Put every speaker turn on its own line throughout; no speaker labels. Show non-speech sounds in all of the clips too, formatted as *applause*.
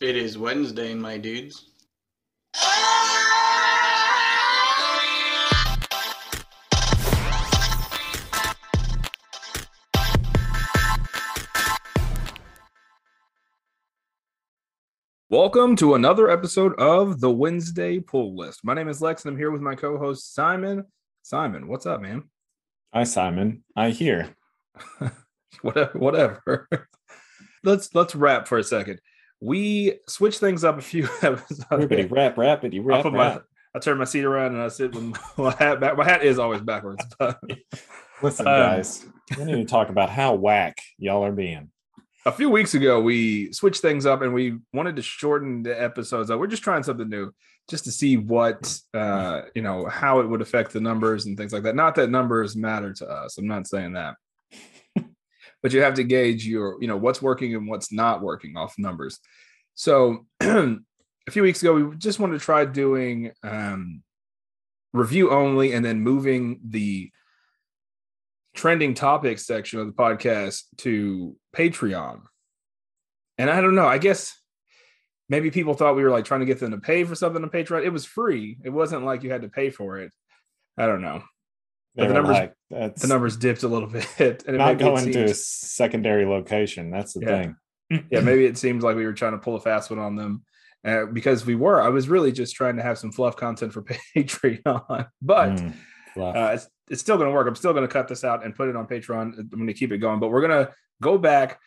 It is Wednesday, my dudes.
Welcome to another episode of the Wednesday Pull List. My name is Lex, and I'm here with my co-host Simon. Simon, what's up, man?
Hi, Simon. I hear. *laughs*
whatever. Whatever. *laughs* let's let's wrap for a second. We switched things up a few *laughs* episodes.
Rippity rap,
I,
rap,
put my,
rap.
I turn my seat around and I sit with *laughs* my hat back. My hat is always backwards. *laughs* But
Listen,
Um,
guys, we need to talk about how whack y'all are being.
a few weeks ago, we switched things up and we wanted to shorten the episodes. We're just trying something new, just to see what uh, you know how it would affect the numbers and things like that. Not that numbers matter to us. I'm not saying that, but you have to gauge your you know what's working and what's not working off numbers. So *clears throat* a few weeks ago, we just wanted to try doing um, review only and then moving the trending topics section of the podcast to Patreon. And I don't know, I guess maybe people thought we were like trying to get them to pay for something on Patreon. It was free. It wasn't like you had to pay for it. I don't know. But the numbers-
like, that's
The numbers dipped a little *laughs* bit. And it
not going to a secondary location. That's the
Yeah.
thing.
yeah, *laughs* maybe it seems like we were trying to pull a fast one on them. Uh, because we were, I was really just trying to have some fluff content for *laughs* Patreon, but
Mm,
uh, it's, it's still going to work. I'm still going to cut this out and put it on Patreon. I'm going to keep it going, but we're going to go back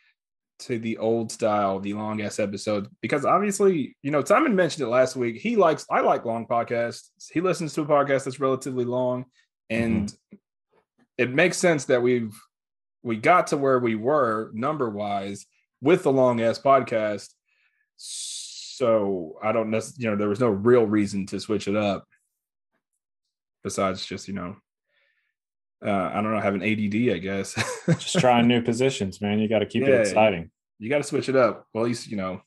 to the old style, the long ass episode, because obviously, you know, Simon mentioned it last week. He likes, I like long podcasts. He listens to a podcast that's relatively long, and it makes sense that we've we got to where we were number wise with the long ass podcast. So I don't necessarily, you know, there was no real reason to switch it up besides just you know uh i don't know having add i guess *laughs*
Just trying new positions, man. You got to keep
Yeah.
it exciting.
you got to switch it up well at least you know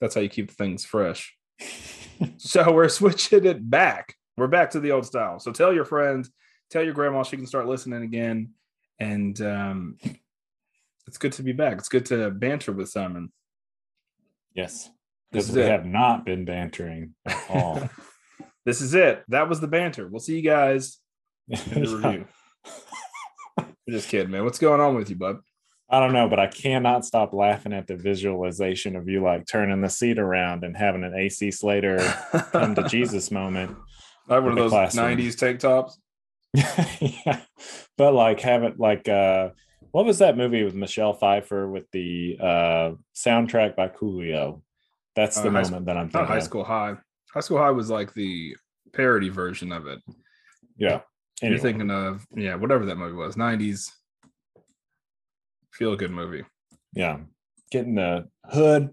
that's how you keep things fresh *laughs* so we're switching it back we're back to the old style so tell your friends tell your grandma she can start listening again and um it's good to be back it's good to banter with simon
yes.
This
Because we
it.
have not been bantering at all. *laughs*
this is it that was the banter we'll see you guys in the *laughs* review just kidding man what's going on with you bud
I don't know, but I cannot stop laughing at the visualization of you like turning the seat around and having an AC Slater come to *laughs* Jesus moment.
I have one of those
classroom.
90s tank tops. *laughs*
yeah. But like haven't like uh what was that movie with Michelle Pfeiffer with the uh soundtrack by Coolio? That's
Uh,
the
High
moment that I'm
Not
thinking.
High. School High. High School High was like the parody version of it.
Yeah. Anyway,
You're thinking of, yeah, whatever that movie was, 90s. Feel good movie.
yeah. Getting the hood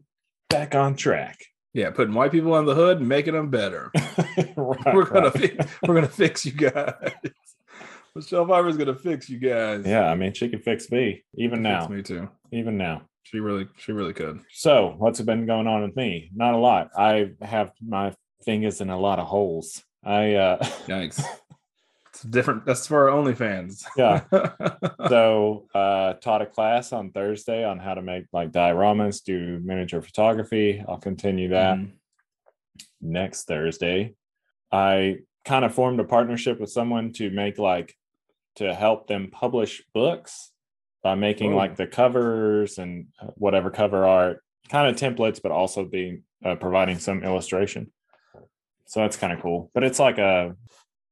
back on track.
Yeah, putting white people on the hood and making them better. *laughs*
Right,
we're gonna
right.
fi- we're gonna fix you guys. Michelle Pfeiffer's gonna fix you guys.
Yeah, I mean she could fix me even now.
me too.
Even now.
She really, she really could.
So, what's been going on with me? Not a lot. I have my fingers in a lot of holes. I uh
Yikes. *laughs* It's different. That's for our OnlyFans.
Yeah. *laughs* so uh taught a class on Thursday on how to make like dioramas, do miniature photography. I'll continue that
Mhm.
next Thursday. I kind of formed a partnership with someone to make like to help them publish books by making
Whoa.
like the covers and uh, whatever cover art, kind of templates, but also being uh, providing some illustration. So that's kind of cool. But it's like a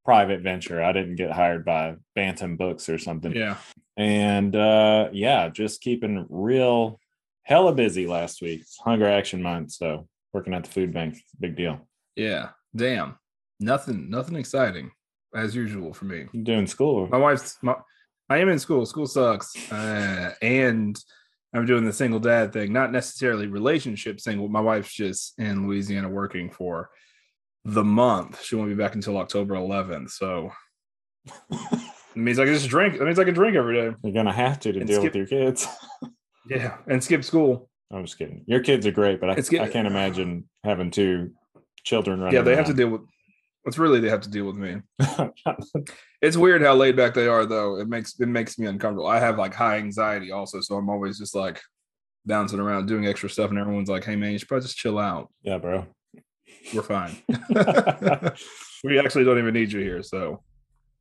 private venture. I didn't get hired by Bantam Books or something.
Yeah.
And uh yeah, just keeping real hella busy last week. It's Hunger Action Month, so working at the food bank, big deal.
Yeah. Damn. Nothing, nothing exciting as usual for me.
You doing school?
My wife's my, I am in school. School sucks. Uh, and I'm doing the single dad thing, not necessarily relationship single. My wife's just in Louisiana working for the month. She won't be back until October 11th. So *laughs* it means I can just drink. That means I can drink every day.
You're gonna have to to
And
deal
skip-
with your kids. *laughs*
Yeah. And skip school.
I'm just kidding. Your kids are great, but I, I can't imagine having two children running.
Yeah. They have to deal with what's really they have to deal with me. *laughs* It's weird how laid back they are, though. It makes it makes me uncomfortable. I have like high anxiety also, so I'm always just like bouncing around doing extra stuff, and everyone's like, "Hey man, you should probably just chill out.
Yeah, bro.
We're fine. *laughs* *laughs* we actually don't even need you here, so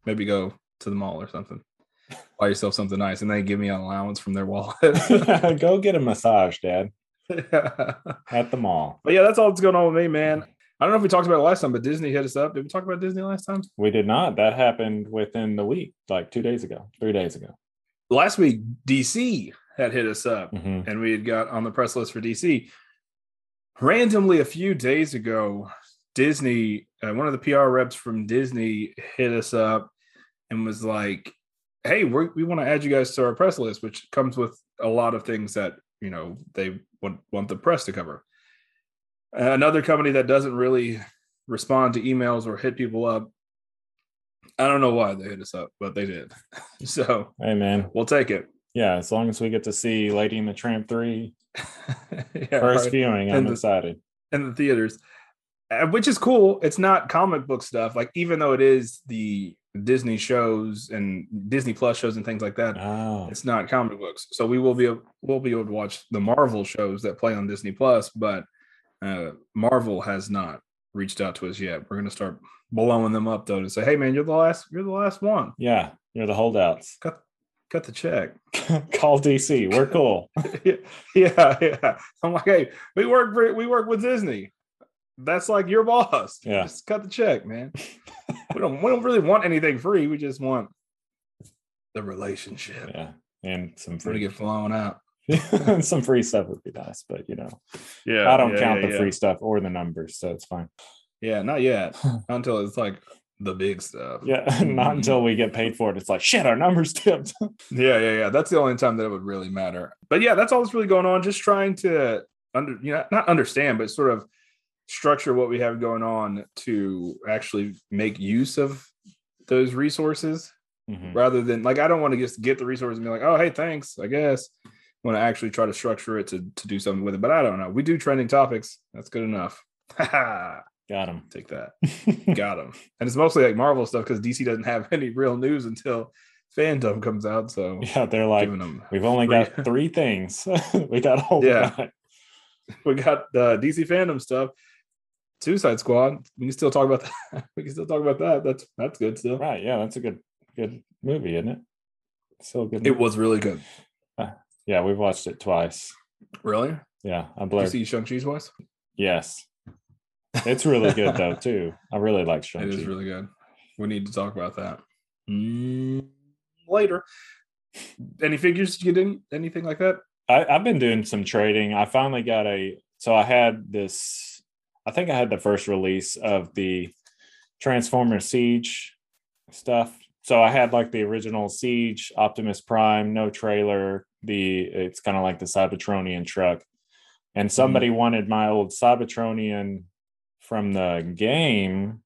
maybe go to the mall or something. Buy yourself something nice, and they give me an allowance from their wallet.
Go get a massage, Dad, at the mall.
But yeah, that's all that's going on with me, man. I don't know if we talked about it last time, but Disney hit us up. Did we talk about Disney last time?
We did not. That happened within the week, like two days ago, three days ago.
Last week, DC had hit us up.
Mhm.
and we had got on the press list for DC. Randomly, a few days ago, Disney, uh, one of the PR reps from Disney hit us up and was like, "Hey, we want to add you guys to our press list, which comes with a lot of things that you know they want want the press to cover." Another company that doesn't really respond to emails or hit people up. I don't know why they hit us up, but they did. *laughs* so
Hey, man.
we'll take it.
Yeah, as long as we get to see Lady and the Tramp 3 *laughs*
Yeah,
first
right.
viewing, I'm
And the-
excited.
in the theaters, uh, which is cool. It's not comic book stuff. Like even though it is the Disney shows and Disney Plus shows and things like that,
Oh,
it's not comic books. So we will be we'll be able to watch the Marvel shows that play on Disney Plus, but uh, Marvel has not reached out to us yet. We're gonna start blowing them up though to say, hey man, you're the last, you're the last one.
yeah, you're the holdouts.
Cut cut the check. *laughs*
Call DC. We're cool. *laughs*
yeah, yeah. I'm like, hey, we work for we work with Disney. That's like your boss.
Yeah.
Just cut the check, man. we don't we don't really want anything free. We just want the relationship.
yeah, and some
We're gonna get flown out. *laughs*
some free stuff would be nice, but you know,
Yeah.
I don't
yeah,
count
yeah,
the
yeah.
free stuff or the numbers, so it's fine.
Yeah, not yet. *laughs* Not until it's like the big stuff.
Yeah, *laughs* not until we get paid for it. It's like shit. Our numbers tipped.
Yeah, yeah, yeah. That's the only time that it would really matter. But yeah, that's all that's really going on. Just trying to under you know not understand, but sort of structure what we have going on to actually make use of those resources
Mhm.
rather than like I don't want to just get the resources and be like, oh hey, thanks, I guess. I want to actually try to structure it to to do something with it. But I don't know. We do trending topics. That's good enough. *laughs*
Got him.
Take that. *laughs* Got him. And it's mostly like Marvel stuff because DC doesn't have any real news until fandom comes out. So *laughs*
yeah, they're like, we've only
free-
got three things. we got all
Yeah.
that.
we got the DC fandom stuff. Suicide Squad. We can still talk about that. we can still talk about that. That's that's good still.
Right. Yeah, that's a good good movie, isn't it? Still good.
It
movie.
was really good.
Uh, Yeah, we've watched it twice.
Really?
Yeah, i'm
Did you
blurred.
see Shang Chi's voice?
Yes, it's really good *laughs* though too. I really like Shang
It is really good. We need to talk about that Mm, later. Any figures you didn't? Anything like that?
I, I've been doing some trading. I finally got a. So I had this. I think I had the first release of the Transformer Siege stuff. So I had like the original Siege, Optimus Prime, no trailer. The it's kind of like the Cybertronian truck, and somebody wanted my old Cybertronian from the game.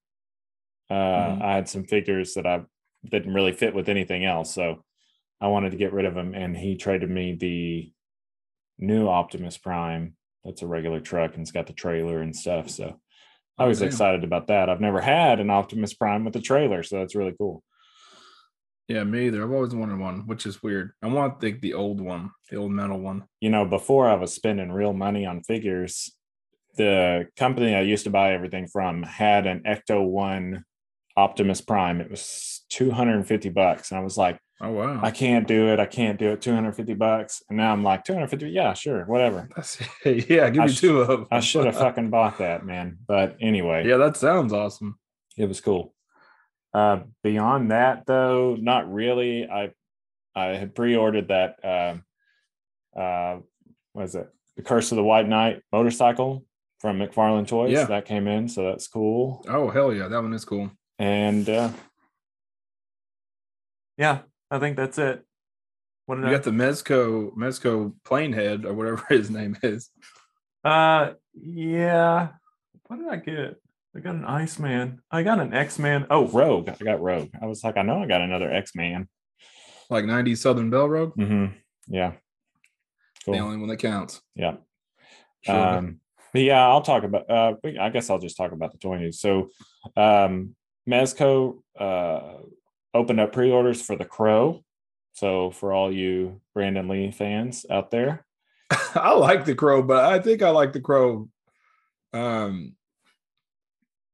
Uh,
Mhm.
I had some figures that I didn't really fit with anything else, so I wanted to get rid of him, and he traded me the new Optimus Prime. That's a regular truck and it's got the trailer and stuff. So I
Oh,
was
damn.
excited about that. I've never had an Optimus Prime with a trailer, so that's really cool.
Yeah, me either. I've always wanted one, which is weird. I want the the old one, the old metal one.
You know, before I was spending real money on figures, the company I used to buy everything from had an Ecto One Optimus Prime. It was 250 bucks. And I was like,
Oh wow.
I can't do it. I can't do it. 250 bucks. And now I'm like, 250. Yeah, sure. Whatever.
That's, *laughs* yeah, give me
sh-
two of them.
I should have *laughs* fucking bought that, man. But anyway,
yeah, that sounds awesome.
it was cool. Uh, beyond that, though, not really. I I had pre-ordered that. Um, uh, what is it? The Curse of the White Knight motorcycle from McFarlane Toys.
Yeah.
that came in, so that's cool.
Oh hell yeah, that one is cool.
And uh, yeah, I think that's it. What
You
I-
got the Mezco Mezco plane head or whatever *laughs* his name is.
Uh, yeah. What did I get? I got an Iceman. I got an X Man. Oh, Rogue. I got Rogue. I was like, I know I got another X Man.
Like 90s Southern Belle Rogue?
Mm-hmm. Yeah.
The only one that counts.
Yeah.
Sure.
Um, but yeah, I'll talk about. Uh, I guess I'll just talk about the toy news. So, um, Mezco uh, opened up pre-orders for the Crow. So for all you Brandon Lee fans out there, *laughs*
I like the crow, but I think I like the crow. Um,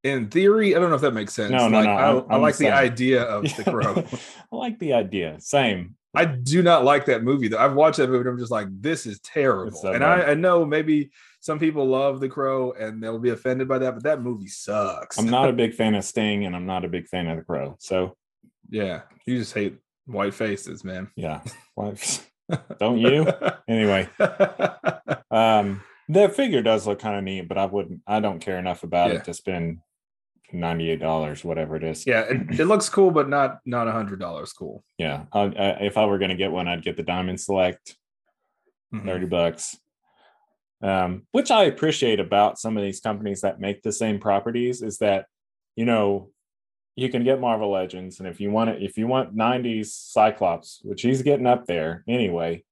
in theory, I don't know if that makes sense.
No, no,
like,
no,
I,
I'm-
I
I'm
like the idea of *laughs* the crow.
I like the idea. Same.
I do not like that movie though. I've watched that movie and I'm just like, this is terrible.
So
and. I, I know maybe some people love the crow and they'll be offended by that, but that movie sucks.
I'm not a big fan of Sting, and I'm not a big fan of the Crow. So
yeah, you just hate white faces, man.
yeah, *laughs* don't you? Anyway, *laughs* um, the figure does look kind of neat, but I wouldn't. I don't care enough about
Yeah.
it to spend ninety eight dollars, whatever it is.
yeah, it, *clears throat* it looks cool, but not not a hundred dollars cool.
yeah. I, I, if I were going to get one, I'd get the Diamond Select,
Mhm.
30 bucks. Um, which I appreciate about some of these companies that make the same properties is that, you know, you can get Marvel Legends, and if you want it, if you want 90s Cyclops, which he's getting up there anyway,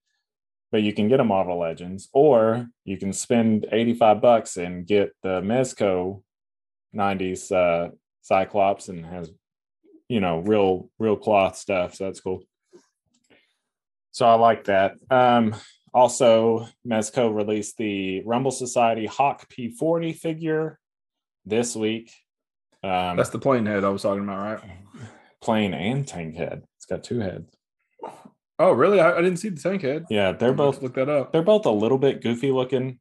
but you can get a Marvel Legends, or you can spend 85 bucks and get the Mezco 90s uh Cyclops and has you know real real cloth stuff. So that's cool. So I like that. Um also, Mezco released the Rumble Society Hawk P40 figure this week. Um,
That's the plane head I was talking about, right?
plane and tank head. It's got two heads.
Oh, really? I, I didn't see the tank head.
Yeah, they're
to
both
look that up.
they're both a little bit goofy looking,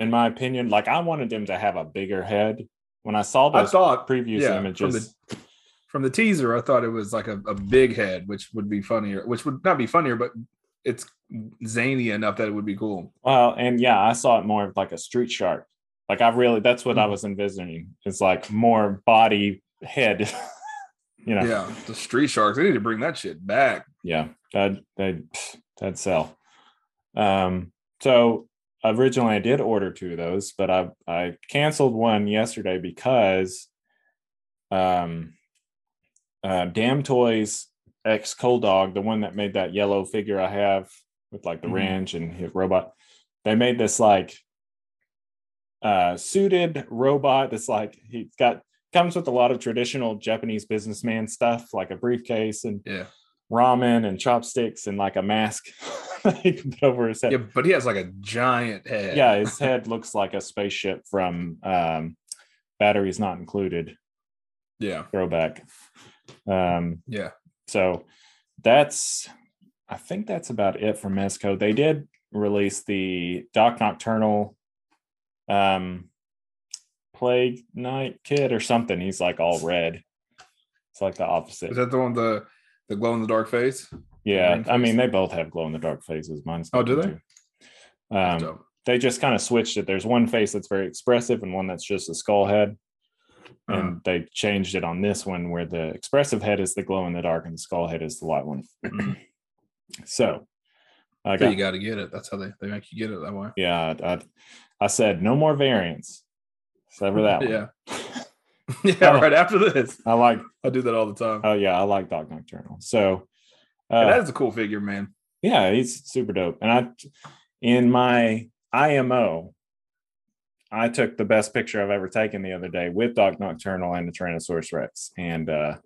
in my opinion. Like I wanted them to have a bigger head. When I saw
I
those
thought
previous
yeah,
images,
from the from the teaser, I thought it was like a, a big head, which would be funnier, which would not be funnier, but it's zany enough that it would be cool.
well, and yeah, I saw it more of like a street shark. Like I really, that's what I
Mhm.
was envisioning. It's like more body head. *laughs* you know,
Yeah, the street sharks. They need to bring that shit back.
yeah that that that'd sell um so originally i did order two of those but i i canceled one yesterday because um uh damn toys x cold dog the one that made that yellow figure i have with like the
Mhm.
wrench and his robot they made this like uh suited robot that's like he's got comes with a lot of traditional japanese businessman stuff like a briefcase and
Yeah,
ramen and chopsticks and like a mask *laughs* *laughs* he can put over his head.
yeah, but he has like a giant head.
Yeah, his *laughs* head looks like a spaceship from um, Batteries Not Included
yeah,
throwback. Um,
yeah.
so that's, I think that's about it for Mezco. They did release the Doc Nocturnal um, Plague Night Kid or something. He's like all red. It's like the opposite.
Is that the one the the glow in the dark face?
Yeah, I mean they both have glow in the dark faces. Mine's
Oh, do they?
too. Um, they just kind of switched it. There's one face that's very expressive and one that's just a skull head,
Uh-huh.
and they changed it on this one where the expressive head is the glow in the dark and the skull head is the light one. *clears throat* so, I
So
got
you got to get it. That's how they, they make you get it that way.
yeah. I, I said no more variants. Sever that *laughs* one. *laughs*
Yeah. yeah, right after this.
I like.
I do that all the time.
Oh yeah, I like Doc Nocturnal. So,
And
uh,
that is a cool figure, man.
yeah he's super dope. And i in my imo i took the best picture i've ever taken the other day with doc nocturnal and the tyrannosaurus rex. And uh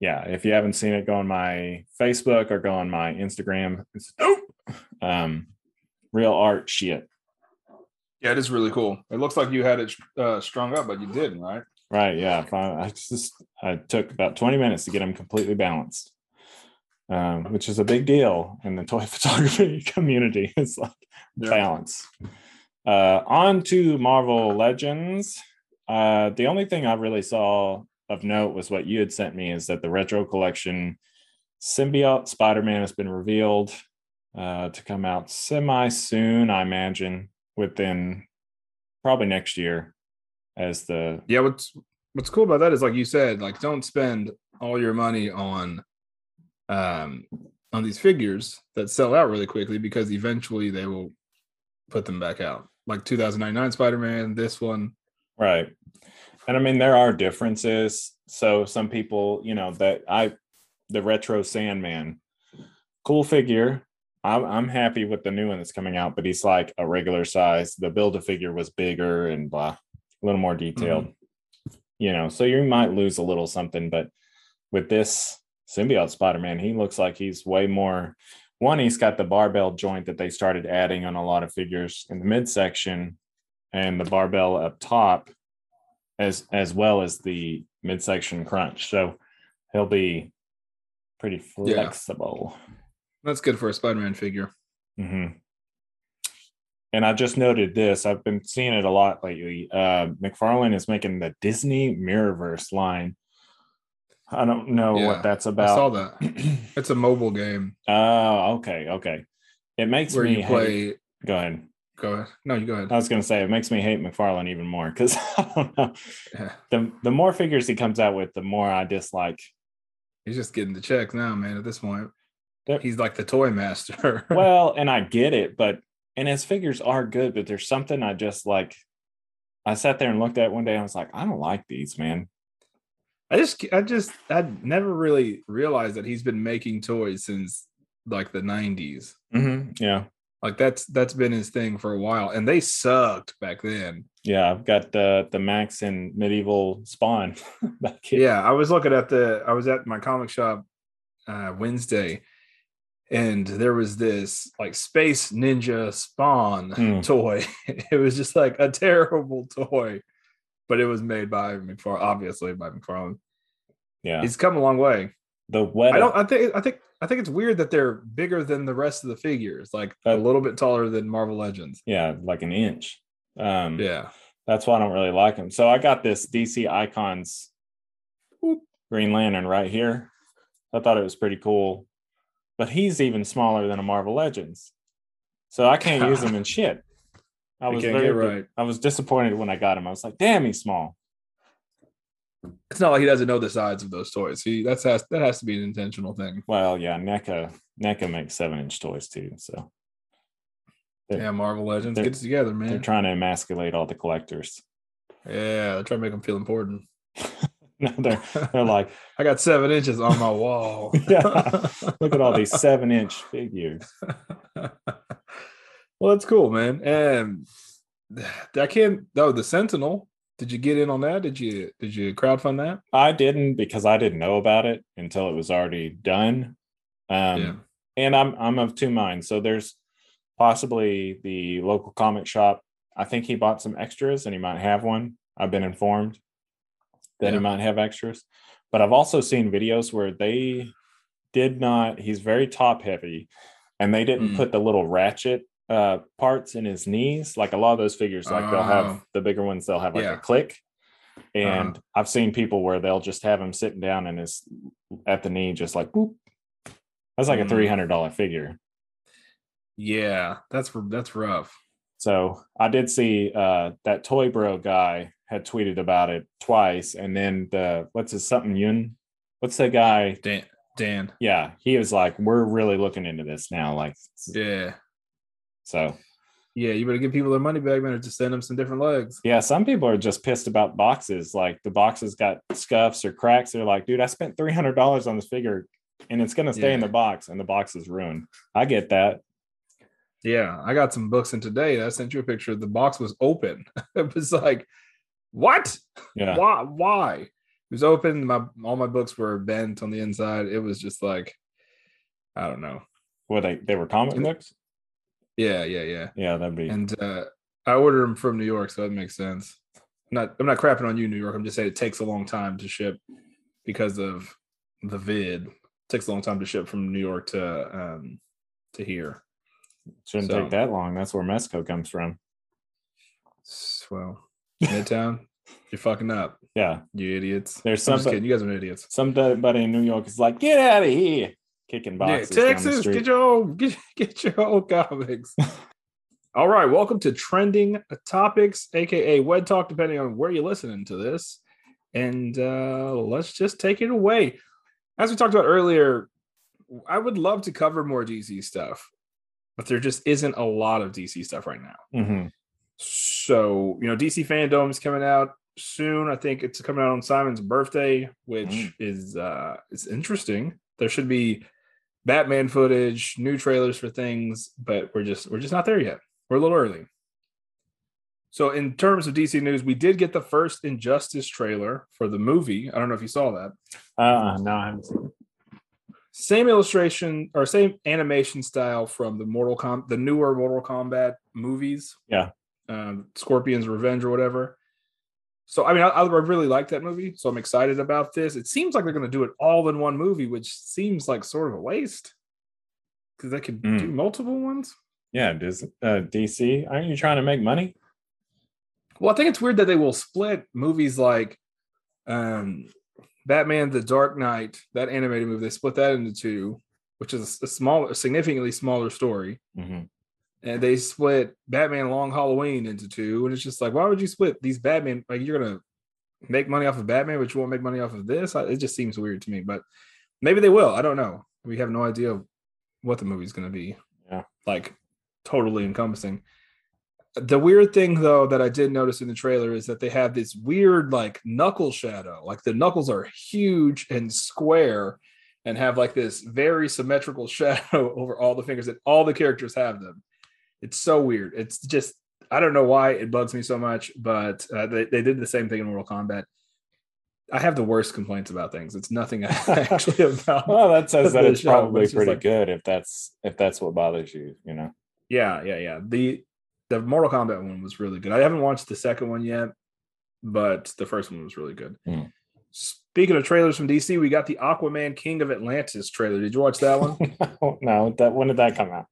yeah if you haven't seen it go on my facebook or go on my instagram. It's dope. Um real art shit.
Yeah, it is really cool. It looks like you had it uh, strung up, but you didn't, right?
right yeah. I just i took about 20 minutes to get them completely balanced um, which is a big deal in the *laughs* toy photography *laughs* community it's like
Yeah.
balance. Uh, on to Marvel Legends. Uh, the only thing I really saw of note was what you had sent me is that the retro collection symbiote Spider-Man has been revealed uh, to come out semi soon, I imagine, within probably next year as the
Yeah, what's what's cool about that is like you said, like don't spend all your money on um on these figures that sell out really quickly because eventually they will put them back out. Like 2099 Spider-Man, this one.
Right. And I mean, there are differences. So some people, you know, that I, the retro Sandman, cool figure. I'm, I'm happy with the new one that's coming out, but he's like a regular size. The build a figure was bigger and blah, a little more detailed, you know, so you might lose a little something. But with this symbiote Spider Man, he looks like he's way more, one, he's got the barbell joint that they started adding on a lot of figures in the midsection, and the barbell up top, as as well as the midsection crunch. So he'll be pretty
Yeah.
flexible.
That's good for a Spider-Man figure.
Mm-hmm. And I just noted this. I've been seeing it a lot lately. Uh, McFarlane is making the Disney Mirrorverse line. I don't know
Yeah,
what that's about.
I saw that. *clears throat* It's a mobile game
oh, okay, okay. It makes
where
me
you
hate- Go ahead.
Go ahead. No, you go ahead.
I was going to say it makes me hate McFarlane even more because *laughs* I don't know.
Yeah.
The the more figures he comes out with, the more I dislike.
He's just getting the checks now, man. At this point,
Yep.
he's like the toy master. *laughs*
Well, and I get it, but and his figures are good, but there's something I just like. I sat there and looked at one day. And I was like, I don't like these, man.
I just, I just, I never really realized that he's been making toys since like the '90s.
Mm-hmm. Yeah,
Like that's that's been his thing for a while, and they sucked back then.
yeah. I've got the the Max and medieval Spawn *laughs* back here.
Yeah, I was looking at the. I was at my comic shop uh, Wednesday, and there was this like Space Ninja Spawn
Hmm.
toy. *laughs* It was just like a terrible toy, but it was made by McFarlane, obviously by McFarlane.
yeah.
He's come a long way.
the wet.
I don't. I think. I think. I think it's weird that they're bigger than the rest of the figures, like a
Uh,
little bit taller than Marvel Legends.
yeah, like an inch. Um,
Yeah.
That's why I don't really like him. So I got this DC Icons whoop, Green Lantern right here. I thought it was pretty cool, but he's even smaller than a Marvel Legends, so I can't use *laughs* him in shit. I was very,
right.
I was disappointed when I got him. I was like, "Damn, he's small."
It's not like he doesn't know the size of those toys. He that's has that has to be an intentional thing.
Well, yeah, NECA NECA makes seven inch toys too, so
Yeah, Marvel Legends
they're-
get it together,
they're trying to emasculate all the collectors.
Yeah, they're trying to make them feel important. *laughs*
no, they're they're like, *laughs*
I got seven inches on my wall. *laughs*
Yeah. look at all these seven inch figures.
Well, that's cool, man. And I can't. Oh, the Sentinel. Did you get in on that? Did you did you crowdfund that?
I didn't because I didn't know about it until it was already done. Um,
Yeah.
And I'm I'm of two minds. So there's possibly the local comic shop. I think he bought some extras and he might have one. I've been informed that
Yeah.
he might have extras. But I've also seen videos where they did not. He's very top heavy, and they didn't
Mm.
put the little ratchet uh parts in his knees. Like a lot of those figures, like they'll
Oh.
have the bigger ones. They'll have like
Yeah.
a click.
Uh-huh.
And I've seen people where they'll just have him sitting down and his at the knee, just like boop. That's like a
Mm.
three hundred dollar figure.
Yeah, that's that's rough.
So I did see uh that Toy Bro guy had tweeted about it twice, and then the what's his something Yun? What's the guy?
Dan, Dan.
Yeah, he was like, "We're really looking into this now." Like,
Yeah,
so
yeah. You better give people their money back, man, or just send them some different legs.
yeah, some people are just pissed about boxes. Like the boxes got scuffs or cracks. They're like, "Dude, I spent three hundred dollars on this figure, and it's gonna stay in the box, and the box is ruined." I get that.
Yeah, I got some books in today. I sent you a picture. The box was open. *laughs* it was like, what?
Yeah.
Why? Why? It was open. My all my books were bent on the inside. It was just like, I don't know.
Were they they were comic books?
Yeah, yeah, yeah.
Yeah, that'd be
And uh, I ordered them from New York, so that makes sense. I'm not I'm not crapping on you, New York. I'm just saying it takes a long time to ship because of the vid. It takes a long time to ship from New York to um to here.
shouldn't
so-
take that long. That's where Mezco comes from.
Well, Midtown, *laughs* you're fucking up,
Yeah.
you idiots.
There's somebody-
You guys are idiots.
Somebody in New York is like, get out of here, kicking
Yeah,
boxes the
Texas, get your old *laughs* get, get your old comics. *laughs* All right, welcome to trending topics, aka Wed Talk, depending on where you're listening to this. And uh, let's just take it away. As we talked about earlier, I would love to cover more DC stuff, but there just isn't a lot of DC stuff right now.
Mhm.
So, you know, DC fandom is coming out soon. I think it's coming out on Simon's birthday, which
Mm.
is uh it's interesting. There should be Batman footage, new trailers for things, but we're just we're just not there yet. We're a little early. So in terms of DC news, we did get the first Injustice trailer for the movie. I don't know if you saw that.
Uh, no, I haven't seen it.
same illustration or same animation style from the Mortal Com the newer Mortal Kombat movies.
Yeah.
Um, Scorpion's Revenge or whatever. So I mean, I, I really like that movie, so I'm excited about this. It seems like they're going to do it all in one movie, which seems like sort of a waste because they could
Mm.
do multiple ones.
Yeah, does uh, DC? Aren't you trying to make money?
Well, I think it's weird that they will split movies like um, Batman: The Dark Knight, that animated movie. They split that into two, which is a small, a significantly smaller story.
hmm
And they split Batman: Long Halloween into two, and it's just like, why would you split these Batman? Like you're gonna make money off of Batman, but you won't make money off of this. It just seems weird to me. But maybe they will. I don't know. We have no idea what the movie's gonna be.
Yeah.
like totally encompassing. The weird thing though that I did notice in the trailer is that they have this weird like knuckle shadow. Like the knuckles are huge and square and have like this very symmetrical *laughs* shadow over all the fingers that all the characters have them. It's so weird. It's just I don't know why it bugs me so much, but uh, they, they did the same thing in Mortal Kombat. I have the worst complaints about things. It's nothing I *laughs* *laughs* actually about.
Well, that says that it's
show,
probably
it's
pretty
like-
good if that's if that's what bothers you. You know.
Yeah, yeah, yeah. The the Mortal Kombat one was really good. I haven't watched the second one yet, but the first one was really good.
Hmm.
Speaking of trailers from DC, we got the Aquaman King of Atlantis trailer. Did you watch that one?
no, *laughs* no, that when did that come out?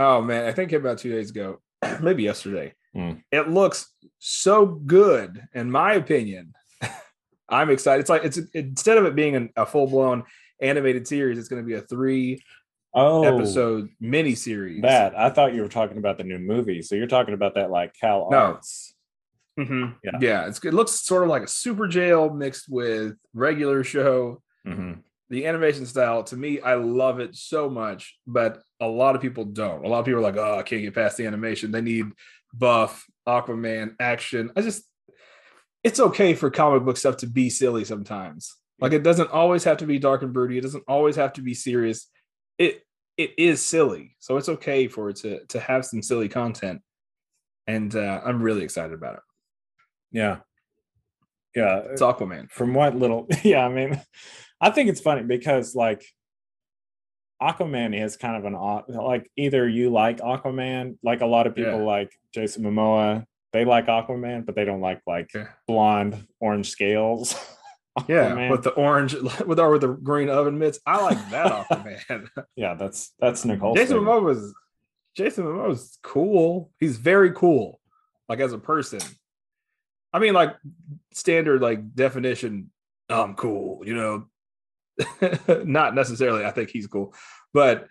Oh man, I think it came out two days ago, *clears throat* maybe yesterday.
Hmm.
It looks so good, in my opinion. *laughs* I'm excited. It's like it's instead of it being an, a full blown animated series, it's going to be a three
Oh,
episode mini series.
that I thought you were talking about the new movie. So you're talking about that like Cal
No.
Arts.
Mhm.
Yeah.
Yeah, it's it looks sort of like a super jail mixed with regular show.
Mhm.
The animation style, to me, I love it so much, but a lot of people don't. A lot of people are like, "Oh, I can't get past the animation. They need buff, Aquaman, action." I just, it's okay for comic book stuff to be silly sometimes. Like it doesn't always have to be dark and broody. It doesn't always have to be serious. It it is silly, so it's okay for it to to have some silly content, and uh, I'm really excited about it.
Yeah. Yeah.
It's Aquaman.
From what little *laughs* yeah, I mean, I think it's funny because like Aquaman is kind of an odd like either you like Aquaman, like a lot of people
Yeah.
like Jason Momoa, they like Aquaman, but they don't like like
Yeah.
blonde orange scales. *laughs*
Yeah, with the orange, *laughs* with or with the green oven mitts. I like that *laughs* Aquaman.
yeah, that's that's Nicole.
Jason. Momoa was Jason Momoa was cool. He's very cool, like as a person. I mean, like standard like definition. I'm cool, you know. *laughs* Not necessarily. I think he's cool, but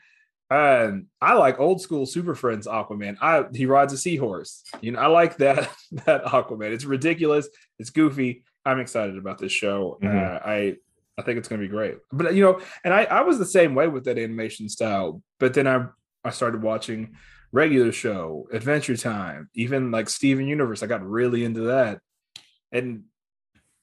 um, I like old school Super Friends Aquaman. I he rides a seahorse. You know, I like that *laughs* that Aquaman. It's ridiculous. It's goofy. I'm excited about this show.
Mhm.
Uh, I I think it's going to be great. But you know, and I I was the same way with that animation style. But then I I started watching regular show, Adventure Time, even like Steven Universe. I got really into that, and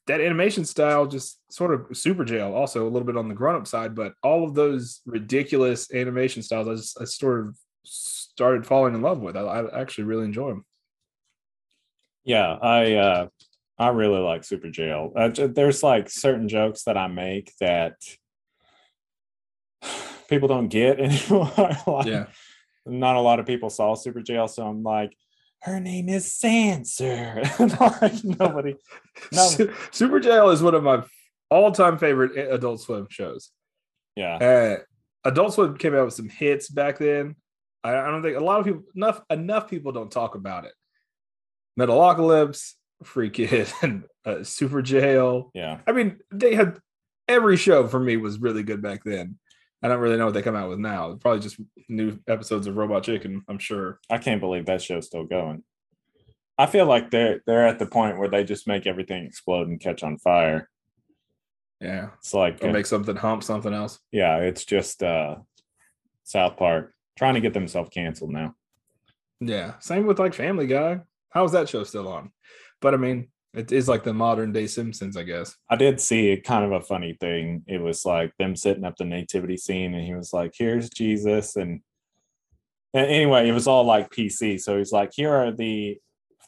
that animation style just sort of super jail also a little bit on the grown-up side but all of those ridiculous animation styles i just i sort of started falling in love with i, I actually really enjoy them
Yeah, I uh I really like Super Jail. Uh, there's like certain jokes that I make that *sighs* people don't get *laughs* anymore. *laughs* Like, Not a lot of people saw Super Jail, so I'm like, her name is Sanser. like *laughs* *laughs* nobody. No.
Super jail is one of my all-time favorite adult swim shows
Yeah.
uh adult swim came out with some hits back then i, I don't think a lot of people enough enough people don't talk about it metalocalypse free kid *laughs* and uh, super jail
Yeah.
I mean, they had every show for me was really good back then. I don't really know what they come out with now. Probably just new episodes of Robot Chicken, I'm sure.
I can't believe that show's still going. I feel like they're they're at the point where they just make everything explode and catch on fire.
Yeah.
It's like
Or
uh,
make something hump something else.
yeah, it's just uh South Park trying to get themselves canceled now.
Yeah. Same with like Family Guy. How's that show still on? But I mean, it is like the modern day Simpsons, I guess.
I did see kind of a funny thing. It was like them setting up the nativity scene, and he was like, "Here's Jesus," and, and anyway, it was all like PC. So he's like, "Here are the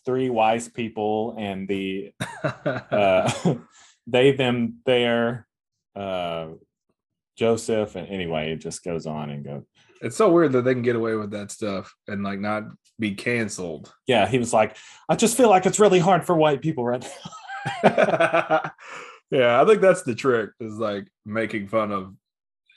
three wise people and the *laughs* uh, *laughs* they them there uh, Joseph, and anyway, it just goes on and goes.
It's so weird that they can get away with that stuff and like not be canceled.
Yeah, he was like, I just feel like it's really hard for white people right now. *laughs* *laughs*
yeah, I think that's the trick is like making fun of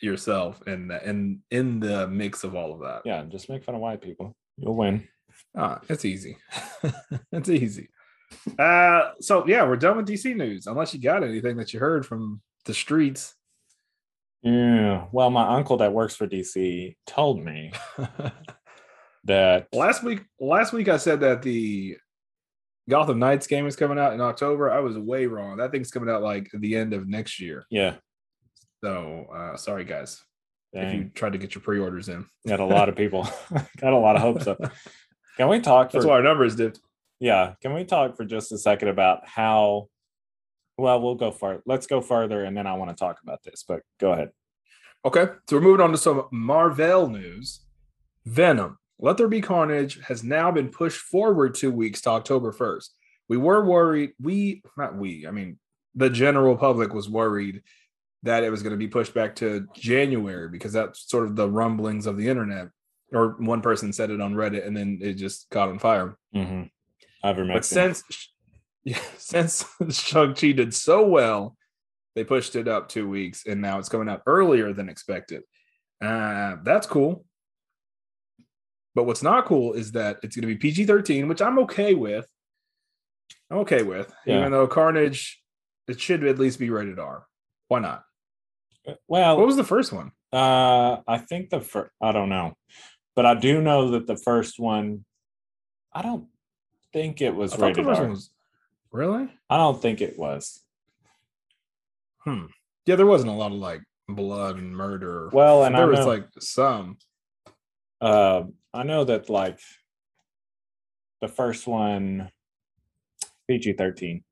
yourself and and in the mix of all of that.
yeah, just make fun of white people. You'll win.
Ah, it's easy. *laughs* it's easy. Uh so yeah, we're done with DC news. Unless you got anything that you heard from the streets.
Yeah. Well, my uncle that works for DC told me that
last week last week I said that the Gotham Knights game is coming out in October. I was way wrong. That thing's coming out like the end of next year.
yeah,
So uh sorry guys if you tried to get your pre-orders in.
got a lot of people *laughs* got a lot of hopes up. *laughs* Can we talk?
That's
for-
why our numbers dipped.
yeah can we talk for just a second about how well we'll go far let's go further and then i want to talk about this but go ahead
Okay, so we're moving on to some Marvel news. Venom, Let There Be Carnage has now been pushed forward two weeks to October 1st. We were worried, we, not we, I mean, the general public was worried that it was going to be pushed back to January because that's sort of the rumblings of the internet. Or one person said it on Reddit and then it just caught on fire.
mm-hmm. ivermectin
But since *laughs* yeah, since Shang-Chi did so well, they pushed it up two weeks and now it's coming out earlier than expected. Uh, that's cool. But what's not cool is that it's going to be PG 13, which I'm okay with. I'm okay with,
Yeah.
even though Carnage, it should at least be rated R. Why not?
well
What was the first one?
uh i think the first i don't know but i do know that the first one i don't think it was
I thought the
rated R.
was really.
i don't think it was
Hmm. Yeah, there wasn't a lot of like blood and murder.
well and
there
i
was
know,
like some.
uh, i know that like the first one pg-13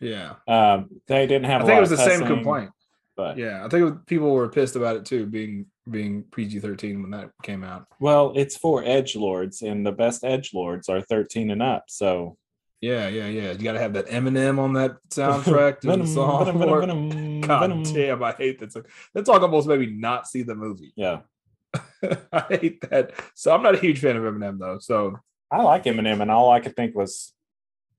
Yeah.
um they didn't have
I
a
think it was the same complaint.
but
Yeah, I think was, people were pissed about it too, being being PG thirteen when that came out.
Well, it's for edge lords, and the best edge lords are 13 and up. So
Yeah, yeah, yeah. You got to have that Eminem on that *laughs* soundtrack to the song.
venom, venom, *laughs* venom,
God damn, I hate that. song. That song almost made me not see the movie.
Yeah, *laughs*
I hate that. So I'm not a huge fan of Eminem though. So
I like Eminem, and all I could think was,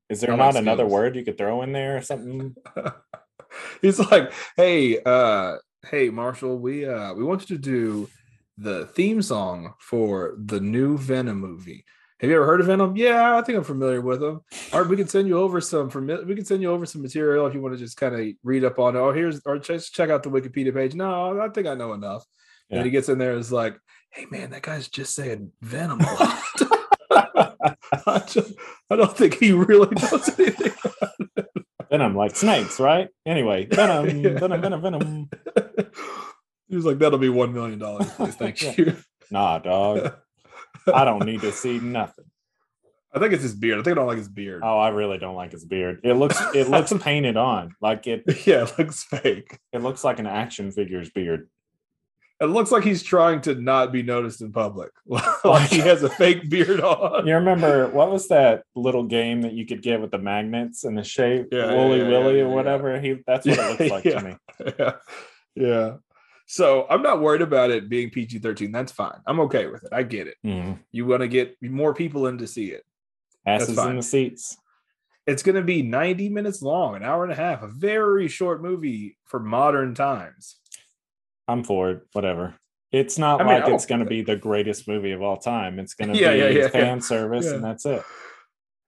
is there not
like
another word you could throw in there or something? *laughs*
he's like, "Hey, uh, hey, Marshall, we uh, we want you to do the theme song for the new Venom movie. Have you ever heard of Venom? Yeah, I think I'm familiar with them. All right, we can send you over some we can send you over some material if you want to just kind of read up on it. Oh, here's or just check out the Wikipedia page. No, I think I know enough.
Yeah.
And he gets in there, is like, hey man, that guy's just saying Venom a lot. *laughs* I, just, I don't think he really knows *laughs* anything.
Venom, like snakes, right? Anyway, Venom, *laughs*
Yeah.
Venom, Venom, Venom.
he was like, that'll be one million dollars, please. Thank
Yeah.
you.
Nah, dog. I don't need to see nothing.
I think it's his beard. I think I don't like his beard.
Oh, I really don't like his beard. It looks it looks painted on. Like it
Yeah, it looks fake.
it looks like an action figure's beard.
It looks like he's trying to not be noticed in public. *laughs* like he *laughs* has a fake beard on.
You remember what was that little game that you could get with the magnets and the shape,
Yeah,
Wooly
yeah,
Willy
yeah,
or whatever? He that's what it *laughs* looks like to me.
yeah. Yeah. So I'm not worried about it being PG 13. That's fine. I'm okay with it. I get it.
Mhm.
You want to get more people in to see it.
Asses in the seats.
It's going to be 90 minutes long, an hour and a half, a very short movie for modern times.
I'm for it. Whatever. It's not
I mean,
like it's going to be the greatest movie of all time. It's going to
Yeah,
be
yeah, yeah,
fan service, and that's it.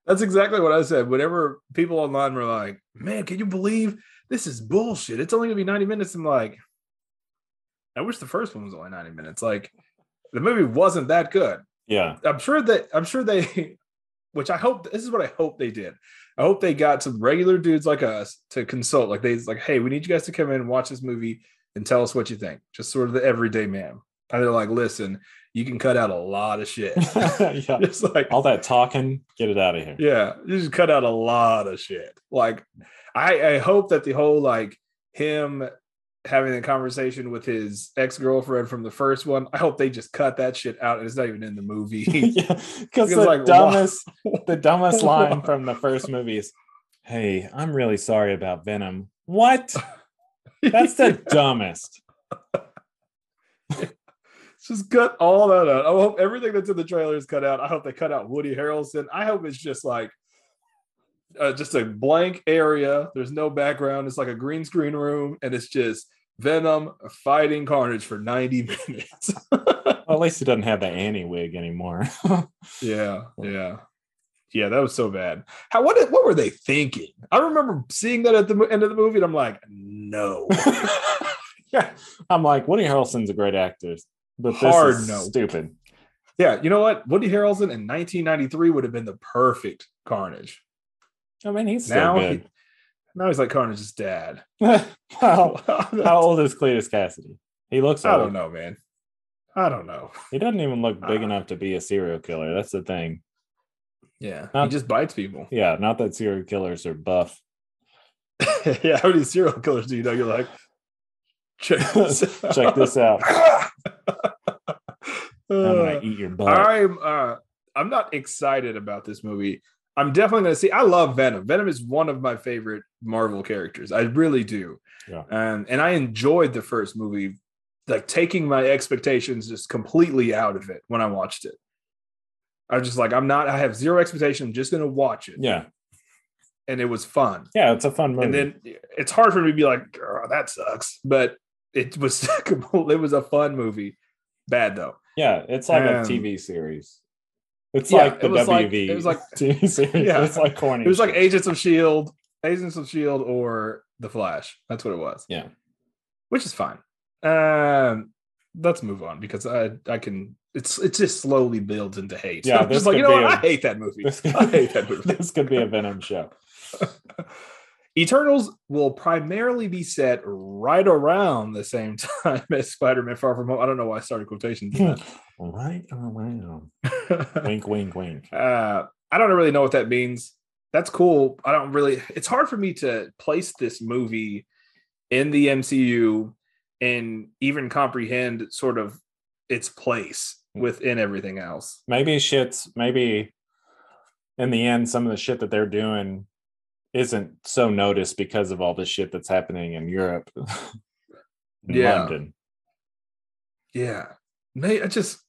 That's exactly what I said. Whenever people online were like, man, can you believe this is bullshit? It's only going to be 90 minutes. I'm like, I wish the first one was only 90 minutes. Like, the movie wasn't that good.
Yeah.
I'm sure that I'm sure they, *laughs* which I hope this is what I hope they did. I hope they got some regular dudes like us to consult. Like they like, hey, we need you guys to come in and watch this movie and tell us what you think. Just sort of the everyday man. And they're like, listen, you can cut out a lot of shit. *laughs*
yeah. *laughs*
just like
All that talking, get it out of here.
yeah, you just cut out a lot of shit. Like, I I hope that the whole like him having a conversation with his ex girlfriend from the first one. I hope they just cut that shit out and it's not even in the movie. *laughs*
yeah, because
Because,
the
like,
dumbest, the dumbest line from the first movie is, "Hey, I'm really sorry about Venom." What? That's the *laughs* dumbest. *laughs*
just cut all that out. I hope everything that's in the trailer is cut out. I hope they cut out Woody Harrelson. I hope it's just like uh, just a blank area. There's no background. It's like a green screen room, and it's just Venom fighting Carnage for 90 *laughs* minutes.
Well, at least he doesn't have the Annie wig anymore.
yeah, yeah, yeah. That was so bad. How what what were they thinking? I remember seeing that at the end of the movie, and I'm like, no. *laughs*
yeah. I'm like, Woody Harrelson's a great actor, but this
Hard
is
no.
stupid.
yeah, you know what? Woody Harrelson in 1993 would have been the perfect Carnage.
I mean, he's
Now, he, now he's like Carnage's dad. *laughs*
how, how *laughs* old is Cletus Kasady? He looks old.
don't know, man. I don't know.
He doesn't even look big
Uh,
enough to be a serial killer. That's the thing.
Yeah,
Um,
he just bites people.
Yeah, not that serial killers are buff. *laughs*
yeah, how many serial killers do you know? You're like, check this *laughs* out.
Check this out. *laughs* I'm gonna eat your butt.
I'm uh I'm not excited about this movie. I'm definitely gonna see. I love Venom. Venom is one of my favorite Marvel characters. I really do.
Yeah.
Um, and I enjoyed the first movie, like taking my expectations just completely out of it when I watched it. I was just like, I'm not, I have zero expectation. I'm just gonna watch it.
Yeah,
And it was fun.
yeah, it's a fun movie.
And then it's hard for me to be like, "Girl, that sucks. But it was *laughs* it was a fun movie. Bad though.
yeah, it's like a
Um,
TV series. It's
yeah,
like the
it was like- it was like-
TV series.
Yeah.
it's like corny.
It was like. Agents of Shield, Agents of Shield, or The Flash. That's what it was.
Yeah.
which is fine. Um, let's move on because I I can. It's it just slowly builds into hate.
Yeah, *laughs* this
just like you know what?
a-
I hate that movie.
This could,
I hate that *laughs* movie.
this could be a Venom show. *laughs*
Eternals will primarily be set right around the same time as Spider-Man: Far From Home. I don't know why I started quotations.
right around. Wink, wink, wink.
uh, I don't really know what that means. That's cool. I don't really. It's hard for me to place this movie in the MCU and even comprehend sort of its place within everything else.
Maybe shit's maybe in the end, some of the shit that they're doing isn't so noticed because of all the shit that's happening in Europe, *laughs* in
Yeah.
London.
Yeah, May I just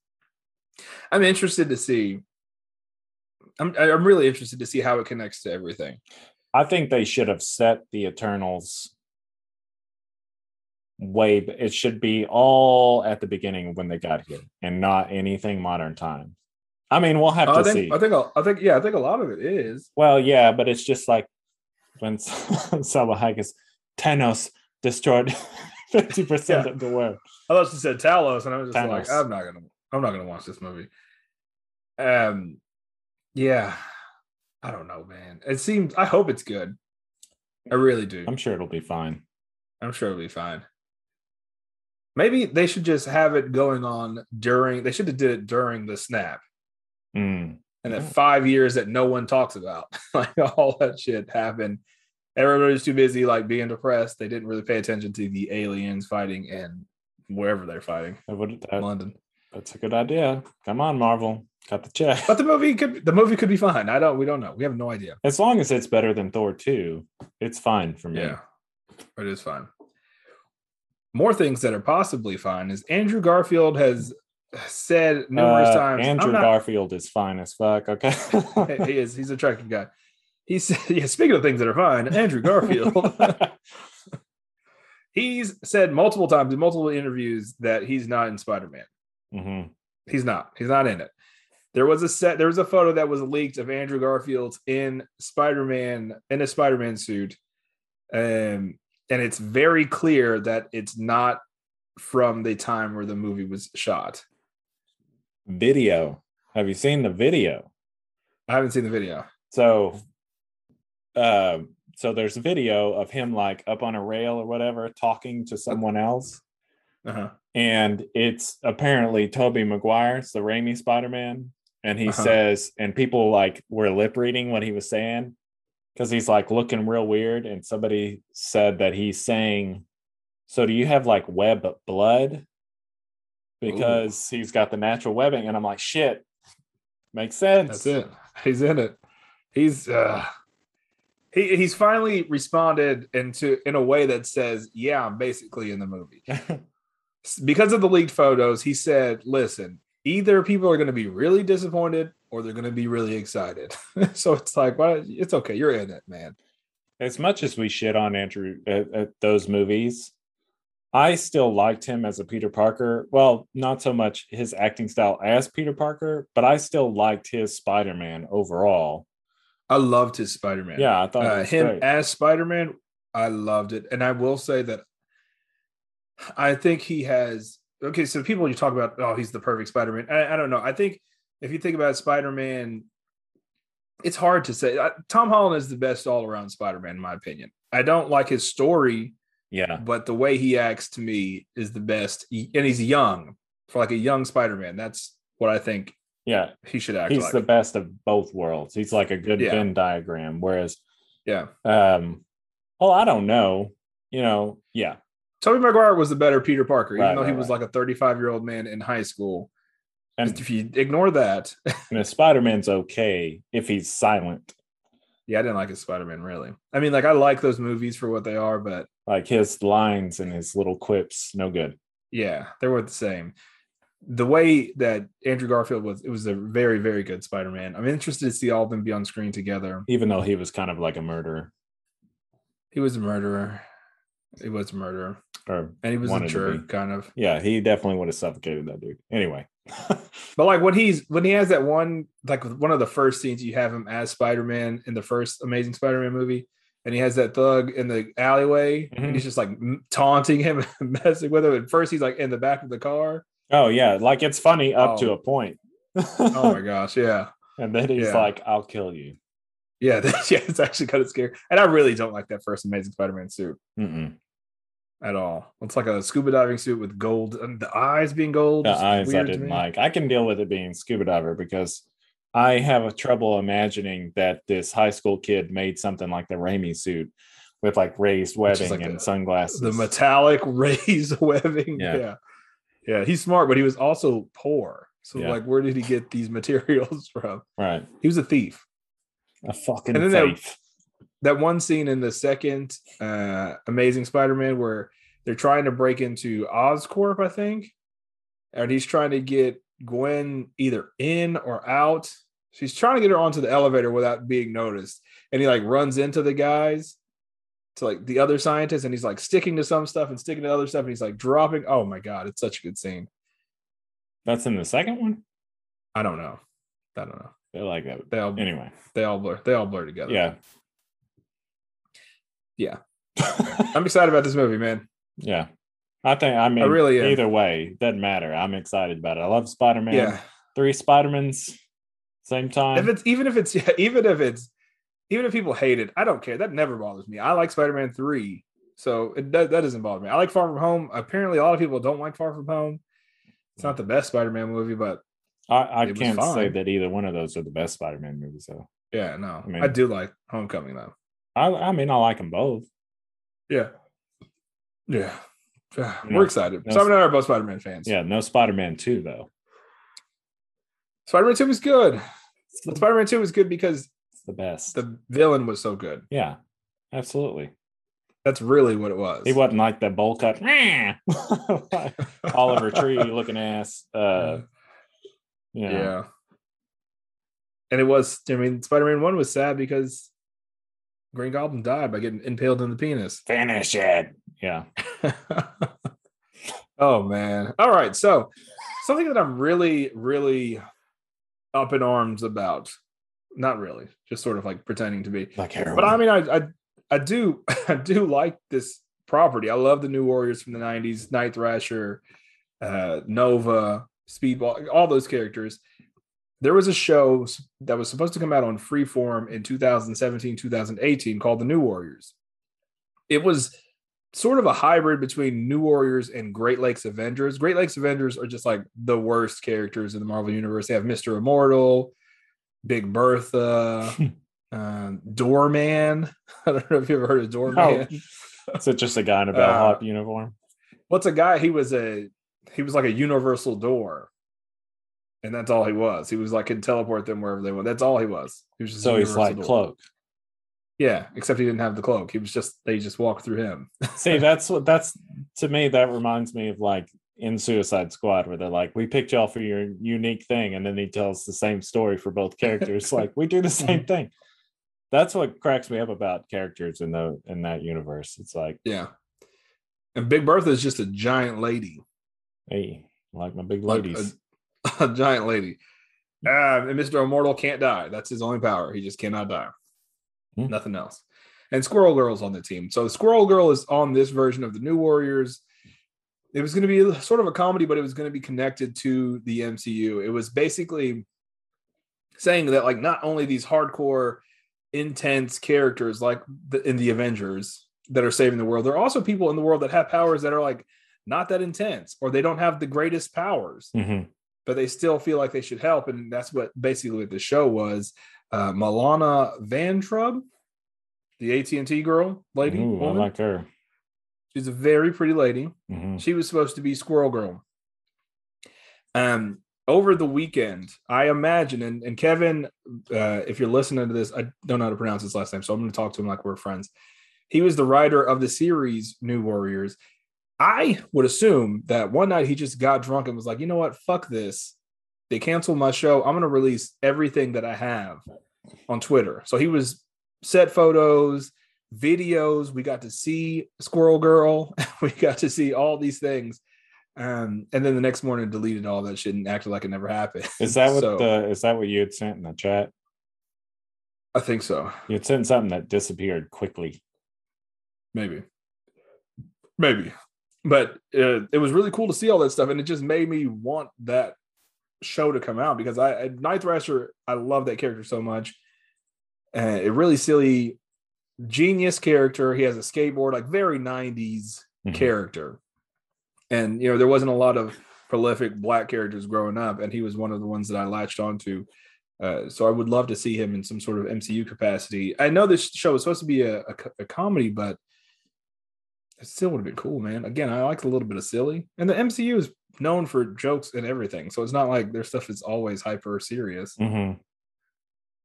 I'm interested to see. I'm I'm really interested to see how it connects to everything.
I think they should have set the Eternals way. It should be all at the beginning when they got here, and not anything modern times. I mean, we'll have
I
to
think
see.
I think i think yeah I think a lot of it is.
Well, yeah, but it's just like when *laughs* Salma Hayek is Thanos destroyed *laughs* fifty percent
Yeah.
of the world.
I thought she said Talos, and I was just like, I'm not gonna, I'm not gonna watch this movie. Um, yeah, I don't know, man. It seems. I hope it's good. I really do.
I'm sure it'll be fine.
I'm sure it'll be fine. Maybe they should just have it going on during. They should have did it during the snap,
Mm.
and that five years that no one talks about, *laughs* like all that shit happened. Everybody's too busy, like being depressed. They didn't really pay attention to the aliens fighting and wherever they're fighting,
That would, that,
London.
that's a good idea. Come on, Marvel, cut the check.
But the movie could the movie could be fine. I don't we don't know. We have no idea.
As long as it's better than Thor two, it's fine for me.
Yeah. It is fine. More things that are possibly fine is Andrew Garfield has said numerous
Uh,
times.
Andrew
not,
Garfield is fine as fuck. Okay.
he is he's a attractive guy. He said, *laughs* yeah, speaking of things that are fine, Andrew Garfield. *laughs* he's said multiple times in multiple interviews that he's not in Spider-Man.
hmm
He's not. He's not in it. There was a set. There was a photo that was leaked of Andrew Garfield in Spider-Man in a Spider-Man suit, um, and it's very clear that it's not from the time where the movie was shot.
Video. Have you seen the video?
I haven't seen the video.
So, uh, so there's a video of him like up on a rail or whatever, talking to someone else,
Uh-huh.
and it's apparently Tobey Maguire's the Raimi Spider-Man, and he
Uh-huh.
says, and people like were lip reading what he was saying because he's like looking real weird, and somebody said that he's saying, "So do you have like web blood?" Because he's got the natural webbing, and I'm like, shit, makes sense.
That's it. He's in it. He's uh he he's finally responded into in a way that says, "Yeah, I'm basically in the movie." *laughs* Because of the leaked photos, he said, "Listen, either people are going to be really disappointed or they're going to be really excited." *laughs* so it's like, well, it's okay. You're in it, man.
As much as we shit on Andrew at, at those movies, I still liked him as a Peter Parker. Well, not so much his acting style as Peter Parker, but I still liked his Spider Man overall.
I loved his Spider Man.
Yeah, I thought
uh, him
great.
as Spider Man, I loved it, and I will say that I think he has. Okay, so people you talk about, oh, he's the perfect Spider Man. I, I don't know. I think if you think about Spider Man, it's hard to say. I, Tom Holland is the best all around Spider Man, in my opinion. I don't like his story,
yeah,
but the way he acts to me is the best, He- and he's young for like a young Spider Man. That's what I think
yeah.
he should act
He's
like.
the best of both worlds. He's like a good
Yeah.
Venn diagram. Whereas,
yeah.
um, well, I don't know. You know, yeah,
Tobey Maguire was the better Peter Parker, even
Right,
though he was
right.
like a 35 year old man in high school.
And,
if you ignore that, *laughs*
and Spider Man's okay if he's silent.
yeah, I didn't like his Spider Man really. I mean, like I like those movies for what they are, but
Like his lines and his little quips, no good.
yeah, they were the same. The way that Andrew Garfield was, it was a very, very good Spider Man. I'm interested to see all of them be on screen together.
Even though he was kind of like a murderer,
He was a murderer. He was a murderer,
or
and he was a jerk, kind of.
yeah, he definitely would have suffocated that dude. Anyway, *laughs*
But like when he's when he has that one like one of the first scenes you have him as Spider Man in the first Amazing Spider Man movie, and he has that thug in the alleyway, and
Mhm.
he's just like taunting him *laughs* and messing with him. At first, he's like in the back of the car.
oh yeah, like it's funny up to
Oh.
a point.
Oh my gosh, yeah, *laughs*
and then he's
Yeah.
like, "I'll kill you."
yeah, yeah. It's actually kind of scary, and I really don't like that first Amazing Spider Man suit
Mm-mm.
At all. It's like a scuba diving suit with gold, and the eyes being gold.
The eyes I didn't like. I can deal with it being scuba diver because I have a trouble imagining that this high school kid made something like the Raimi suit with like raised webbing
like
and
the-
sunglasses.
The metallic *laughs* raised webbing.
Yeah.
yeah, yeah. He's smart, but he was also poor. So
Yeah.
like, where did he get these *laughs* materials from?
right.
He was a thief.
A fucking
And then
thief.
That one scene in the second uh, Amazing Spider-Man where they're trying to break into Oscorp, I think, and he's trying to get Gwen either in or out. She's trying to get her onto the elevator without being noticed, and he like runs into the guys to like the other scientists, and he's like sticking to some stuff and sticking to other stuff, and he's like dropping. Oh my god, it's such a good scene.
That's in the second one.
I don't know. I don't know.
They're like that.
They all
Anyway,
they all blur. They all blur together.
yeah.
Yeah. *laughs* I'm excited about this movie, man.
yeah. I think I mean I
really am.
either way, doesn't matter. I'm excited about it. I love Spider-Man.
Yeah.
Three Spider-Mans, same time.
if it's even if it's *laughs* yeah, even if it's even if people hate it, I don't care. That never bothers me. I like Spider-Man 3. So it does, that doesn't bother me. I like Far From Home. Apparently, a lot of people don't like Far From Home. It's not the best Spider-Man movie, but
I, I can't say that either one of those are the best Spider-Man movies, though.
yeah, no.
I mean-
I do like Homecoming though.
I, I mean, I like them both.
Yeah. Yeah. Yeah,
No,
We're excited.
no,
Simon and I are both Spider-Man fans.
Yeah, no Spider-Man two though.
Spider-Man 2 was good. Spider-Man 2 was good because
it's the best.
the villain was so good.
yeah, absolutely.
That's really what it was.
He wasn't like the bowl cut *laughs* Oliver Tree *laughs* looking ass. Uh, you know,
Yeah. And it was, I mean, Spider Man 1 was sad because Green Goblin died by getting impaled in the penis.
finish it. Yeah, *laughs*
oh, man. All right. So, something that I'm really, really up in arms about. Not really, just sort of like pretending to be.
like heroin.
But I mean, I, I, I do, *laughs* I do like this property. I love the New Warriors from the '90s, Night Thrasher, uh, Nova, Speedball, all those characters. There was a show that was supposed to come out on Freeform in 2017, 2018 called The New Warriors. It was sort of a hybrid between New Warriors and Great Lakes Avengers. Great Lakes Avengers are just like the worst characters in the Marvel Universe. They have Mr. Immortal, Big Bertha, *laughs* uh, Doorman. *laughs* I don't know if you ever heard of Doorman.
Is it just a guy in a *laughs*
Uh,
bellhop uniform?
What's a guy? He was a he was like a universal door, and that's all he was. He was like could teleport them wherever they went. That's all he was. He was just
So he's like cloak.
Yeah, except he didn't have the cloak. He was just they just walked through him. *laughs*
See, that's what that's to me. That reminds me of like in Suicide Squad where they're like, "We picked y'all for your unique thing," and then he tells the same story for both characters. *laughs* like we do the same mm-hmm. thing. That's what cracks me up about characters in the in that universe. It's like,
Yeah. And Big Bertha is just a giant lady.
hey, like my big
Like
ladies.
a, *laughs* a giant lady. Um, and Mr. Immortal can't die. That's his only power. He just cannot die.
Hmm.
Nothing else. And Squirrel Girl's on the team. So Squirrel Girl is on this version of the New Warriors. It was going to be sort of a comedy, but it was going to be connected to the MCU. It was basically saying that like not only these hardcore, intense characters like the, in the Avengers that are saving the world, there are also people in the world that have powers that are like not that intense, or they don't have the greatest powers
Mhm.
But they still feel like they should help. And that's what basically what the show was. Uh, Milana Vayntrub, the AT and T girl, lady,
Ooh, I like her.
She's a very pretty lady.
Mhm.
She was supposed to be Squirrel Girl. Um, over the weekend, I imagine, and, and Kevin, uh, if you're listening to this, I don't know how to pronounce his last name, so I'm going to talk to him like we're friends. He was the writer of the series New Warriors. I would assume that one night he just got drunk and was like, you know what, fuck this. They canceled my show. I'm going to release everything that I have on Twitter. So he was set photos, videos. We got to see Squirrel Girl. *laughs* we got to see all these things. Um, and then the next morning deleted all that shit and acted like it never happened.
Is that what *laughs*
So,
the is that what you had sent in the chat?
I think so.
You had sent something that disappeared quickly.
Maybe. Maybe. But uh, it was really cool to see all that stuff. And it just made me want that show to come out because I, Night Thrasher, I love that character so much. And a really silly, genius character. He has a skateboard, like very 90s
Mhm.
character. And, you know, there wasn't a lot of prolific black characters growing up. And he was one of the ones that I latched onto. Uh, so I would love to see him in some sort of MCU capacity. I know this show is supposed to be a, a, a comedy, but it still would have been cool, man. Again, I like a little bit of silly, and the MCU is known for jokes and everything, so it's not like their stuff is always hyper serious.
Mhm.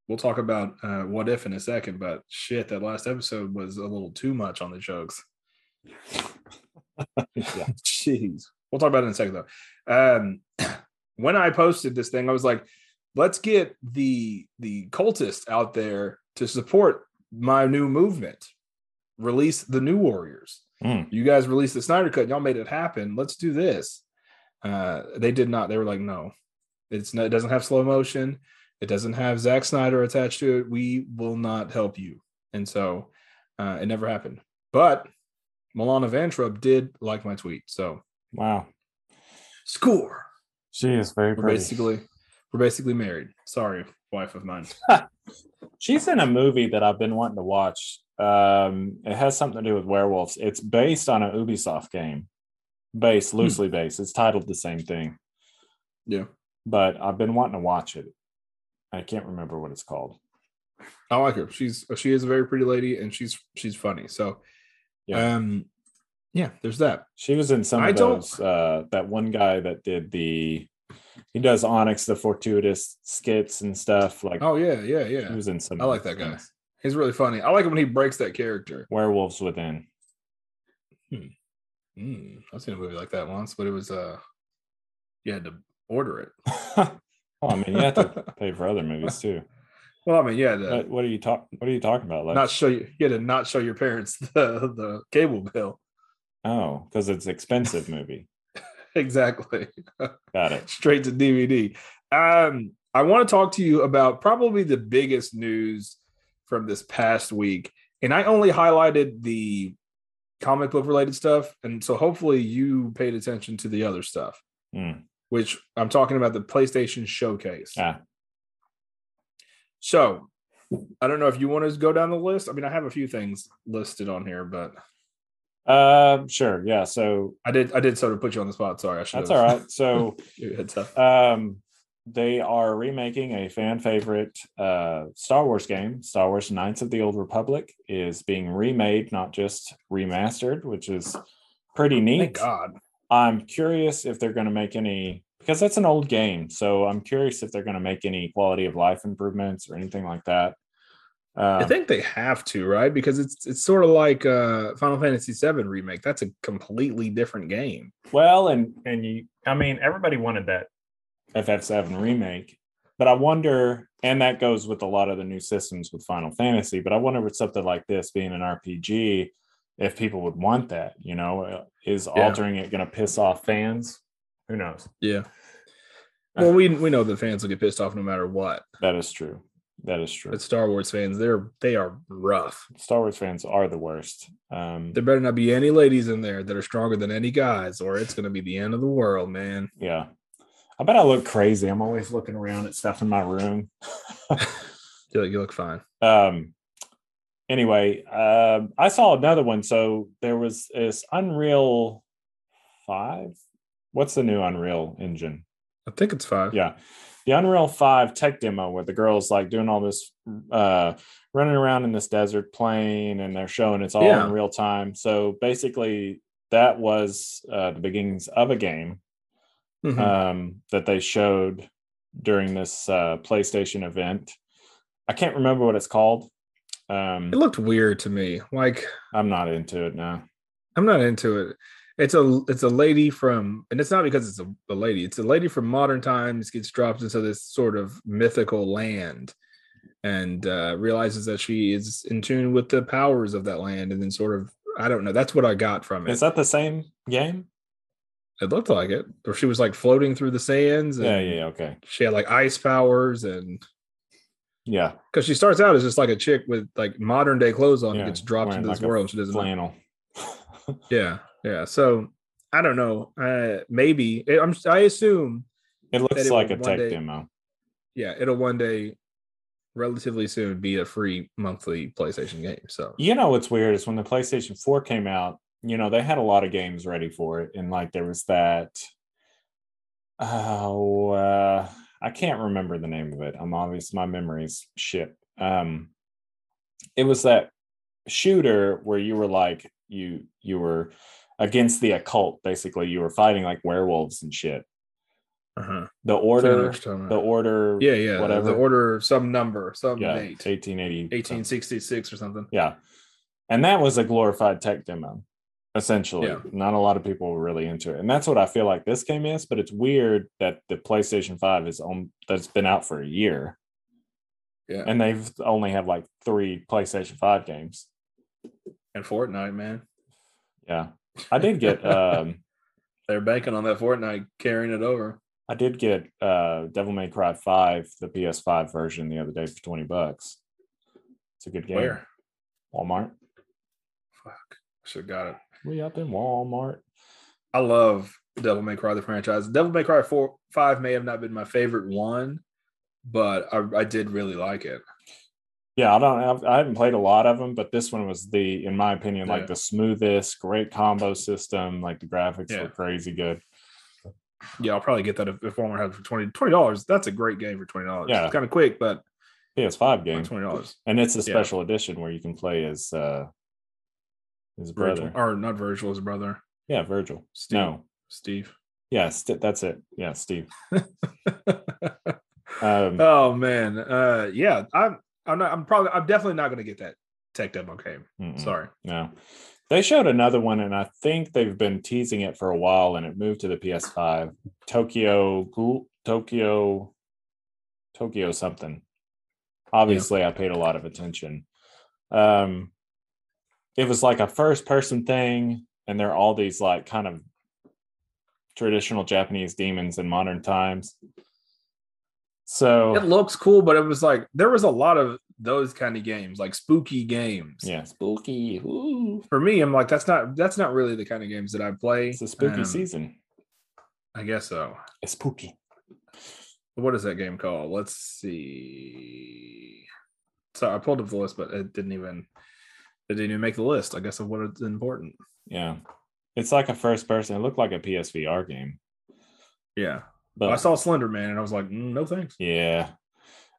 We'll talk about uh, what if in a second, but shit, that last episode was a little too much on the jokes. *laughs*
yeah.
Jeez. We'll talk about it in a second though. Um, *clears throat* when I posted this thing, I was like, let's get the the cultists out there to support my new movement. Release the new warriors.
Mm.
You guys released the Snyder Cut, y'all made it happen. Let's do this. Uh, they did not, they were like, no, it's not, it doesn't have slow motion, it doesn't have Zack Snyder attached to it. We will not help you. And so uh, it never happened. But Milana Vayntrub did like my tweet. So
Wow.
score.
She is very
We're
pretty.
basically we're basically married. Sorry, wife of mine. *laughs*
She's in a movie that I've been wanting to watch. Um, it has something to do with werewolves. It's based on a Ubisoft game, based loosely based. It's titled the same thing,
Yeah.
but I've been wanting to watch it. I can't remember what it's called.
I like her. She's she is a very pretty lady and she's she's funny. So
Yeah.
um yeah, there's that.
She was in some
I
of those. Uh, that one guy that did the, he does Onyx the fortuitous skits and stuff. Like
Oh yeah, yeah, yeah.
he was in some.
I like that guy. He's really funny. I like it when he breaks that character.
Werewolves Within.
Mm, I've seen a movie like that once, but it was uh you had to order it. *laughs*
well, I mean, you have to pay for other movies too. *laughs*
Well, I mean, yeah,
What, what are you talk? What are you talking about? Like,
not show you you had to not show your parents *laughs* the the cable bill.
oh, because it's expensive movie.
Exactly.
Got it.
Straight to DVD. Um, I want to talk to you about probably the biggest news from this past week. And I only highlighted the comic book related stuff. And so hopefully you paid attention to the other stuff,
Mm.
which I'm talking about the PlayStation showcase.
Ah,
So I don't know if you want to go down the list. I mean, I have a few things listed on here, but
uh, sure. Yeah. So
I did I did sort of put you on the spot. Sorry, I should
that's all right. *laughs* So, um, they are remaking a fan favorite uh, Star Wars game. Star Wars Knights of the Old Republic is being remade, not just remastered, which is pretty neat.
thank God.
I'm curious if they're going to make any because that's an old game. So I'm curious if they're going to make any quality of life improvements or anything like that.
I
Um,
think they have to, right? Because it's it's sort of like uh Final Fantasy VII remake. That's a completely different game.
Well, and and you, I mean, everybody wanted that FF7 remake, but I wonder, and that goes with a lot of the new systems with Final Fantasy. But I wonder with something like this being an RPG, if people would want that. You know, Uh, is
Yeah.
altering it going to piss off fans? Who knows?
Yeah. Well, we we know the fans will get pissed off no matter what.
That is true. That is true.
But Star Wars fans, they're they are rough.
Star Wars fans are the worst. Um,
There better not be any ladies in there that are stronger than any guys, or it's gonna be the end of the world, man.
yeah. I bet I look crazy. I'm always looking around at stuff in my room. *laughs*
You look, you look fine.
um anyway um i saw another one so there was this unreal 5 what's the new unreal engine
I think it's five.
yeah the unreal 5 tech demo where the girls like doing all this uh running around in this desert playing and they're showing it's all
Yeah.
in real time so basically that was uh, the beginnings of a game
Mhm.
um, that they showed during this uh, PlayStation event. I can't remember what it's called. Um,
it looked weird to me. Like
I'm not into it now.
I'm not into it. It's a it's a lady from, and it's not because it's a, a lady. It's a lady from modern times gets dropped into this sort of mythical land, and uh, realizes that she is in tune with the powers of that land, and then sort of I don't know. That's what I got from it.
Is that the same game?
it looked like it, or she was like floating through the sands. And
Yeah, yeah, okay.
She had like ice powers, and
Yeah,
because she starts out as just like a chick with like modern day clothes on,
Yeah,
and gets dropped into this
like
world. She doesn't
flannel. *laughs*
Yeah, yeah. So I don't know. Uh, maybe it, I'm. I assume.
it looks
it
like a tech
day-
demo.
Yeah, it'll one day, relatively soon, be a free monthly PlayStation game. So
You know what's weird is when the PlayStation 4 came out, you know, they had a lot of games ready for it. And like there was that oh uh I can't remember the name of it. I'm obvious my memory's shit. Um it was that shooter where you were like you you were against the occult basically. You were fighting like werewolves and shit.
uh-huh.
The order
what you're talking
the order
yeah, yeah.
whatever.
The order, some number, some
yeah,
date,
1880
1866 or something.
Yeah. And that was a glorified tech demo, essentially.
Yeah.
Not a lot of people were really into it. And that's what I feel like this game is, but it's weird that the PlayStation 5 is on that's been out for a year
Yeah, and,
they've only have like three PlayStation 5 games.
And Fortnite, man,
Yeah. I did get um
they're banking on that Fortnite carrying it over.
I did get uh Devil May Cry 5, the PS5 version the other day for 20 bucks. It's a good game.
Where?
Walmart.
Fuck, should have got it.
We up in Walmart.
I love Devil May Cry the franchise. Devil May Cry four five may have not been my favorite one, but I, I did really like it.
Yeah, I don't have, I haven't played a lot of them, but this one was the, in my opinion,
Yeah.
like the smoothest, great combo system. Like the graphics
Yeah.
were crazy good.
Yeah, I'll probably get that if, if Walmart has it for 20 dollars. That's a great game for twenty dollars.
Yeah.
it's kind of quick, but
PS5
for
game.
twenty dollars.
And it's a
Yeah.
special edition where you can play as uh his brother.
Vergil or not Vergil, his brother
Yeah, Vergil.
Steve.
No.
Steve.
Yeah, St- that's it. Yeah, Steve. *laughs* Um
oh man, uh, yeah, I'm. I'm not. I'm probably. I'm definitely not going to get that tech demo game.
mm-mm.
Sorry.
No. They showed another one, and I think they've been teasing it for a while, and it moved to the PS5. Tokyo, Tokyo, Tokyo something. Obviously, I paid a lot of attention. Um, it was like a first-person thing, and there are all these like kind of traditional Japanese demons in modern times. So
It looks cool, but it was like there was a lot of those kind of games, like spooky games.
yeah, spooky. Ooh.
For me, I'm like, that's not that's not really the kind of games that I play.
It's a spooky
Um,
season.
I guess so.
It's spooky.
What is that game called? Let's see. So I pulled up the list, but it didn't even it didn't even make the list. I guess of what is important.
Yeah. It's like a first person. It looked like a PSVR game.
Yeah.
But
I saw Slender Man and I was like, mm, no thanks.
yeah.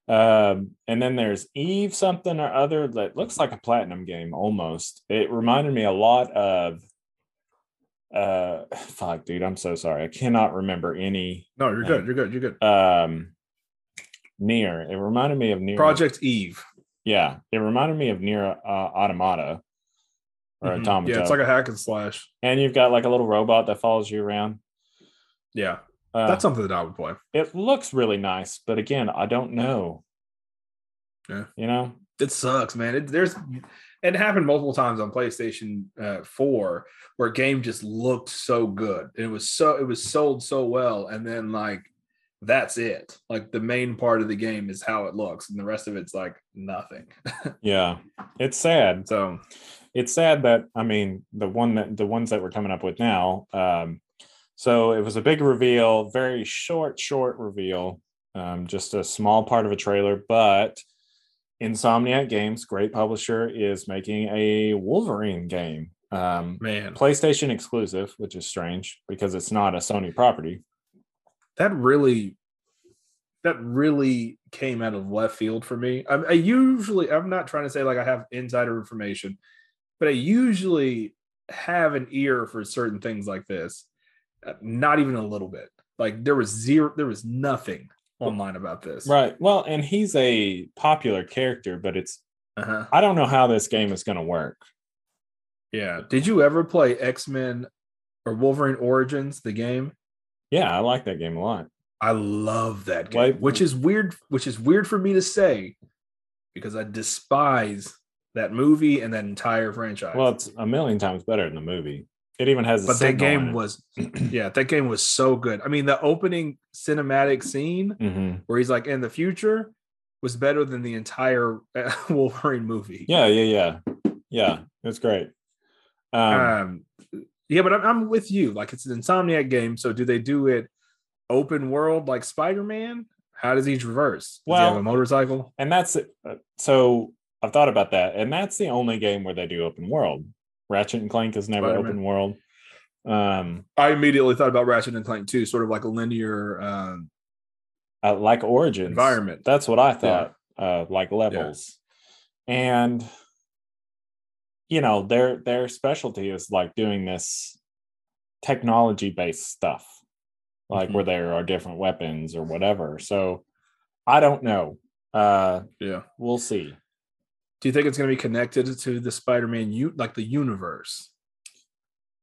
Um, and then there's Eve something or other that looks like a platinum game almost. It reminded me a lot of uh *laughs* fuck dude, I'm so sorry. I cannot remember any
No, you're good. You're good. You're good.
um NieR. It reminded me of NieR
Project Eve.
Yeah, it reminded me of NieR uh, Automata or
Mhm.
Automata.
Yeah, it's like a hack and slash.
and you've got like a little robot that follows you around.
Yeah,
Uh,
that's something that I would play.
it looks really nice, but again, I don't know.
Yeah.
You know?
It sucks, man. It, there's it happened multiple times on PlayStation uh, 4 where a game just looked so good. It was so it was sold so well, and then like that's it. Like the main part of the game is how it looks, and the rest of it's like nothing. *laughs*
Yeah. It's sad.
so
it's sad that I mean the one that the ones that we're coming up with now. Um, so it was a big reveal, very short, short reveal, um, just a small part of a trailer. But Insomniac Games, great publisher, is making a Wolverine game, um,
man,
PlayStation exclusive, which is strange because it's not a Sony property.
that really that really came out of left field for me. I, I usually I'm not trying to say like I have insider information, but I usually have an ear for certain things like this. Uh, Not even a little bit. Like there was zero, there was nothing online about this.
Right. Well, and he's a popular character, but it's
Uh-huh.
I don't know how this game is going to work.
Yeah. Did you ever play X Men or Wolverine Origins, the game?
Yeah, I like that game a lot.
I love that game, which is weird. Which is weird for me to say because I despise that movie and that entire franchise.
Well, it's a million times better than the movie. It even has. A
but that game was, *clears throat* yeah, that game was so good. I mean, the opening cinematic scene
Mhm.
where he's like in the future was better than the entire uh, *laughs* Wolverine movie.
Yeah, yeah, yeah, yeah. It's great. Um,
Um, yeah, but I'm, I'm with you. Like it's an Insomniac game, so do they do it open world like Spider Man? How does he traverse? Does he have
Well-
a motorcycle?
and that's it. Uh, so I've thought about that, and that's the only game where they do open world. Ratchet and Clank is never
Spider-Man.
open world. Um,
I immediately thought about Ratchet and Clank too, sort of like a linear um,
uh, like Origins
environment.
That's what I thought. Uh, like levels, and you know their their specialty is like doing this technology based stuff, like
Mhm.
where there are different weapons or whatever. So I don't know. Uh,
yeah.
we'll see.
Do you think it's going to be connected to the Spider-Man, u- like the universe?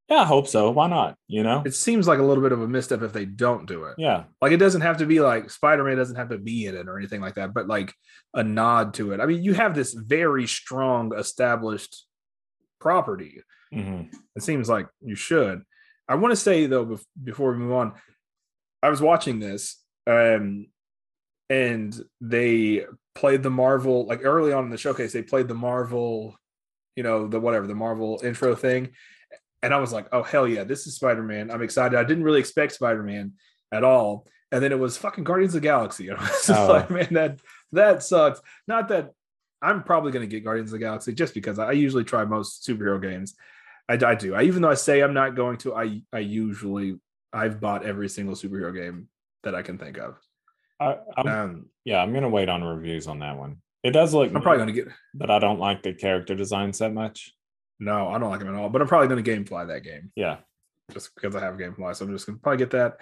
Yeah, I hope so. Why not? You know?
It seems like a little bit of a misstep if they don't do it.
yeah.
Like it doesn't have to be like Spider-Man doesn't have to be in it or anything like that, but like a nod to it. I mean, you have this very strong established property.
Mhm.
It seems like you should. I want to say though, before we move on, I was watching this, um, and they played the Marvel like early on in the showcase. They played the Marvel, you know, the whatever the Marvel intro thing, and I was like, oh hell yeah, this is Spider Man. I'm excited. I didn't really expect Spider Man at all, and then it was fucking Guardians of the Galaxy. *laughs* And I was
Oh.
like, man, that that sucks. Not that I'm probably going to get Guardians of the Galaxy just because I usually try most superhero games. I, I do. I even though I say I'm not going to, I I usually I've bought every single superhero game that I can think of.
I, I'm,
Um,
yeah, I'm gonna wait on reviews on that one. It does look.
I'm probably going to get
but I don't like the character designs that much.
no, I don't like them at all. But I'm probably going to gamefly that game
Yeah.
just because I have gamefly. So I'm just going to probably get that.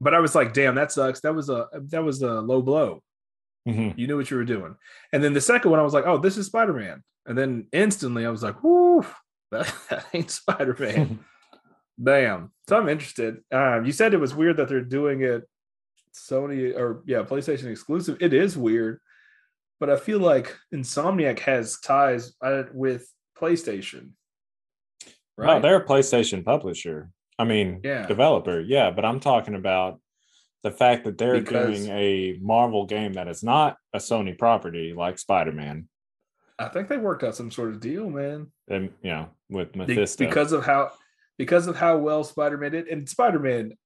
But I was like, damn, that sucks. That was a that was a low blow.
Mhm.
You knew what you were doing. And then the second one, I was like, oh, this is Spider Man. And then instantly, I was like, whoo, that, *laughs* that ain't Spider Man. Damn. *laughs* So I'm interested. Um, you said it was weird that they're doing it Sony or yeah, PlayStation exclusive. It is weird, but I feel like Insomniac has ties uh, with PlayStation.
No,
Right.
they're a PlayStation publisher. I mean,
Yeah.
developer. Yeah, but I'm talking about the fact that they're
Because-
doing a Marvel game that is not a Sony property like Spider Man,
I think they worked out some sort of deal, man.
and you know, with Mephisto.
because of how because of how well Spider-Man did, and Spider-Man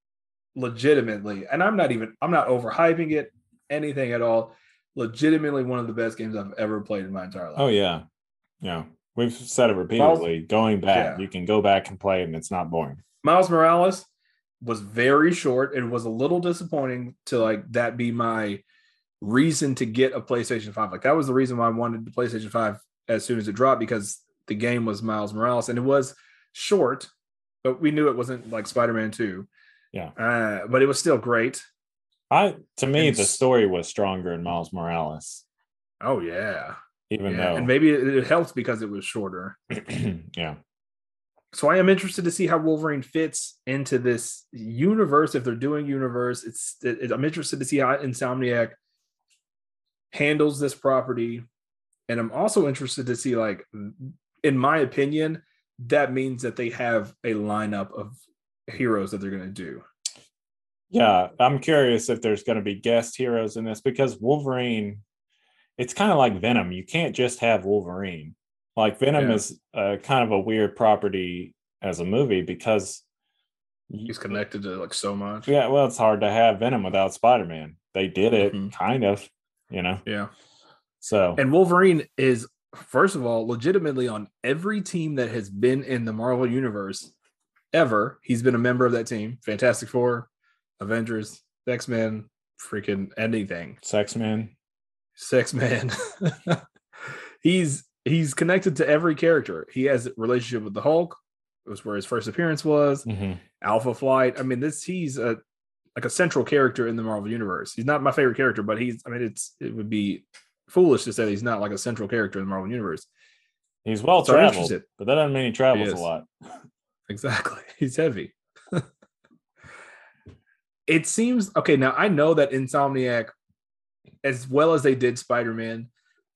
legitimately, and I'm not even I'm not overhyping it anything at all. Legitimately one of the best games I've ever played in my entire oh, life.
oh yeah, yeah. We've said it repeatedly. Going back,
Yeah.
you can go back and play it, and it's not boring.
Miles Morales was very short. It was a little disappointing to like that be my reason to get a PlayStation 5. Like that was the reason why I wanted the PlayStation 5 as soon as it dropped because the game was Miles Morales and it was short, but we knew it wasn't like Spider-Man 2.
Yeah.
Uh, but it was still great.
I to me,
And
the story was stronger in Miles Morales.
Oh yeah.
even
Yeah,
though
and maybe it, it helps because it was shorter. *clears throat*
yeah.
So I am interested to see how Wolverine fits into this universe. If they're doing universe, it's it, I'm interested to see how Insomniac handles this property, and I'm also interested to see, like, in my opinion, that means that they have a lineup of heroes that they're going to do.
Yeah, I'm curious if there's going to be guest heroes in this because Wolverine, it's kind of like Venom. You can't just have Wolverine. Like Venom
Yeah.
is uh, kind of a weird property as a movie because
He's connected to like so much.
Yeah, well, it's hard to have Venom without Spider Man. They did it,
Mhm.
kind of, you know.
Yeah.
So
And Wolverine is, first of all, legitimately on every team that has been in the Marvel Universe ever. He's been a member of that team. Fantastic Four, Avengers, X Men, freaking anything.
Sex Man,
Sex Man. *laughs* he's he's connected to every character. He has a relationship with the Hulk. It was where his first appearance was.
Mhm.
Alpha Flight. I mean, this he's a like a central character in the Marvel universe. He's not my favorite character, but he's. I mean, it's it would be foolish to say he's not like a central character in the Marvel universe.
he's well traveled, but that doesn't mean he travels
He
a lot.
Exactly, *laughs* he's heavy. it seems okay. Now I know that Insomniac, as well as they did Spider Man,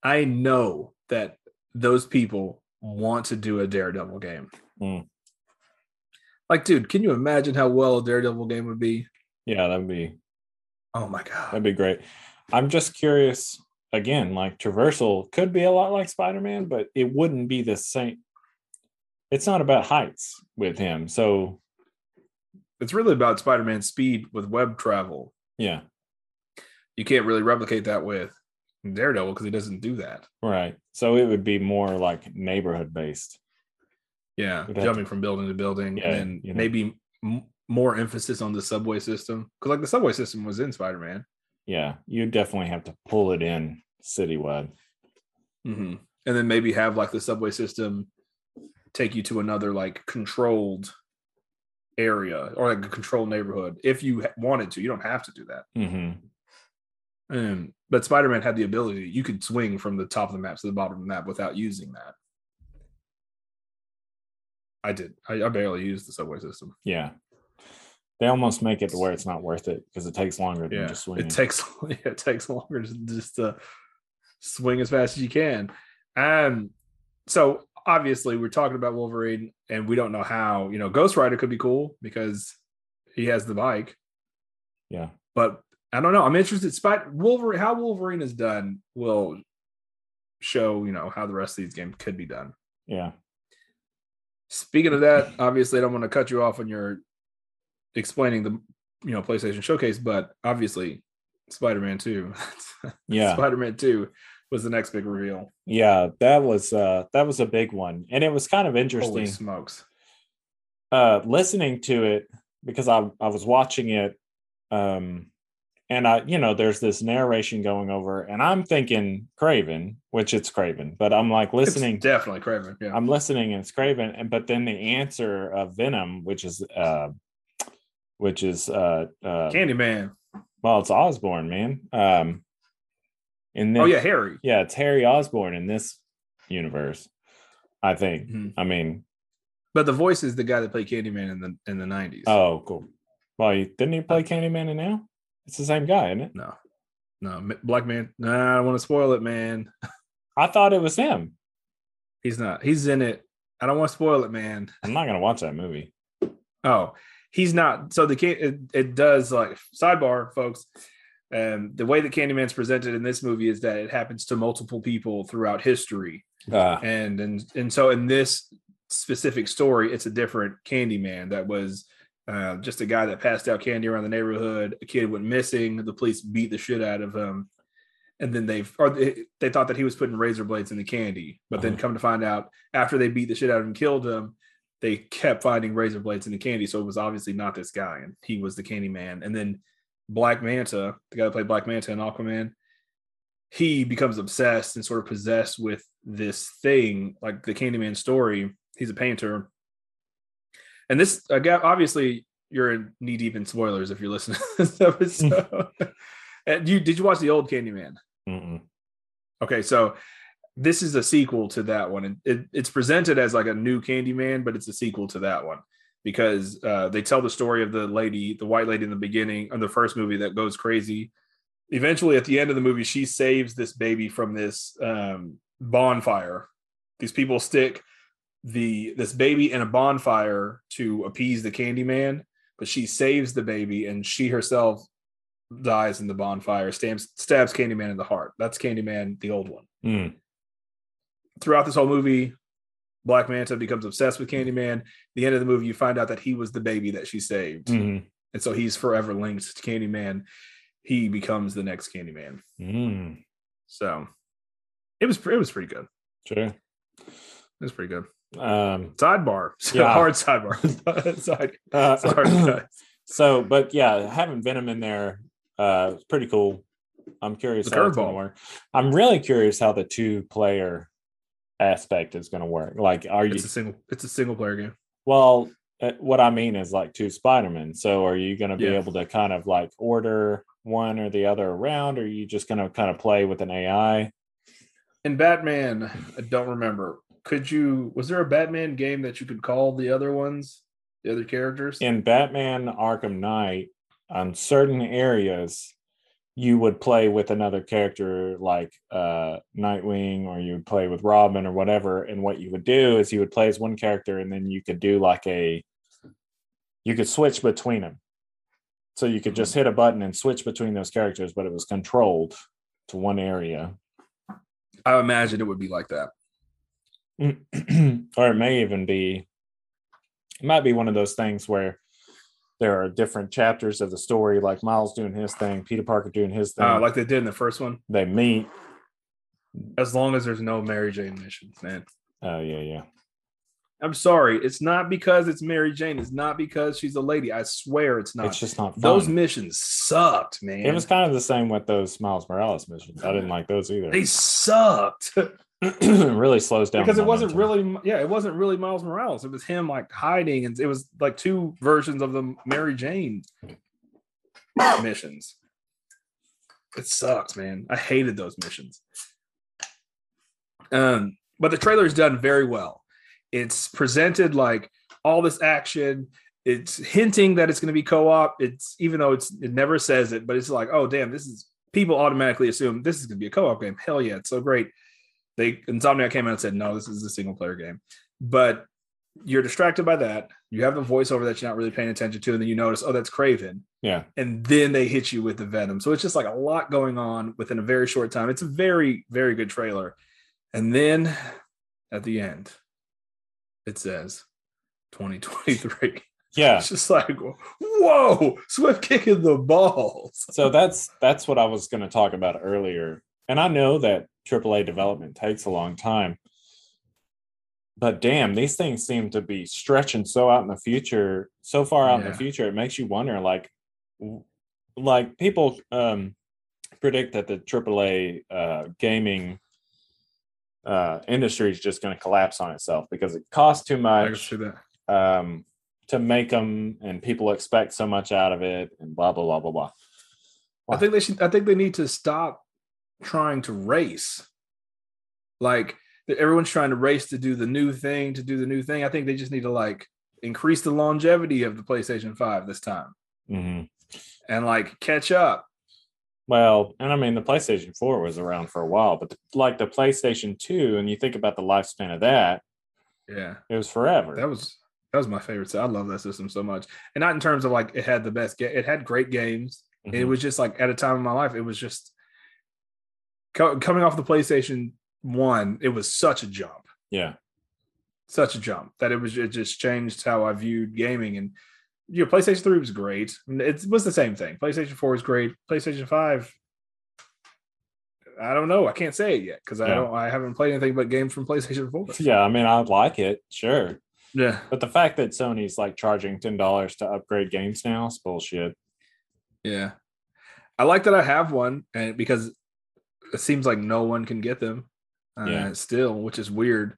I know that those people want to do a Daredevil game.
Hmm.
Like, dude, can you imagine how well a Daredevil game would be?
Yeah, that'd be
Oh my god.
that'd be great. I'm just curious. Again, like traversal could be a lot like Spider Man, but it wouldn't be the same. It's not about heights with him. So
it's really about Spider-Man's speed with web travel.
yeah,
You can't really replicate that with Daredevil because he doesn't do that.
right. So it would be more like neighborhood based.
Yeah, jumping from building to building,
Yeah,
and
you know.
maybe m- more emphasis on the subway system because, like, the subway system was in Spider-Man,
Yeah, you definitely have to pull it in citywide. Mm-hmm.
and then maybe have like the subway system take you to another like controlled area or like a controlled neighborhood if you wanted to. You don't have to do that.
hmm
Um, but Spider-Man had the ability; you could swing from the top of the map to the bottom of the map without using that. I did. I, I barely used the subway system.
Yeah. They almost make it to where it's not worth it because it takes longer than
Yeah,
just swinging.
it takes *laughs* it takes longer to just to swing as fast as you can. Um, so obviously we're talking about Wolverine, and we don't know how. You know, Ghost Rider could be cool because he has the bike,
yeah.
but I don't know. I'm interested. Spot Wolverine, how Wolverine is done will show you know how the rest of these games could be done.
Yeah.
Speaking of that, obviously I don't want to cut you off when you're explaining the you know PlayStation Showcase, but obviously Spider-Man 2. *laughs*
Yeah.
Spider-Man 2 was the next big reveal.
Yeah. That was uh that was a big one. And it was kind of
Holy
interesting
smokes.
uh listening to it because I I was watching it um and I you know there's this narration going over and I'm thinking Kraven, which it's Kraven, but I'm like listening
It's definitely Kraven. Yeah.
I'm listening and it's Kraven, and but then the answer of Venom, which is uh which is uh uh
Candyman.
well it's Osborn, man. Um and then
Oh yeah, Harry.
yeah, it's Harry Osborn in this universe, I think.
Mhm.
I mean,
But the voice is the guy that played Candyman in the in the 90s.
oh cool. Well, he, didn't he play Candyman in now? It's the same guy, isn't it?
No. No, Black Man. No, I don't want to spoil it, man. *laughs*
I thought it was him.
He's not. He's in it. I don't want to spoil it, man. *laughs*
I'm not gonna watch that movie.
Oh, he's not. So the it, it does like sidebar, folks. Um, the way that Candyman's presented in this movie is that it happens to multiple people throughout history,
Uh,
and and and so in this specific story, it's a different Candyman that was uh, just a guy that passed out candy around the neighborhood. A kid went missing. The police beat the shit out of him, and then they or they, they thought that he was putting razor blades in the candy, but then
Uh-huh.
come to find out after they beat the shit out of him, and killed him. They kept finding razor blades in the candy, so it was obviously not this guy, and he was the Candy Man. And then Black Manta, the guy that played Black Manta in Aquaman, he becomes obsessed and sort of possessed with this thing, like the Candyman story. He's a painter, and this again, obviously, you're knee deep in spoilers if you're listening to this episode. *laughs* *laughs* and you did you watch the old Candyman?
mm-mm.
Okay, so this is a sequel to that one, and it, it's presented as like a new Candyman, but it's a sequel to that one because uh, they tell the story of the lady, the white lady in the beginning of the first movie that goes crazy. Eventually, at the end of the movie, she saves this baby from this um, bonfire. These people stick the this baby in a bonfire to appease the Candyman, but she saves the baby, and she herself dies in the bonfire. Stabs stabs Candyman in the heart. That's Candyman, the old one
Mm.
throughout this whole movie, Black Manta becomes obsessed with Candyman. The end of the movie, you find out that he was the baby that she saved,
Mhm.
and so he's forever linked to Candyman. He becomes the next Candyman.
Mm.
So it was it was pretty good.
Sure.
It was pretty good.
Um,
Sidebar, *laughs*
Yeah.
hard sidebar. *laughs* Side,
uh, *laughs*
sorry,
so, but yeah, having Venom in there, uh, it's pretty cool. I'm curious
The
how it's going to work. I'm really curious how the two player aspect is going to work. Like, are you
It's a single. It's a single player game.
well? uh, What I mean is like two Spider-Man. So, are you going to be
Yeah.
able to kind of like order one or the other around, or are you just going to kind of play with an AI?
In Batman, I don't remember. Could you? Was there a Batman game that you could call the other ones, the other characters?
in Batman Arkham Knight, on certain areas, you would play with another character like uh, Nightwing, or you would play with Robin or whatever. And what you would do is you would play as one character, and then you could do like a, you could switch between them. So you could just hit a button and switch between those characters, but it was controlled to one area.
I imagine it would be like that. *clears throat*
or it may even be it might be one of those things where there are different chapters of the story like miles doing his thing peter parker doing his thing
Uh, like they did in the first one.
they meet
As long as there's no Mary Jane missions, man.
oh yeah yeah
I'm sorry. It's not because it's Mary Jane. It's not because she's a lady. I swear it's not.
it's just not fun.
Those missions sucked, man.
it was kind of the same with those miles morales missions i didn't like those either
they sucked *laughs* *clears throat*
really slows down
because it wasn't really. Yeah, it wasn't really Miles Morales. It was him like hiding, and it was like two versions of the Mary Jane missions. It sucks man. I hated those missions. Um, but the trailer is done very well. It's presented like all this action. It's hinting that it's going to be co-op. It's even though it's it never says it, but it's like, oh damn, this is people automatically assume this is going to be a co-op game. Hell yeah, it's so great. They Insomniac came out and said, no, this is a single player game. But you're distracted by that. You have the voiceover that you're not really paying attention to, and then you notice, oh, that's Kraven
yeah
and then they hit you with the venom. So it's just like a lot going on within a very short time. It's a very, very good trailer. And then at the end, it says 2023. *laughs*
yeah
It's just like, whoa, Swift kicking the balls.
so that's that's what I was going to talk about earlier. And I know that AAA development takes a long time. But damn, these things seem to be stretching so out in the future, so far out in the future, it makes you wonder like like people um predict that the AAA uh gaming uh industry is just going to collapse on itself because it costs too much um, to make them, and people expect so much out of it, and blah blah blah blah blah.
I think they should. I think they need to stop trying to race. Like everyone's trying to race to do the new thing, to do the new thing. I think they just need to like increase the longevity of the PlayStation Five this time,
Mhm.
and like catch up.
Well, and I mean, the PlayStation 4 was around for a while, but the, like the PlayStation 2, and you think about the lifespan of that,
Yeah,
it was forever.
that was that was my favorite. So I love that system so much, and not in terms of like it had the best. Ga- it had great games. It
Mhm.
was just like at a time in my life, it was just co- coming off the PlayStation One. It was such a jump.
yeah.
such a jump that it was it just changed how I viewed gaming and you know PlayStation 3 was great. It was the same thing. PlayStation 4 is great. PlayStation 5 I don't know. I can't say it yet because I don't I haven't played anything but games from PlayStation 4. *laughs*
Yeah. I mean, I'd like it, sure.
Yeah.
But the fact that Sony's like charging $10 to upgrade games now is bullshit.
Yeah. I like that I have one and because it seems like no one can get them uh,
Yeah.
still, which is weird.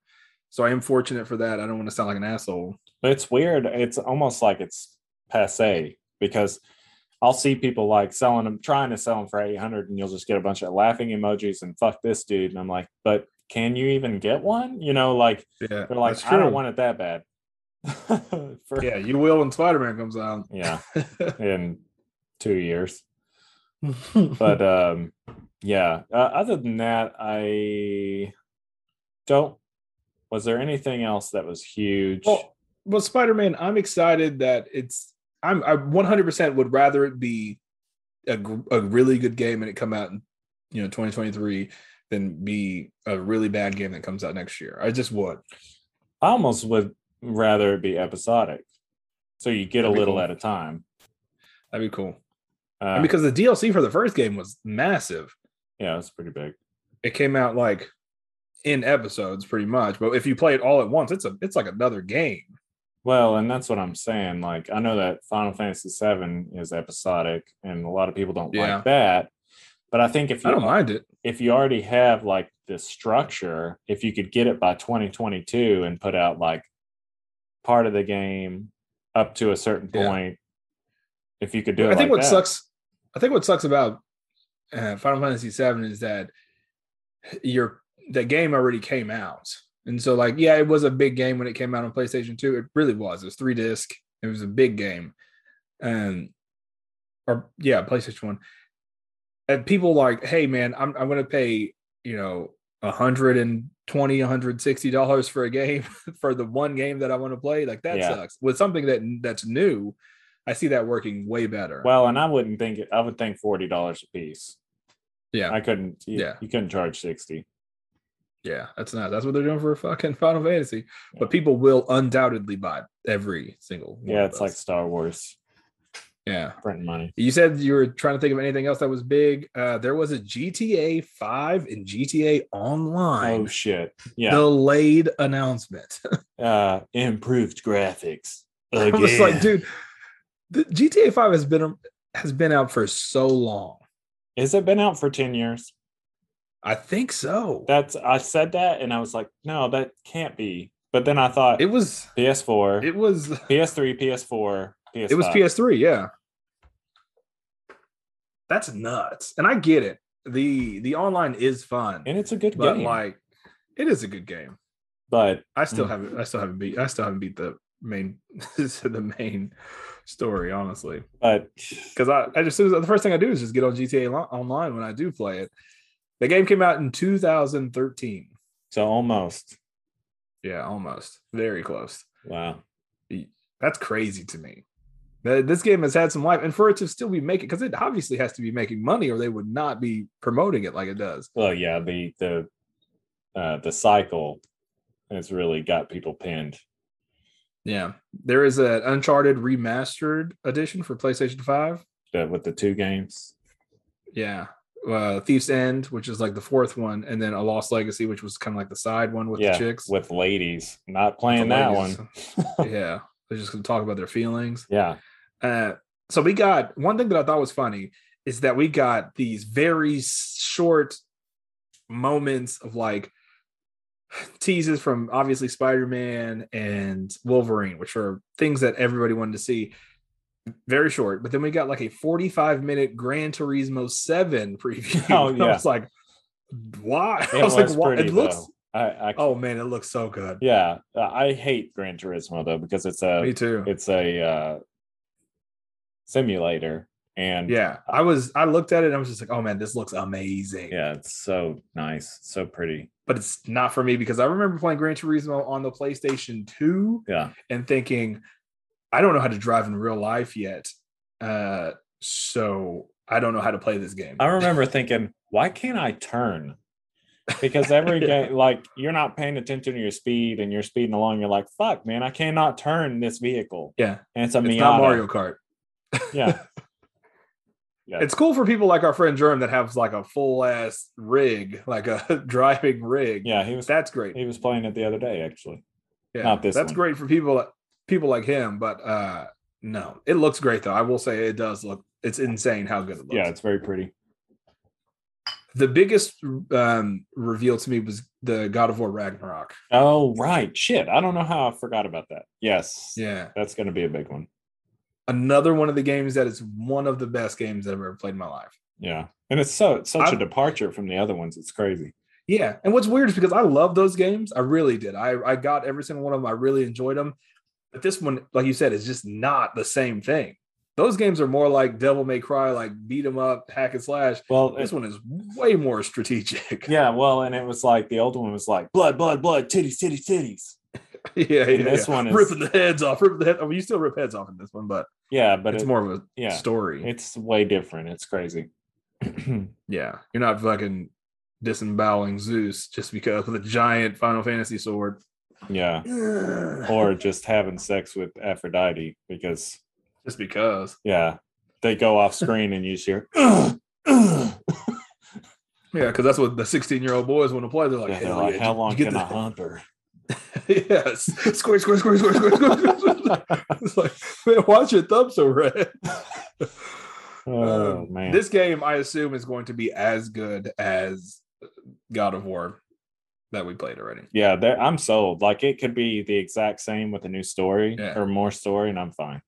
So I am fortunate for that. I don't want to sound like an asshole.
But it's weird. It's almost like it's passe because I'll see people like selling them, trying to sell them for 800, and you'll just get a bunch of laughing emojis and fuck this dude. And I'm like, but can you even get one? You know, like
Yeah,
they're like, I don't want it that bad. *laughs* For,
Yeah, you will when Spider Man comes out.
yeah, *laughs* in two years. *laughs* But um, yeah. Uh, other than that, I don't. Was there anything else that was huge?
Well, well, Spider Man, I'm excited that it's. I'm. I 100 percent would rather it be a a really good game and it come out in you know 2023 than be a really bad game that comes out next year. I just would.
I almost would rather it be episodic, so you get a
That'd be
little
cool.
at a time.
That'd be cool.
Uh,
and because the DLC for the first game was massive.
yeah, it's pretty big.
It came out like in episodes, pretty much. But if you play it all at once, it's a it's like another game.
Well, and that's what I'm saying. Like, I know that Final Fantasy VII is episodic, and a lot of people don't
Yeah.
like that. But I think if
I
you
don't mind it.
if you already have like this structure, if you could get it by 2022 and put out like part of the game up to a certain point, if you could do it,
I think
like
what
that-
sucks. I think what sucks about uh, Final Fantasy VII is that your the game already came out, and so like yeah, it was a big game when it came out on PlayStation Two. It really was. It was three disc. It was a big game, and or yeah, PlayStation One. And people like, hey man, I'm I'm gonna pay you know a hundred and twenty, hundred sixty dollars for a game *laughs* for the one game that I want to play. Like that
Yeah.
sucks. With something that that's new, I see that working way better.
Well, and I wouldn't think it. I would think forty dollars a piece.
Yeah.
I couldn't. You,
Yeah.
you couldn't charge sixty.
Yeah, that's not that's what they're doing for a fucking *laughs* Final Fantasy. But people will undoubtedly buy every single one
Yeah, it's like. Star Wars
yeah.
printing money.
You said you were trying to think of anything else that was big. Uh there was a GTA 5 and GTA Online
Oh shit! Yeah,
delayed announcement. *laughs*
uh, improved graphics.
I was like, dude, the GTA 5 has been has been out for so long.
Has it been out for ten years?
I think so.
That's I said that, and I was like, no, that can't be. But then I thought
it was
PS4,
it was
PS3, PS4, PS5.
it was PS3, yeah. That's nuts. And I get it. The the online is fun.
and it's a good
but
game.
like it is a good game.
but
I still
Mm.
haven't I still haven't beat I still haven't beat the main *laughs* the main story, honestly.
but
Because I, I just the first thing I do is just get on GTA online when I do play it. The game came out in 2013.
so almost
Yeah, almost. Very close.
wow.
That's crazy to me. That This game has had some life, and for it to still be making, because it obviously has to be making money, or they would not be promoting it like it does.
Well, yeah, the the uh, the cycle has really got people pinned.
Yeah, there is an Uncharted remastered edition for PlayStation Five.
uh, with the two games.
Yeah, uh, Thief's End, which is like the fourth one, and then A Lost Legacy, which was kind of like the side one with
yeah,
the chicks.
with ladies. Not playing that
ladies.
one. *laughs* *laughs*
yeah, they're just gonna talk about their feelings.
Yeah,
Uh, so we got one thing that I thought was funny is that we got these very short moments of like teases from obviously Spider-Man and Wolverine, which are things that everybody wanted to see. Very short, but then we got like a 45 minute Gran Turismo 7 *laughs* preview. *laughs*
Oh,
And I was like, why? *laughs*
it
I was,
was,
like, why?
pretty.
It looks
though. I, I
oh man, it looks so good.
yeah, I hate Gran Turismo though because it's a
Me too.
it's a uh, simulator and
Yeah, I was I looked at it and I was just like, oh man, this looks amazing.
yeah, it's so nice, so pretty.
But it's not for me because I remember playing Gran Turismo on the PlayStation 2
Yeah,
and thinking, I don't know how to drive in real life yet. Uh, so I don't know how to play this game.
I remember thinking, why can't I turn? Because every
Yeah. *laughs*
game, like you're not paying attention to your speed and you're speeding along. You're like, fuck, man, I cannot turn this vehicle.
Yeah,
And it's a
it's
Miata.
not Mario Kart.
Yeah. *laughs* Yeah.
It's cool for people like our friend Germ that have like a full ass rig, like a *laughs* driving rig.
Yeah, he was
That's great.
he was playing it the other day, actually.
Yeah,
not this
That's
one.
great for people people like him, but uh no, it looks great though. I will say it does look. It's insane how good it looks.
Yeah, it's very pretty.
the biggest um reveal to me was the God of War Ragnarok.
Oh, right. Shit. I don't know how I forgot about that. Yes.
Yeah,
That's gonna be a big one.
Another one of the games that is one of the best games that I've ever played in my life.
Yeah. And it's so it's such a
I'm-
departure from the other ones. It's crazy.
Yeah, and what's weird is because I love those games. I really did. I I got every single one of them. I really enjoyed them. But this one, like you said, is just not the same thing. Those games are more like Devil May Cry, like beat 'em up, hack and slash.
Well,
This
it-
one is way more strategic.
yeah, well, and it was like the old one was like blood, blood, blood, titties, titties, titties. *laughs*
yeah, yeah.
This
yeah.
one is-
ripping the heads off, ripping the head. I mean, you still rip heads off in this one, but,
Yeah, but
it's
it-
more of a
yeah,
story.
it's way different. It's crazy. *clears throat*
yeah, you're not fucking disemboweling Zeus just because with a giant Final Fantasy sword.
yeah, *sighs* or just having sex with Aphrodite because
just because.
yeah, they go off screen and you hear. *laughs*
Yeah, because that's what the 16 year old boys want to play. They're like,
Yeah, they're like, how long
get
can
the-
I hunt her?
Yes. Squirt, squirt, squirt, squirt, squirt, squirt, squirt. it's like, man, why's your thumb so red? *laughs*
Oh
Um,
man,
This game, I assume, is going to be as good as God of War that we played already.
yeah, that- I'm sold. Like it could be the exact same with a new story
Yeah.
or more story, and I'm fine.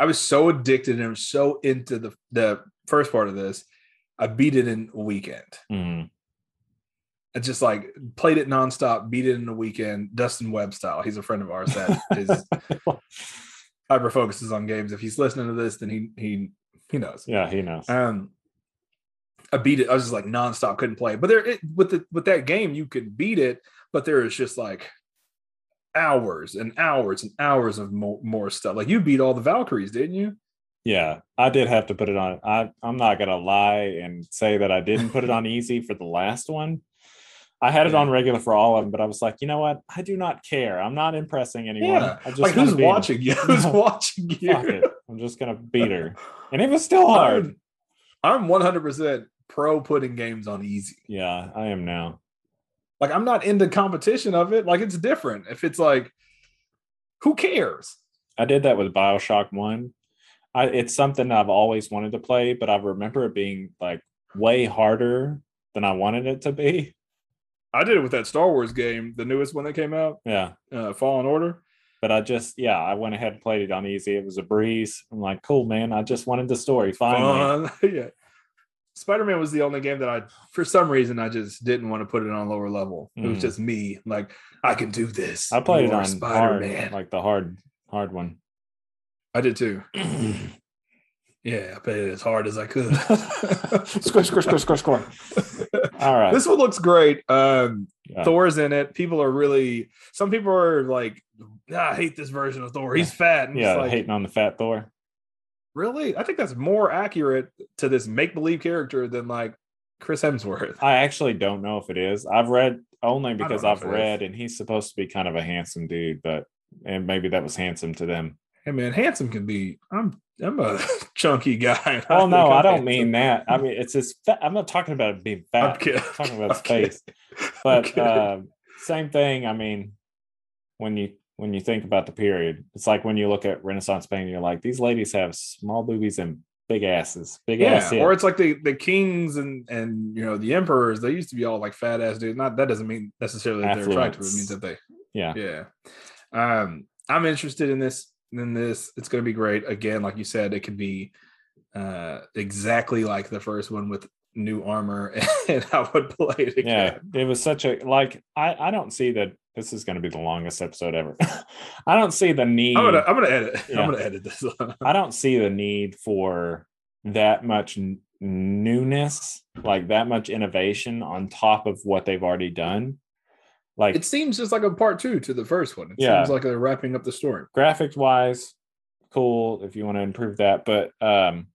I was so addicted and I was so into the, the first part of this. I beat it in a weekend.
Mhm.
I just like played it nonstop, beat it in a weekend, Dustin Webb style. He's a friend of ours that is *laughs* hyper focuses on games. If he's listening to this, then he he he knows.
Yeah, he knows.
Um, I beat it. I was just like nonstop, couldn't play. But there, it, with the with that game, you could beat it, but there is just like hours and hours and hours of more, more stuff. Like you beat all the Valkyries, didn't you?
Yeah, I did have to put it on. I I'm not gonna lie and say that I didn't put it on easy for the last one. I had it
Yeah.
on regular for all of them, but I was like, you know what? I do not care. I'm not impressing anyone.
Yeah.
I just
Like who's watching you? *laughs* Who's watching you?
I'm just gonna beat her, and it was still *laughs* hard.
I'm, I'm 100% pro putting games on easy.
Yeah, I am now.
Like I'm not into competition of it. Like it's different. If it's like, who cares?
I did that with Bioshock One. I it's something I've always wanted to play, but I remember it being like way harder than I wanted it to be.
I did it with that Star Wars game, the newest one that came out,
Yeah.
uh, Fallen Order.
But I just, yeah, I went ahead and played it on easy. It was a breeze. I'm like, cool, man. I just wanted the story. Finally.
Fun. *laughs* yeah. Spider Man was the only game that I, for some reason, I just didn't want to put it on lower level. It was
Mm.
just me, like I can do this.
I played it on
Spider Man,
like the hard, hard one.
I did too. *clears throat* *clears throat* Yeah, I played it as hard as I could.
score, score, score, score, score. All right.
This one looks great. Um,
Yeah.
Thor's in it. People are really. Some people are like, "Ah, I hate this version of Thor. He's fat. And
yeah,
like,
hating on the fat Thor.
really? I think that's more accurate to this make believe character than like Chris Hemsworth.
I actually don't know if it is. I've read only because I've
it is.
read, and he's supposed to be kind of a handsome dude, but and maybe that was handsome to them.
Hey man, handsome can be. I'm I'm a *laughs* chunky guy. *laughs*
Oh no, I
I'm
don't mean that. I mean it's. Fa- I'm not talking about it being
I'm
fat. I'm talking about *laughs*
I'm kidding.
face. But uh, same thing. I mean, when you when you think about the period, it's like when you look at Renaissance painting, you're like, these ladies have small boobies and big asses, big ass.
yeah, or it's like the the kings and and you know the emperors. They used to be all like fat ass dudes. Not that doesn't mean necessarily that they're attractive. It
Affluence.
means that they
yeah,
yeah. Um, I'm interested in this. In this, it's going to be great. Again, like you said, it could be uh exactly like the first one with new armor, *laughs* and I would play it again. yeah.
It was such a like. I I don't see that. This is going to be the longest episode ever. *laughs* I don't see the need.
I'm gonna *laughs* I'm gonna edit.
Yeah.
I'm gonna edit this.
I don't see the need for that much newness, like that much innovation on top of what they've already done. Like
it seems just like a part two to the first one. It
Yeah.
seems like they're wrapping up the story.
graphics wise, cool if you want to improve that. But um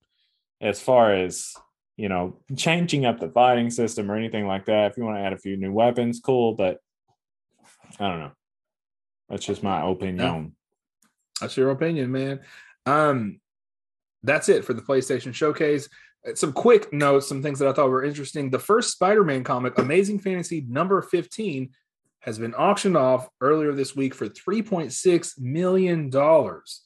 as far as you know, changing up the fighting system or anything like that, if you want to add a few new weapons, cool. But I don't know. That's just my opinion.
That's your opinion, man. Um, that's it for the PlayStation Showcase. Uh, Some quick notes, some things that I thought were interesting. The first Spider-Man comic, Amazing Fantasy number 15, has been auctioned off earlier this week for 3.6 million dollars,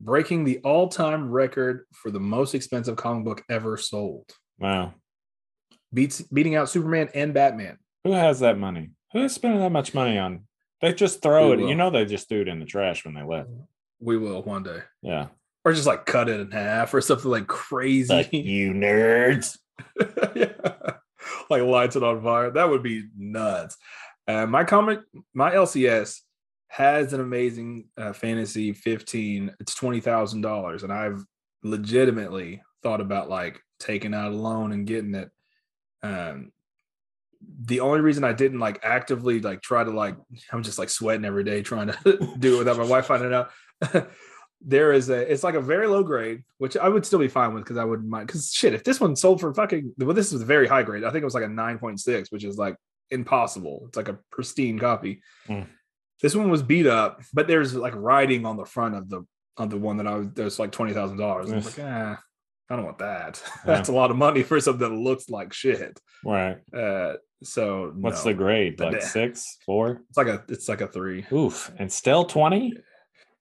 breaking the all-time record for the most expensive comic book ever sold.
Wow.
Beats beating out Superman and Batman.
Who has that money? Who is spending that much money on? They just throw
Who
it.
will?
You know, they just threw it in the trash when they left.
We will one day.
Yeah.
Or just like cut it in half or something like crazy.
Like you nerds. *laughs*
yeah. like lights it on fire. That would be nuts. Uh, my comic, my LCS has an amazing uh, fantasy 15. It's twenty thousand dollars, and I've legitimately thought about like taking out a loan and getting it. Um, the only reason I didn't like actively like try to like I'm just like sweating every day trying to *laughs* do it without my wife finding out. *laughs* there is a it's like a very low grade, which I would still be fine with because I wouldn't mind. Because shit, if this one sold for fucking well, this was a very high grade. I think it was like a 9.6, which is like impossible. It's like a pristine copy.
Hmm.
This one was beat up, but there's like writing on the front of the on the one that I was there's like twenty thousand dollars. I was
Yes.
like, ah, I don't want that. *laughs* That's a lot of money for something that looks like shit.
Right.
Uh, so
What's
no.
the grade? Like six, four?
It's like a it's like a three
Oof. And still 20?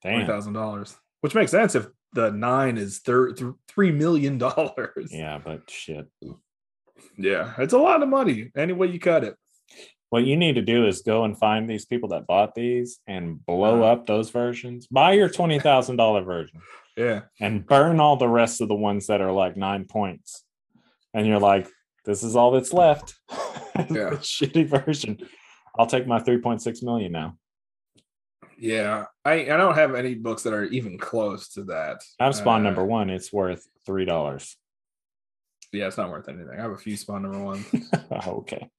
twenty
Damn.
thousand dollars, which makes sense if the nine is thir- th- three million dollars.
Yeah, but shit.
yeah, it's a lot of money. Any way you cut it.
What you need to do is go and find these people that bought these and blow
Uh-huh.
up those versions. Buy your twenty thousand dollar version *laughs*
Yeah,
and burn all the rest of the ones that are like nine points. And you're like, this is all that's left. *laughs*
Yeah.
Shitty version. I'll take my three point six million now.
yeah. I I don't have any books that are even close to that.
I have Spawn
Uh,
number one. It's worth three dollars.
Yeah, it's not worth anything. I have a few Spawn number one. *laughs*
okay.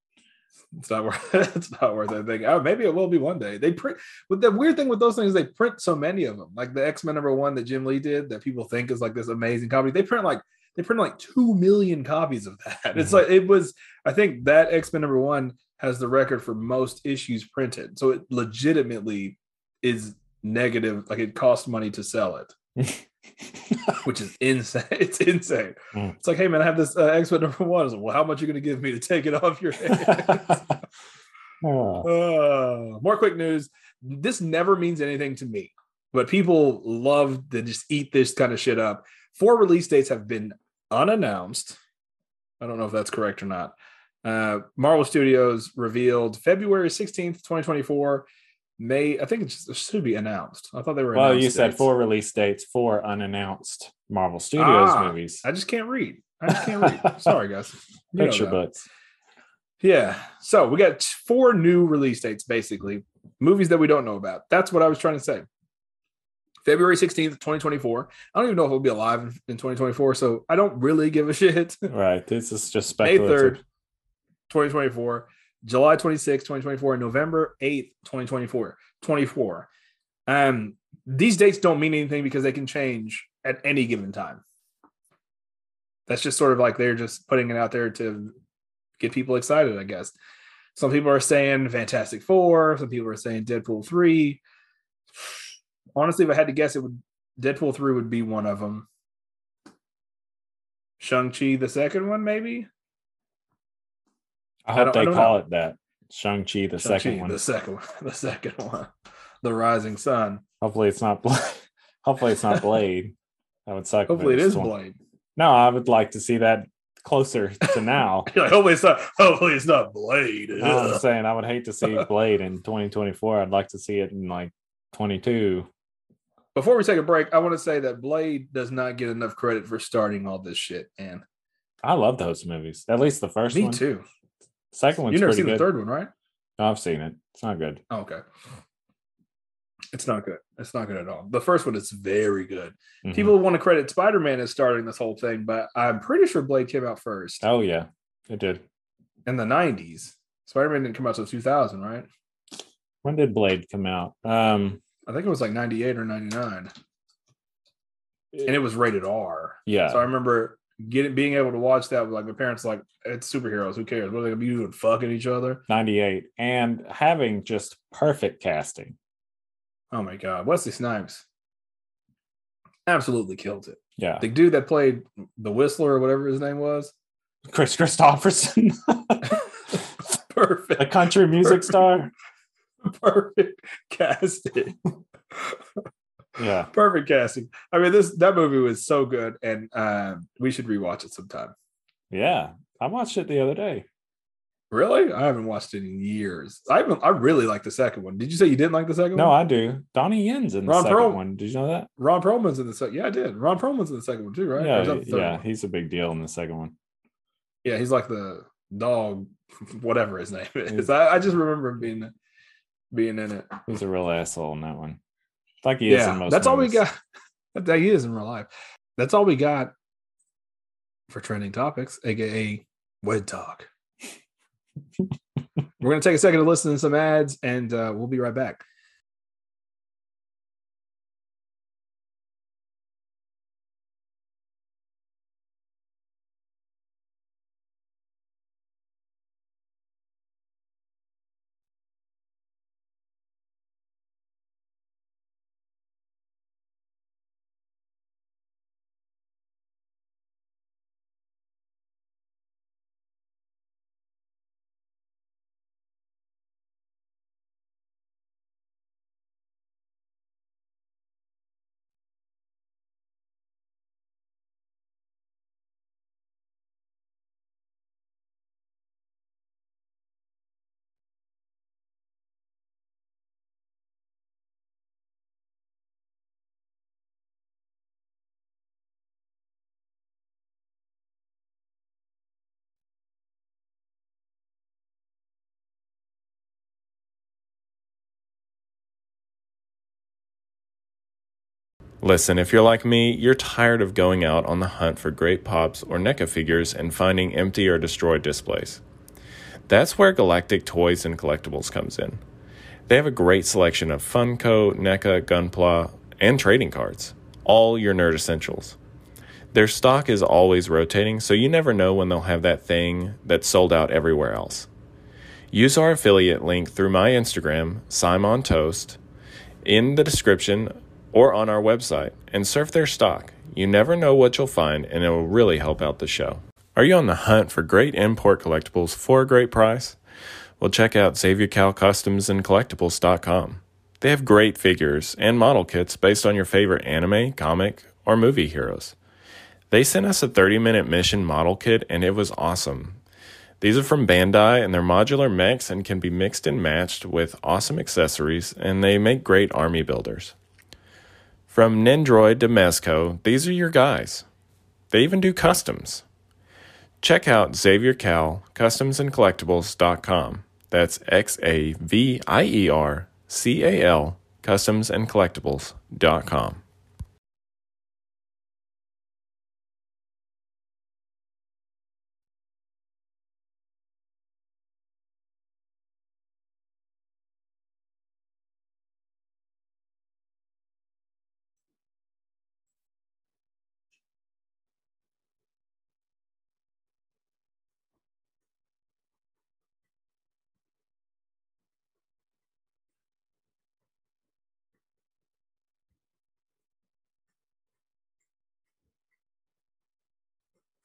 It's not worth. *laughs* It's not worth anything. Oh, maybe it will be one day. They print. But the weird thing with those things, they print so many of them. Like the X Men number one that Jim Lee did, that people think is like this amazing copy. They print like they print like two million copies of that. It's
Mhm.
like it was. I think that X Men number one has the record for most issues printed. So it legitimately is negative. Like it costs money to sell it, *laughs* *laughs* which is insane. *laughs* It's insane.
Mm.
It's like, hey man, I have this uh, X number one. Like, well, how much are you going to give me to take it off your hands? *laughs*
Oh,
Uh, more quick news. This never means anything to me, but people love to just eat this kind of shit up. Four release dates have been unannounced. I don't know if that's correct or not. Uh, Marvel Studios revealed February 16th, 2024. May, I think it just- it should be announced. I thought they were
well, you
announced
said
dates.
four release dates for unannounced Marvel Studios
Ah,
movies.
I just can't read. I just can't read. *laughs* Sorry, guys. You
Picture books.
Yeah. So we got four new release dates, basically, movies that we don't know about. That's what I was trying to say. February 16th, 2024. I don't even know if we'll be alive in, in 2024. So I don't really give a *laughs* shit.
Right. This is just
May
speculative.
3rd, 2024. July 26th, 2024. and November 8th, 2024. 24. Um, these dates don't mean anything because they can change at any given time. That's just sort of like they're just putting it out there to get people excited, I guess. Some people are saying Fantastic Four, some people are saying Deadpool 3. Honestly, if I had to guess, it would Deadpool 3 would be one of them. Shang-Chi, the second one, maybe?
I
I
hope
I
they
don't
call
know.
it that. Shang-Chi, the
Shang-Chi,
second one.
The second one. *laughs* The second one. The Rising Sun.
Hopefully it's not Blade. *laughs* Hopefully it's not Blade. That would suck.
Hopefully it is
one-
Blade.
No, I would like to see that closer to *laughs* now.
Like, hopefully it's not hopefully it's not Blade.
No, I'm saying I would hate to see Blade in 2024. I'd like to see it in like 22.
Before we take a break, I want to say that Blade does not get enough credit for starting all this shit, And
I love those movies. At least the first
Me
one.
too.
Second one's
You never seen
good.
the third one, right?
No, I've seen it. It's not good.
Oh, okay. It's not good. It's not good at all. The first one is very good.
Mhm.
People want to credit Spider Man as starting this whole thing, but I'm pretty sure Blade came out first
Oh yeah, it did.
in the 90s. Spider Man didn't come out until 2000, right?
When did Blade come out? Um,
I think it was like 98 or 99, and it was rated R.
yeah,
So I remember getting being able to watch that with like my parents, like it's superheroes. Who cares? What are they gonna be doing? Fucking each other?
98, and having just perfect casting.
Oh my god, Wesley Snipes absolutely killed it.
Yeah,
The dude that played the Whistler or whatever his name was,
Kris Kristofferson, *laughs*
perfect,
a country music
Perfect.
star. *laughs*
perfect casting.
Yeah, *laughs*
perfect casting. I mean, this that movie was so good, and um, we should rewatch it sometime.
yeah. I watched it the other day.
Really, I haven't watched it in years. I haven't, I really like the second one. Did you say you didn't like the second
No,
one?
No, I do. Donnie Yen's in the
Ron
second
Perl-
one. Did you know that?
Ron Perlman's in the second. Yeah, I did. Ron Perlman's in the second one too, right?
Yeah,
that the third
yeah.
one?
He's a big deal in the second one.
yeah. He's like the dog, *laughs* whatever his name is. I, I just remember him being being in it.
He's a real asshole in that one. Like he is in
Yeah,
most.
that's all we got. *laughs* That he is in real life. That's all we got for trending topics, aka wed talk. *laughs* We're gonna take a second to listen to some ads, and uh, we'll be right back.
Listen, if you're like me, you're tired of going out on the hunt for great pops or NECA figures and finding empty or destroyed displays. That's where Galactic Toys and Collectibles comes in. They have a great selection of Funko, NECA, Gunpla, and trading cards, all your nerd essentials. Their stock is always rotating, so you never know when they'll have that thing that's sold out everywhere else. Use our affiliate link through my Instagram, Simon Toast, in the description or on our website and surf their stock. You never know what you'll find, and it will really help out the show. Are you on the hunt for great import collectibles for a great price? Well, check out Xavier Cal Customs and Collectibles.com. They have great figures and model kits based on your favorite anime, comic, or movie heroes. They sent us a 30 minute mission model kit, and it was awesome. These are from Bandai and they're modular mechs and can be mixed and matched with awesome accessories, and they make great army builders. From Nendroid to Mezco, these are your guys. They even do customs. Check out Xavier Cal Customs and Collectibles.com. That's X A V I E R C A L Customs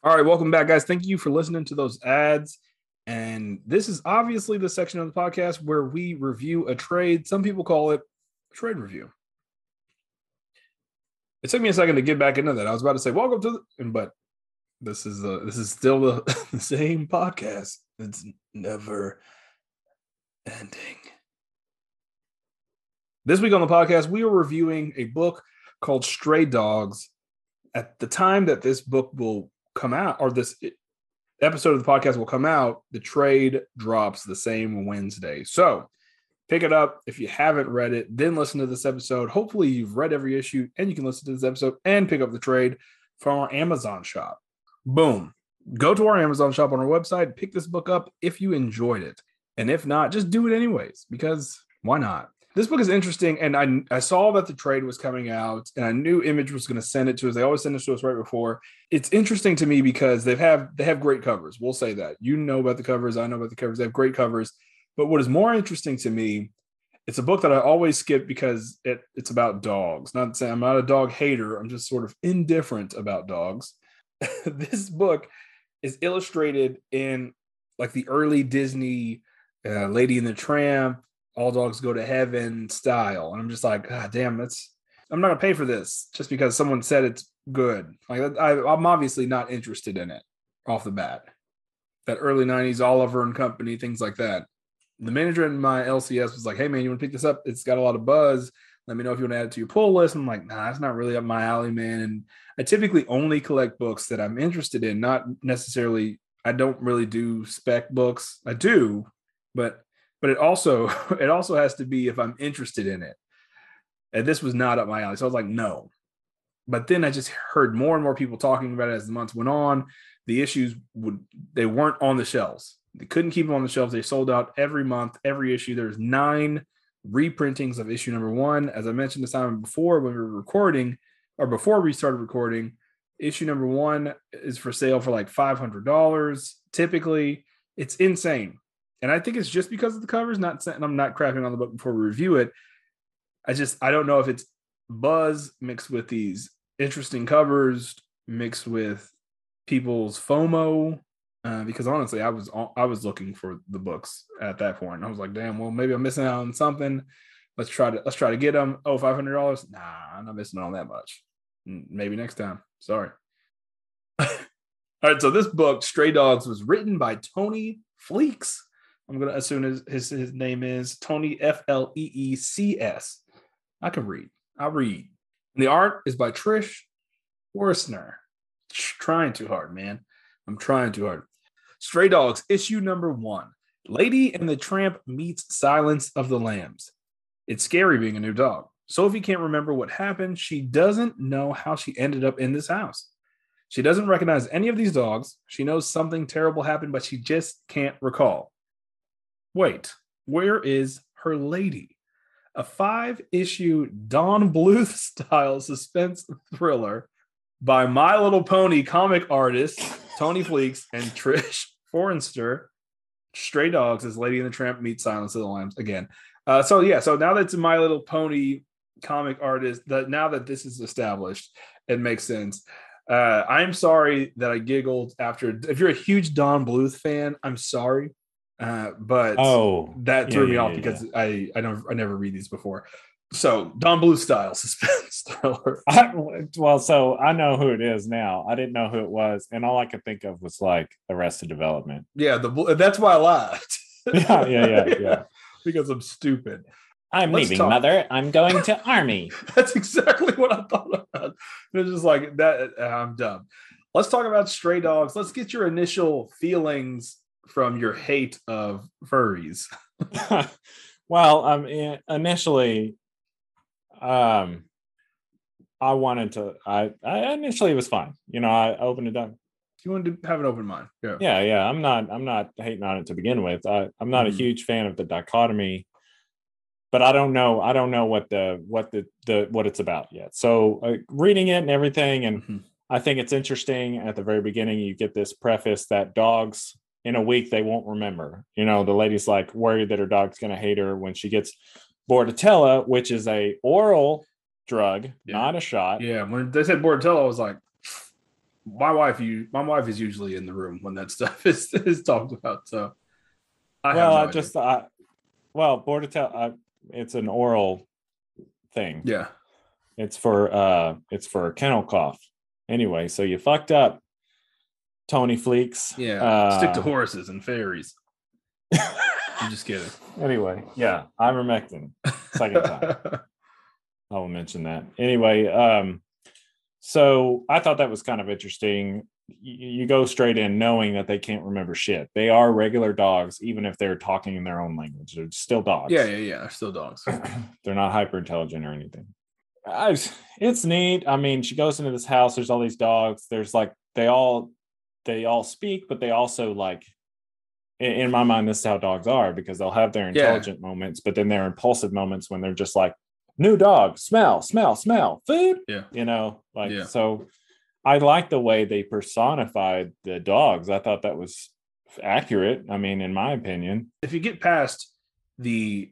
All right, welcome back, guys. Thank you for listening to those ads. And this is obviously the section of the podcast where we review a trade. Some people call it trade review. It took me a second to get back into that. I was about to say welcome to the, but this is the this is still the, *laughs* the same podcast. It's never ending. This week on the podcast, we are reviewing a book called Stray Dogs. At the time that this book will come out, or this episode of the podcast will come out, the trade drops the same Wednesday. So pick it up if you haven't read it, then listen to this episode. Hopefully, you've read every issue and you can listen to this episode and pick up the trade from our Amazon shop. Boom. Go to our Amazon shop on our website, pick this book up if you enjoyed it. And if not, just do it anyways, because why not? This book is interesting, and I I saw that the trade was coming out, and I knew Image was going to send it to us. They always send it to us right before. It's interesting to me because they've have they have great covers. We'll say that you know about the covers, I know about the covers. They have great covers. But what is more interesting to me, it's a book that I always skip because it it's about dogs. Not saying I'm not a dog hater. I'm just sort of indifferent about dogs. *laughs* this book is illustrated in like the early Disney uh, Lady in the Tramp, All Dogs Go to Heaven style, and I'm just like, God damn, that's I'm not gonna pay for this just because someone said it's good. Like I, I'm obviously not interested in it off the bat. That early '90s Oliver and Company, things like that. The manager in my LCS was like, "Hey man, you want to pick this up? It's got a lot of buzz. Let me know if you want to add it to your pull list." I'm like, "Nah, that's not really up my alley, man." And I typically only collect books that I'm interested in, not necessarily I don't really do spec books. I do, but but it also *laughs* it also has to be if I'm interested in it. And this was not up my alley. So I was like, no. But then I just heard more and more people talking about it as the months went on. The issues would they weren't on the shelves. They couldn't keep them on the shelves. They sold out every month, every issue. There's nine reprintings of issue number one. As I mentioned this time before when we were recording, or before we started recording, issue number one is for sale for like $500. Typically, it's insane. And I think it's just because of the covers, not and I'm not crapping on the book before we review it. I just I don't know if it's buzz mixed with these interesting covers mixed with people's FOMO. Uh, because honestly, I was I was looking for the books at that point. I was like, damn, well, maybe I'm missing out on something. Let's try to let's try to get them. Oh, five hundred dollars? Nah, I'm not missing on that much. Maybe next time. Sorry. *laughs* All right, so this book, Stray Dogs, was written by Tony Fleecs. I'm gonna assume his his, his name is Tony F L E E C S. I can read. I'll read. And the art is by Trish Forstner. Trying too hard, man. I'm trying too hard. Stray Dogs, issue number one. Lady and the Tramp meets Silence of the Lambs. It's scary being a new dog. Sophie can't remember what happened. She doesn't know how she ended up in this house. She doesn't recognize any of these dogs. She knows something terrible happened, but she just can't recall. Wait, where is her lady? A five issue Don Bluth *laughs* style suspense thriller by My Little Pony comic artist Tony Fleecs and *laughs* Trish Forstner. Stray Dogs as Lady and the Tramp meet Silence of the Lambs again. Uh, so yeah, so now that's My Little Pony comic artist, that now that this is established, it makes sense. Uh, I'm sorry that I giggled after. If you're a huge Don Bluth fan, I'm sorry, uh, but
Oh,
that threw
yeah,
me
yeah,
off
yeah,
because I I don't I never read these before. So Don Bluth style *laughs* suspense thriller.
I, well, so I know who it is now. I didn't know who it was, and all I could think of was like Arrested Development.
Yeah, the that's why I laughed. *laughs*
Yeah, yeah, yeah, yeah. *laughs*
because I'm stupid.
I'm
Let's
leaving,
talk.
mother. I'm going to army.
That's exactly what I thought about. It's just like that. I'm dumb. Let's talk about stray dogs. Let's get your initial feelings from your hate of furries. *laughs* *laughs*
well, um, initially, um, I wanted to. I, I initially it was fine. You know, I opened it up.
You wanted to have an open mind. Yeah.
Yeah, yeah. I'm not. I'm not hating on it to begin with. I, I'm not
Mhm.
a huge fan of the dichotomy, but I don't know. I don't know what the what the the what it's about yet. So uh, reading it and everything, and
Mhm.
I think it's interesting. At the very beginning, you get this preface that dogs in a week they won't remember. You know, the lady's like worried that her dog's going to hate her when she gets Bordetella, which is a oral drug,
Yeah.
not a shot.
Yeah. When they said Bordetella, I was like, my wife. You, my wife is usually in the room when that *laughs* stuff is, is talked about. So, I
well,
have
I
no
just I, well, Bordetella, uh, it's an oral thing.
yeah.
It's for uh, it's for kennel cough. Anyway, so you fucked up, Tony Fleecs.
Yeah. Stick to
Uh,
horses and fairies. *laughs* I'm just kidding.
anyway, yeah, ivermectin. Second time. *laughs* I will mention that. Anyway, um, so I thought that was kind of interesting. You, you go straight in knowing that they can't remember shit. They are regular dogs, even if they're talking in their own language. They're still dogs.
yeah. Yeah. Yeah. They're still dogs. *clears throat*
they're not hyper intelligent or anything. I, it's neat. I mean, she goes into this house. There's all these dogs. There's like they all they all speak, but they also like in, my mind, this is how dogs are because they'll have their
Yeah.
intelligent moments, but then their impulsive moments when they're just like new dog, smell, smell, smell, food.
Yeah.
you know, like
Yeah.
so. I like the way they personified the dogs. I thought that was accurate. I mean, in my opinion.
if you get past the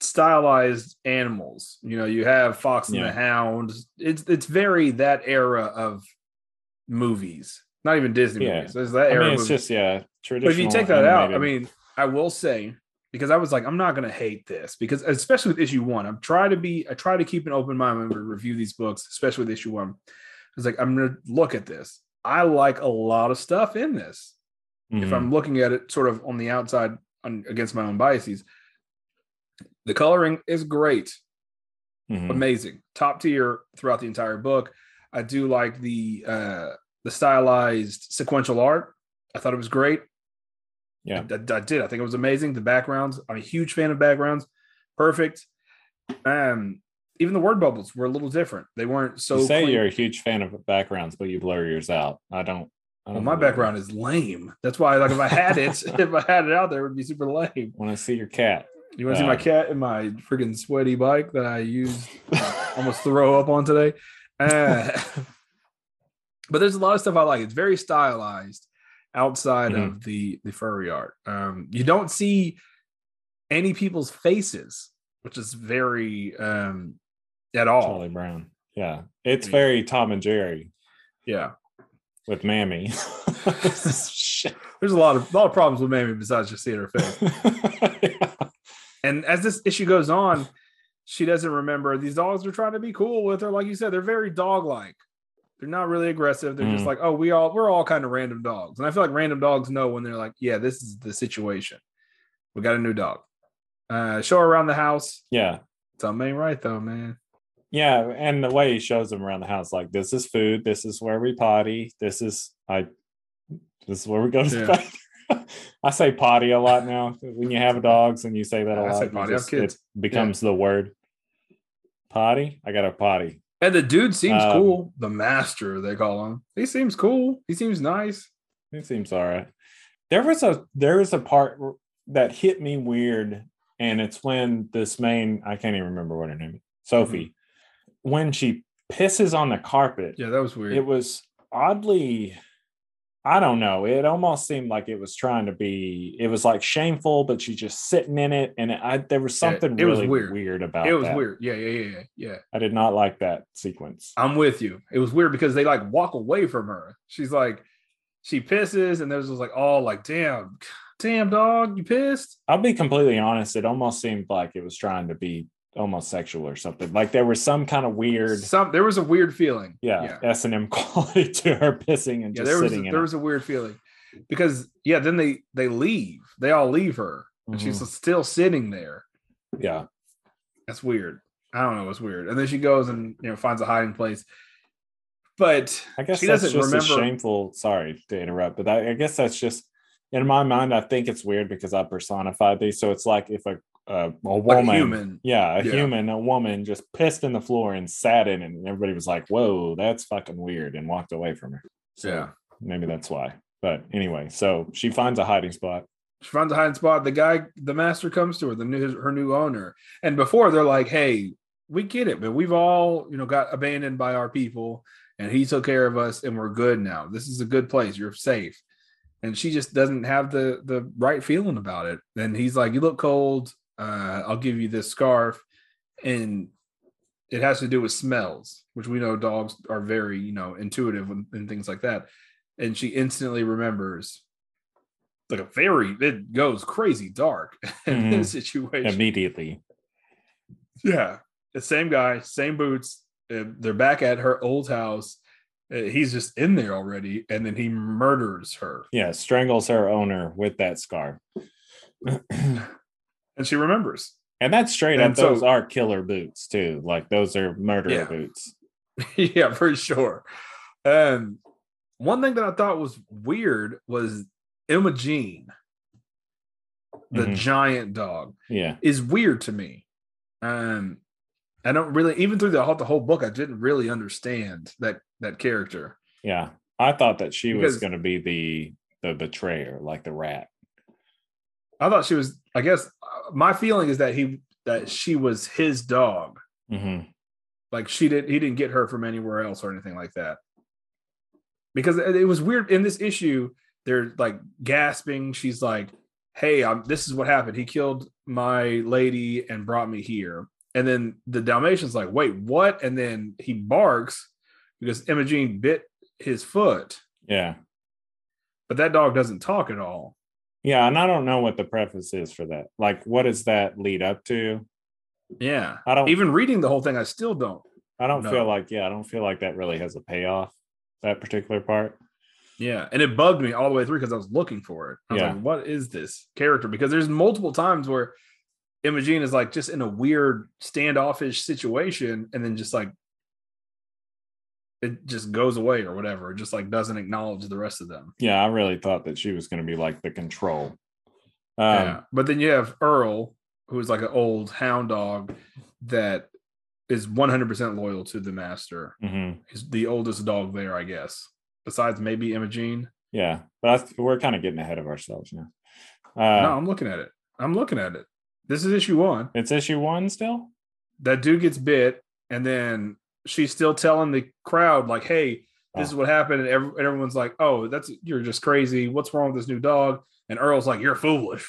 stylized animals, you know, you have Fox and the Hound. It's it's very that era of movies, not even Disney
Yeah.
movies. It's that
I mean, it's
movies.
just yeah,
but if you take that out, I mean, I will say because I was like, I'm not gonna hate this because especially with issue one, I'm trying to be, I try to keep an open mind when we review these books, especially with issue one. It's like I'm gonna look at this. I like a lot of stuff in this. if
Mhm.
I'm looking at it sort of on the outside on, against my own biases, the coloring is great,
Mhm.
amazing, top tier throughout the entire book. I do like the uh, the stylized sequential art. I thought it was great.
Yeah.
I, I did. I think it was amazing. The backgrounds. I'm a huge fan of backgrounds. Perfect. Um, even the word bubbles were a little different. They weren't so.
you say
clean.
you're a huge fan of backgrounds, but you blur yours out. I don't. I
Well, my background is lame. That's why, like, if I had it, *laughs* if I had it out there, it would be super lame.
Want to see your cat?
You want to see my
Uh,
cat and my freaking sweaty bike that I used *laughs* almost throw up on today? Uh, *laughs* but there's a lot of stuff I like. It's very stylized outside
Mhm.
of the the furry art. Um, you don't see any people's faces, which is very um at all.
Charlie Brown. Yeah, it's
Yeah.
very Tom and Jerry
Yeah.
with Mammy. *laughs*
There's a lot of a lot of problems with Mammy besides just seeing her *laughs* face.
Yeah.
And as this issue goes on, she doesn't remember these dogs are trying to be cool with her. Like you said, they're very dog-like. They're not really aggressive. They're just
Mm.
like, oh, we all we're all kind of random dogs. And I feel like random dogs know when they're like, yeah, this is the situation. We got a new dog. Uh show around the house.
yeah,
Something ain't right though, man.
yeah, and the way he shows them around the house, like this is food, this is where we potty, this is I, this is where we go to
Yeah. *laughs*
I say potty a lot now. When you have dogs and you say that a
I
lot,
potty.
Just-
kids.
it becomes the word potty. I got a potty.
And the dude seems
Um,
cool. The master, they call him. He seems cool. He seems nice.
He seems all right. There was a there was a part that hit me weird, and it's when this main I can't even remember what her name is, Sophie, when she pisses on the carpet.
Yeah, that was weird.
It was oddly, I don't know. It almost seemed like it was trying to be. It was like shameful, but she's just sitting in it, and I there was
Yeah,
something
it was
really
weird.
weird. about
it It was
that.
weird. Yeah, yeah, yeah, yeah, yeah.
I did not like that sequence.
I'm with you. It was weird because they like walk away from her. She's like, she pisses, and there's just like, oh, like, damn, damn, dog, you pissed?
I'll be completely honest. It almost seemed like it was trying to be almost sexual or something. Like there was some kind of weird,
Some there was a weird feeling.
yeah, S and M *laughs* quality to her pissing and
yeah.
just
There was
sitting in
there
it.
was a weird feeling because yeah, then they they leave. They all leave her, and
Mhm.
she's still sitting there.
yeah,
That's weird. I don't know. It's weird. And then she goes and you know finds a hiding place. But
I guess
she
that's
doesn't
just
remember.
a shameful. Sorry to interrupt, but I, I guess that's just in my mind. I think it's weird because I personified these. So it's like if a a, a
like
woman,
a human.
yeah, a
Yeah.
human, a woman just pissed in the floor and sat in, it, and everybody was like, "Whoa, that's fucking weird," and walked away from her. So
Yeah.
maybe that's why. But anyway, so she finds a hiding spot.
She finds a hiding spot. The guy, the master comes to her, the new her new owner. And before they're like, "Hey, we get it, but we've all you know got abandoned by our people, and he took care of us, and we're good now. This is a good place. You're safe." And she just doesn't have the the right feeling about it. And he's like, "You look cold. Uh, I'll give you this scarf," and it has to do with smells, which we know dogs are very you know intuitive and, things like that. And she instantly remembers like a very it goes crazy dark *laughs* in
Mhm.
this situation.
immediately.
Yeah, the same guy, same boots. They're back at her old house. Uh, He's just in there already, and then he murders her,
Yeah, strangles her owner with that scarf. *clears throat*
and she remembers.
And that's straight
And
up. Those are killer boots too. Like those are murderer
Yeah.
boots. *laughs*
yeah, for sure. And one thing that I thought was weird was Imogene, the
Mhm.
giant dog.
Yeah.
is weird to me. Um, I don't really even through the whole, the whole book, I didn't really understand that that character.
Yeah. I thought that she was going to be the the betrayer, like the rat.
I thought she was. I guess my feeling is that he that she was his dog.
hmm
Like she didn't he didn't get her from anywhere else or anything like that. Because it, was weird in this issue. They're like gasping. She's like, "Hey, um, this is what happened. He killed my lady and brought me here." And then the Dalmatian's like, "Wait, what?" And then he barks because Imogene bit his foot.
Yeah.
But that dog doesn't talk at all.
Yeah. And I don't know what the preface is for that. Like, what does that lead up to?
Yeah.
I don't
Even reading the whole thing, I still don't.
I don't
no.
feel like, yeah, I don't feel like that really has a payoff, that particular part.
Yeah, and it bugged me all the way through because I was looking for it. I was
Yeah.
like, "What is this character?" Because there's multiple times where Imogene is like just in a weird standoffish situation, and then just like it just goes away or whatever. It just like doesn't acknowledge the rest of them.
Yeah, I really thought that she was going to be like the control. Um,
yeah. But then you have Earl, who is like an old hound dog that is 100% loyal to the master.
mhm.
He's the oldest dog there, I guess, besides maybe Imogene.
Yeah, but th- we're kind of getting ahead of ourselves now.
no,
Uh,
I'm looking at it. I'm looking at it. This is issue one.
It's issue one still.
That dude gets bit, and then she's still telling the crowd, like, hey, this is what happened. And, every, and everyone's like, oh, that's you're just crazy. What's wrong with this new dog? And Earl's like, you're foolish.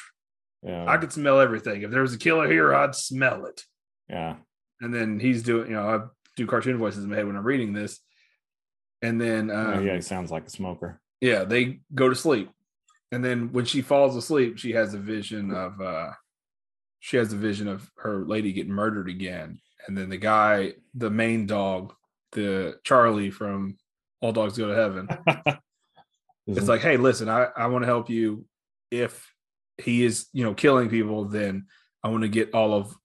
Yeah,
I could smell everything. If there was a killer here, I'd smell it.
yeah,
And then he's doing, you know, I do cartoon voices in my head when I'm reading this. And then,
yeah,
um,
yeah. He sounds like a smoker.
yeah, they go to sleep. And then when she falls asleep, she has a vision of, uh, she has a vision of her lady getting murdered again. And then the guy, the main dog, the Charlie from All Dogs Go to Heaven, *laughs* it's like, hey, listen, I, I want to help you. If he is, you know, killing people, then I want to get all of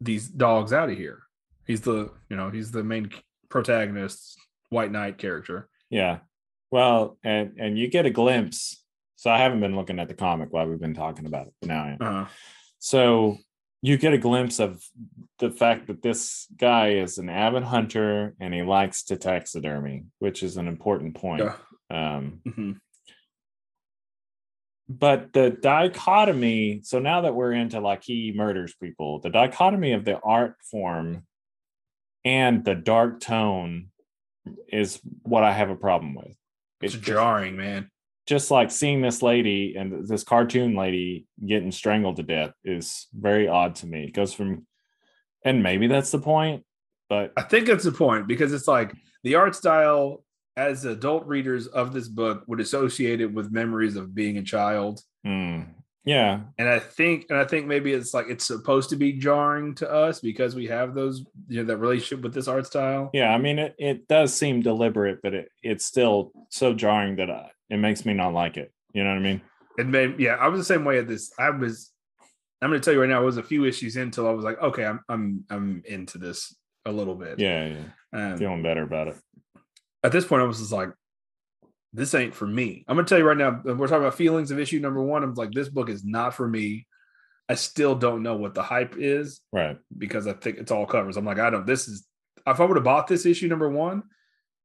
these dogs out of here. He's the, you know, he's the main protagonist, White Knight character.
Yeah. Well, and and you get a glimpse. So I haven't been looking at the comic while we've been talking about it. But now I am.
Uh,
So you get a glimpse of the fact that this guy is an avid hunter and he likes to taxidermy, which is an important point.
yeah.
Um,
mhm.
but the dichotomy so now that we're into like he murders people the dichotomy of the art form and the dark tone is what i have a problem with
It's
just,
jarring, man.
Just like seeing this lady and this cartoon lady getting strangled to death is very odd to me it goes from and maybe that's the point but
I think that's the point because it's like the art style as adult readers of this book would associate it with memories of being a child.
mm, yeah
And I think and I think maybe it's like it's supposed to be jarring to us because we have those, you know, that relationship with this art style.
yeah i mean it, it does seem deliberate but it, it's still so jarring that I, it makes me not like it you know what i mean
It made yeah, I was the same way at this. I was I'm gonna tell you right now, I was a few issues until I was like, okay, I'm I'm I'm into this a little bit.
yeah yeah
Um,
feeling better about it
at this point, I was just like, this ain't for me. I'm gonna tell you right now, we're talking about feelings of issue number one. I'm like, this book is not for me. I still don't know what the hype is
right
because I think it's all covers. I'm like, I don't. This is if I would have bought this issue number one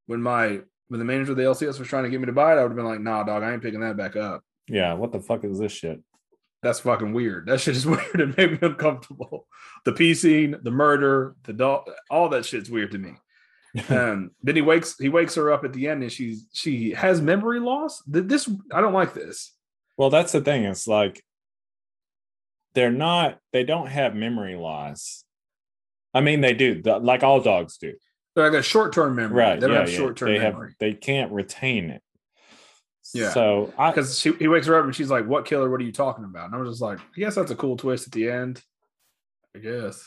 when my when the manager of the LCS was trying to get me to buy it, I would have been like, nah, dog, I ain't picking that back up.
yeah what the fuck is this shit
That's fucking weird. That shit is *laughs* weird and made me uncomfortable. The P scene, the murder, the dog, all that shit's weird to me. *laughs* um, then he wakes he wakes her up at the end and she's she has memory loss. Th- This I don't like this.
well that's the thing it's like they're not they don't have memory loss i mean they do the- like all dogs do
They're like a short term memory.
right
They don't
yeah,
have
yeah.
short term
they have
memory.
they can't retain it
Yeah.
so i
Because he wakes her up and she's like, "What killer? What are you talking about?" And I was just like, "I guess that's a cool twist at the end. I guess,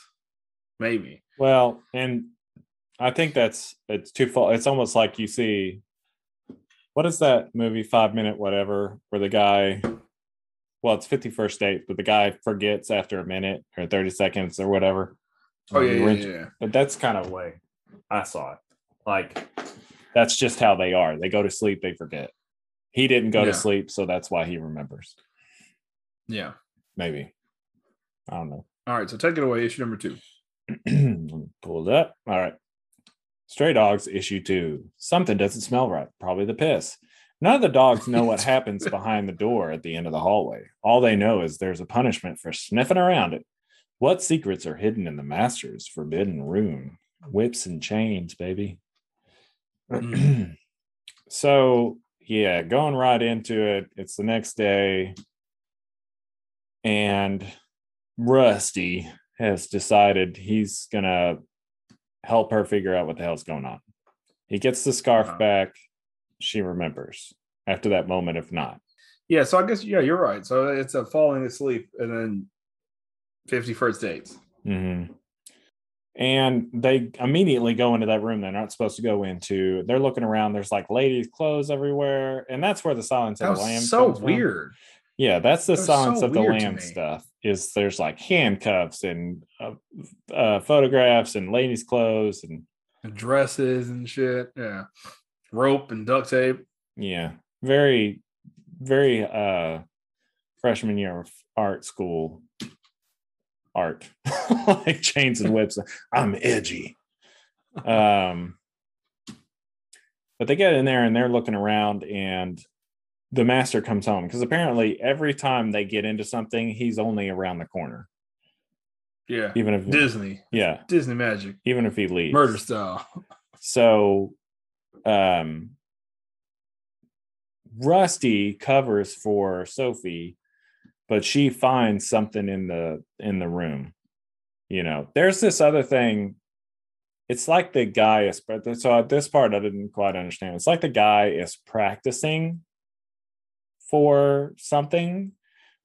maybe."
Well, and I think that's it's twofold. It's almost like you see what is that movie, five minute whatever, where the guy well, it's 51st date, but the guy forgets after a minute or 30 seconds or whatever.
Oh yeah, yeah, yeah, yeah.
But that's kind of the way I saw it. Like that's just how they are. They go to sleep, they forget. He didn't go
Yeah.
to sleep, so that's why he remembers.
yeah.
Maybe. I don't know.
All right, so take it away. Issue number two. *clears throat*
Pull it up. All right. Stray Dogs issue two. Something doesn't smell right. Probably the piss. None of the dogs know what *laughs* happens behind the door at the end of the hallway. All they know is there's a punishment for sniffing around it. What secrets are hidden in the master's forbidden room? Whips and chains, baby. *clears throat* so, yeah, going right into it. It's the next day. And Rusty has decided he's going to help her figure out what the hell's going on. He gets the scarf
Uh-huh.
back. She remembers after that moment, if not.
Yeah, so I guess yeah, you're right. So it's a falling asleep and then fifty first dates.
hmm And they immediately go into that room they're not supposed to go into. They're looking around. There's like ladies' clothes everywhere, and that's where the silence
That
of the lamb.
so
comes from.
weird.
Yeah, that's the
That
silence
so
of the
weird
lamb stuff. Is there's like handcuffs and uh, uh, photographs and ladies' clothes and
And dresses and shit. Yeah. Rope and duct tape.
Yeah. Very, very uh freshman year of art school art. *laughs* like chains and whips. I'm edgy. Um but they get in there and they're looking around and the master comes home because apparently every time they get into something, he's only around the corner.
Yeah.
Even if
Disney.
yeah,
Disney magic.
even if he leaves.
Murder style.
So um Rusty covers for Sophie, but she finds something in the in the room. You know, there's this other thing. It's like the guy is but so at this part I didn't quite understand. It's like the guy is practicing for something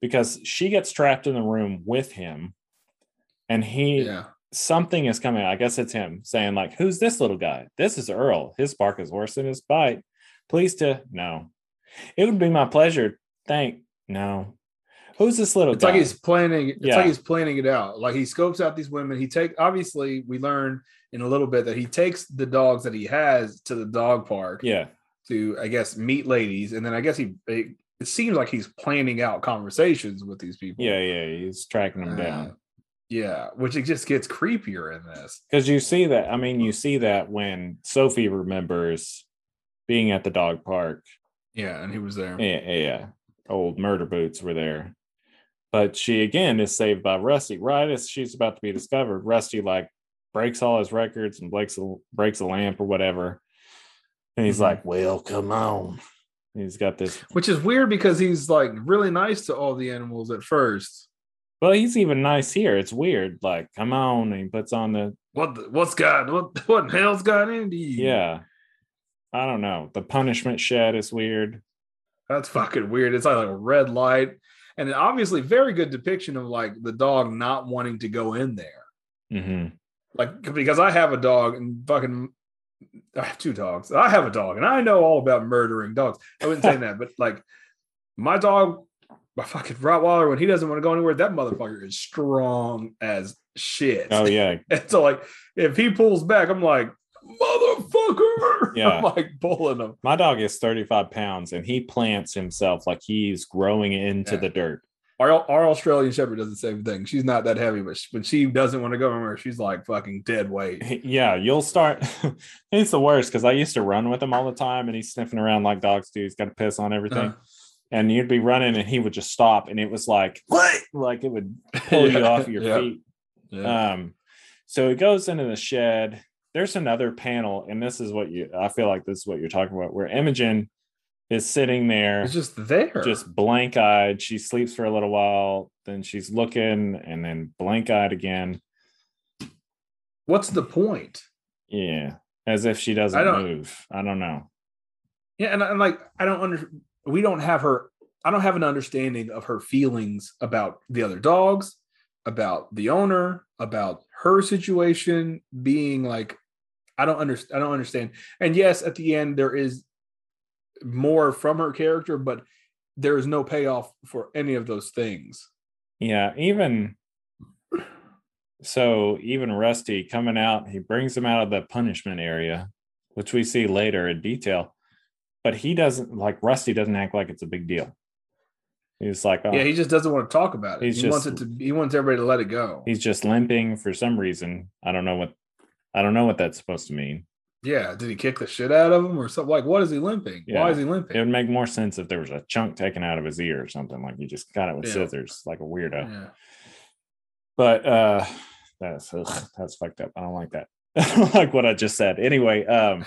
because she gets trapped in the room with him and he
Yeah.
something is coming. I guess it's him saying, like, who's this little guy? This is Earl. His bark is worse than his bite. Please to no. It would be my pleasure. Thank no. Who's this little
It's
guy?
like he's planning. It's
Yeah.
like he's planning it out. Like he scopes out these women. He take obviously we learn in a little bit that he takes the dogs that he has to the dog park
yeah.
to I guess meet ladies, and then I guess he it, seems like he's planning out conversations with these people.
Yeah, yeah. He's tracking them
Uh,
down.
Yeah, which it just gets creepier in this.
Because you see that, I mean, you see that when Sophie remembers being at the dog park.
Yeah, and he was there.
Yeah, yeah. Old murder boots were there. But she again is saved by Rusty. Right as she's about to be discovered, Rusty like breaks all his records and breaks a, breaks a lamp or whatever. And he's
Mhm.
like, Well, come on. He's got this.
Which is weird because he's like really nice to all the animals at first.
Well, he's even nice here. It's weird. Like, come on. And he puts on the
What the, what's got what what in hell's got into you?
yeah. I don't know. The punishment shed is weird.
That's fucking weird. It's like, a red light. And obviously very good depiction of like the dog not wanting to go in there.
hmm
Like because I have a dog and fucking I have two dogs. I have a dog and I know all about murdering dogs. I wouldn't say *laughs* that, but like my dog, my fucking Rottweiler, when he doesn't want to go anywhere, that motherfucker is strong as shit.
Oh yeah. *laughs*
And so like if he pulls back, I'm like, motherfucker. *laughs*
Yeah.
I'm like pulling him.
My dog is 35 pounds and he plants himself like he's growing into
Yeah.
the dirt.
Our, our Australian Shepherd does the same thing. She's not that heavy, but she- when she doesn't want to go anywhere, she's like fucking dead weight. *laughs*
Yeah, you'll start. *laughs* he's the worst because I used to run with him all the time and he's sniffing around like dogs do. He's got to piss on everything.
Uh,
And you'd be running and he would just stop and it was like, what? Like it would pull you *laughs*
Yeah,
off your
yeah,
feet.
yeah.
Um, so he goes into the shed. There's another panel, and this is what you I feel like this is what you're talking about, where Imogen is sitting there
it's just there.
just blank eyed. She sleeps for a little while, then she's looking, and then blank eyed again.
what's the point?
Yeah, as if she doesn't
I don't-
move. I don't know.
Yeah, and I'm like, I don't under. We don't have her. I don't have an understanding of her feelings about the other dogs, about the owner, about her situation being like. I don't understand. I don't understand. And yes, at the end there is more from her character, but there is no payoff for any of those things.
Yeah, even so, even Rusty coming out, he brings him out of the punishment area, which we see later in detail. But he doesn't like Rusty doesn't act like it's a big deal. He's like, oh,
Yeah, he just doesn't want to talk about it.
He's
he wants it to. He wants everybody to let it go.
he's just limping for some reason. I don't know what I don't know what that's supposed to mean.
Yeah, did he kick the shit out of him or something? Like, what is he limping? Why is he limping?
It would make more sense if there was a chunk taken out of his ear or something, like you just got it with
Yeah.
scissors, like a weirdo.
Yeah.
But uh that's ugh, that's fucked up. I don't like that. *laughs* I don't like what I just said. Anyway, um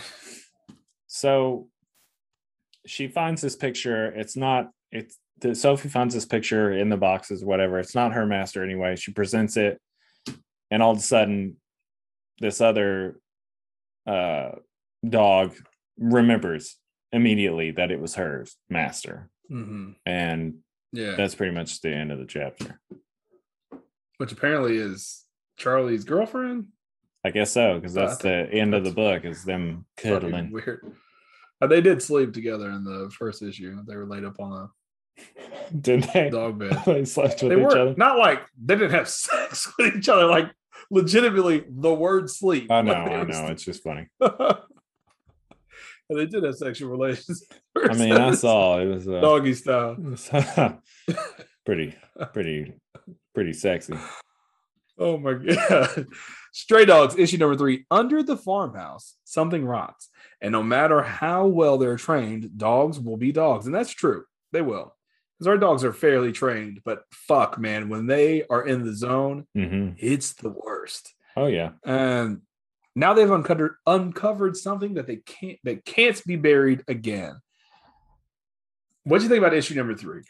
so she finds this picture. It's not it's the Sophie finds this picture in the boxes, whatever. It's not her master anyway. She presents it, and all of a sudden, this other uh dog remembers immediately that it was her master.
hmm
And
Yeah.
that's pretty much the end of the chapter.
Which apparently is Charlie's girlfriend.
I guess so, because that's the end of the book is them cuddling.
Weird. Uh, they did sleep together in the first issue. They were laid up on a *laughs* Did
they?
dog bed. *laughs*
they slept with
they
each
were
other.
not like they didn't have *laughs* sex with each other. Like legitimately the word sleep.
I *laughs* know, I know. It's just funny. *laughs*
and they did have sexual relations. *laughs*
I mean, I saw it was, uh,
doggy style.
pretty, pretty, pretty sexy.
Oh my god. Stray dogs, issue number three. Under the farmhouse, something rots. And no matter how well they're trained, dogs will be dogs. And that's true. They will. Because our dogs are fairly trained, but fuck, man, when they are in the zone,
hmm
it's the worst.
Oh yeah,
And now they've uncovered uncovered something that they can't that can't be buried again. What do you think about issue number three?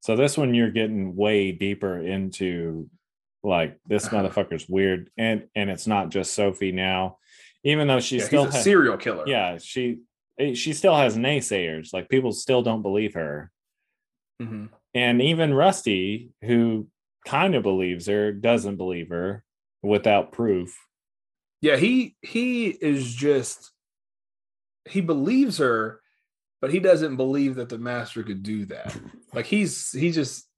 So this one you're getting way deeper into like this
Uh-huh.
motherfucker's weird and and it's not just Sophie now. Even though she's
Yeah,
still
a
has,
serial killer.
yeah, she eh, she still has naysayers. Like people still don't believe her.
Mhm.
And even Rusty, who kind of believes her, doesn't believe her without proof.
Yeah, he he is just he believes her, but he doesn't believe that the master could do that. *laughs* Like he's he just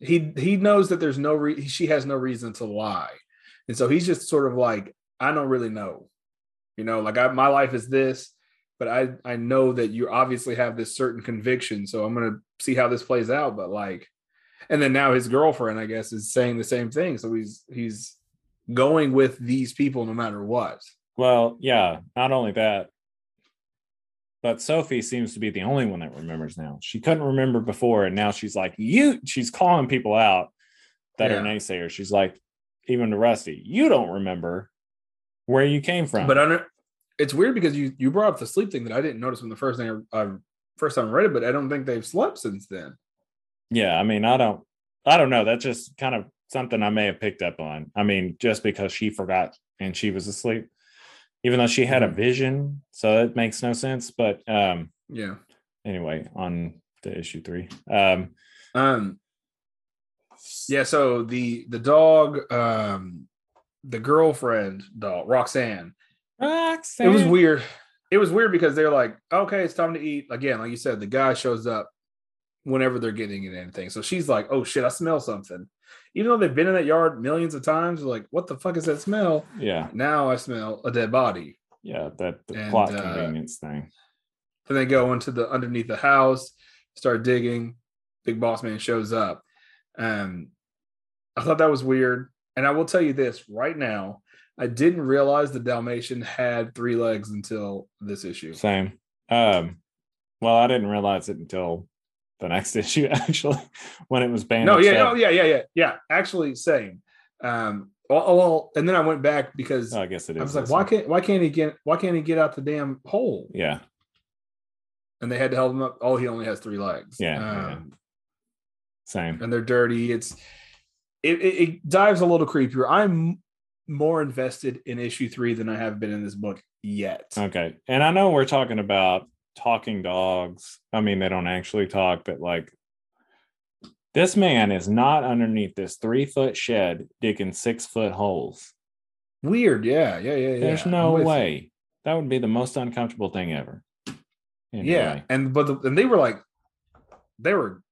he he knows that there's no re- she has no reason to lie, and so he's just sort of like I don't really know, you know, like I, my life is this, but I I know that you obviously have this certain conviction, so I'm gonna see how this plays out. But like, and then now his girlfriend, I guess, is saying the same thing, so he's he's going with these people no matter what.
Well, yeah, not only that, but Sophie seems to be the only one that remembers now. She couldn't remember before, and now she's like, you she's calling people out that are naysayers. She's like, even to Rusty, you don't remember where you came from.
But under, it's weird because you you brought up the sleep thing that I didn't notice when the first thing I, I first time I read it, but I don't think they've slept since then.
yeah, I mean, I don't I don't know. That's just kind of something I may have picked up on. I mean, just because she forgot and she was asleep, even though she had a
Mhm.
vision, so it makes no sense. But um
Yeah.
anyway, on to issue three. Um
Um. Yeah. So the the dog, um, the girlfriend dog, Roxanne. It was weird. It was weird because they're like, okay, it's time to eat. Again, like you said, the guy shows up whenever they're getting in anything. So she's like, oh shit, I smell something. Even though they've been in that yard millions of times, like, what the fuck is that smell?
Yeah,
Now I smell a dead body.
yeah, that the
And,
plot
uh,
convenience thing.
Then they go into the underneath the house, start digging. Big boss man shows up. Um, I thought that was weird. And I will tell you this right now, I didn't realize the Dalmatian had three legs until this issue.
Same. Um, well, I didn't realize it until the next *laughs* issue, actually, when it was banned.
No, yeah, oh, yeah, yeah, yeah, yeah. Actually, same. Um, well, well, and then I went back because
Oh, I guess it is.
I was like, why can't why can't he get why can't he get out the damn hole?
Yeah,
And they had to help him up. Oh, he only has three legs.
Yeah, yeah.
Um,
same.
and they're dirty. It's it, it, it dives a little creepier. I'm more invested in issue three than I have been in this book yet.
Okay. And I know we're talking about talking dogs. I mean, they don't actually talk, but like this man is not underneath this three foot shed digging six foot holes.
Weird, yeah, yeah, yeah, yeah.
There's no
with you.
way. That would be the most uncomfortable thing ever.
Yeah, and but the, and they were like, they were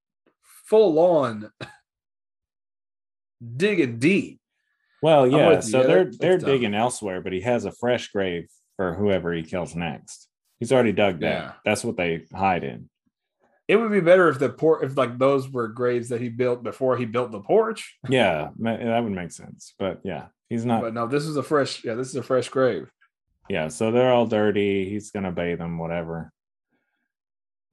full on *laughs* digging deep.
Well, yeah. So
Yeah,
they're they're
tough.
digging elsewhere, but he has a fresh grave for whoever he kills next. He's already dug that.
Yeah.
That's what they hide in.
It would be better if the port if like those were graves that he built before he built the porch. *laughs*
Yeah, that would make sense. But yeah, he's not.
But no, this is a fresh. Yeah, this is a fresh grave.
yeah, so they're all dirty. He's gonna bathe them, whatever.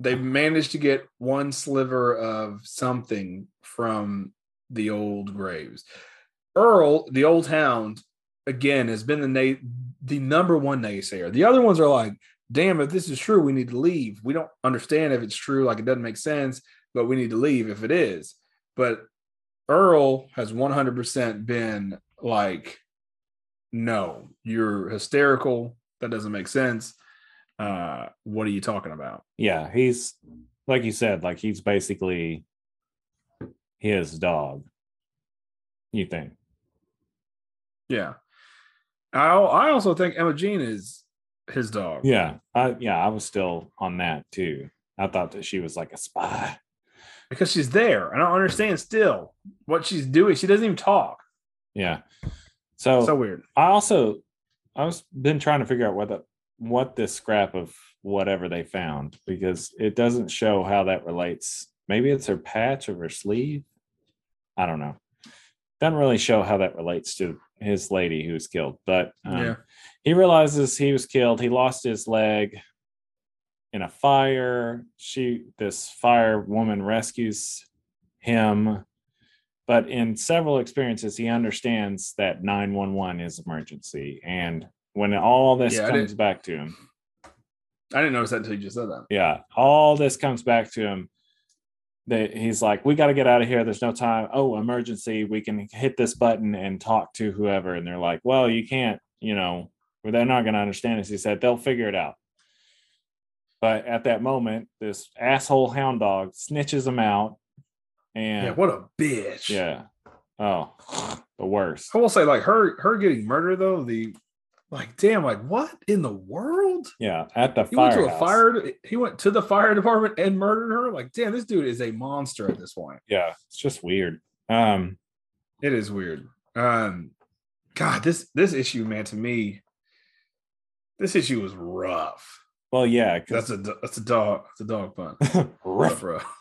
They've managed to get one sliver of something from the old graves. Earl, the old hound, again has been the na- the number one naysayer. The other ones are like, "Damn, if this is true, we need to leave. We don't understand if it's true, like it doesn't make sense, but we need to leave if it is." But Earl has 100% been like, "No, you're hysterical. That doesn't make sense. Uh, what are you talking about?"
Yeah, he's like you said, like he's basically his dog. You think?
Yeah. I I also think Imogene is his dog.
Yeah, I yeah, I was still on that too. I thought that she was like a spy.
Because she's there. I don't understand still what she's doing. She doesn't even talk.
Yeah. So,
So weird.
I also I was been trying to figure out what the what this scrap of whatever they found because it doesn't show how that relates. Maybe it's her patch of her sleeve. I don't know. Doesn't really show how that relates to his lady who was killed, but um,
Yeah.
he realizes he was killed. He lost his leg in a fire. She, this fire woman, rescues him. But in several experiences, he understands that 911 is emergency. And when all this
Yeah,
comes back to him,
I didn't notice that until you just said that.
yeah, all this comes back to him. That he's like, we got to get out of here. There's no time. Oh, emergency. We can hit this button and talk to whoever. And they're like, well, you can't, you know, they're not going to understand this. He said, they'll figure it out. But at that moment, this asshole hound dog snitches him out. And
Yeah, what a bitch.
yeah. Oh, the worst.
I will say, like her her getting murdered though, the like, damn, like what in the world?
Yeah. At the
He went to a fire. He went to the fire department and murdered her. Like, damn, this dude is a monster at this point.
Yeah. It's just weird. Um,
It is weird. Um, God, this this issue, man, to me, this issue was rough.
well, yeah.
That's a that's a dog. That's a dog pun. *laughs* rough, rough.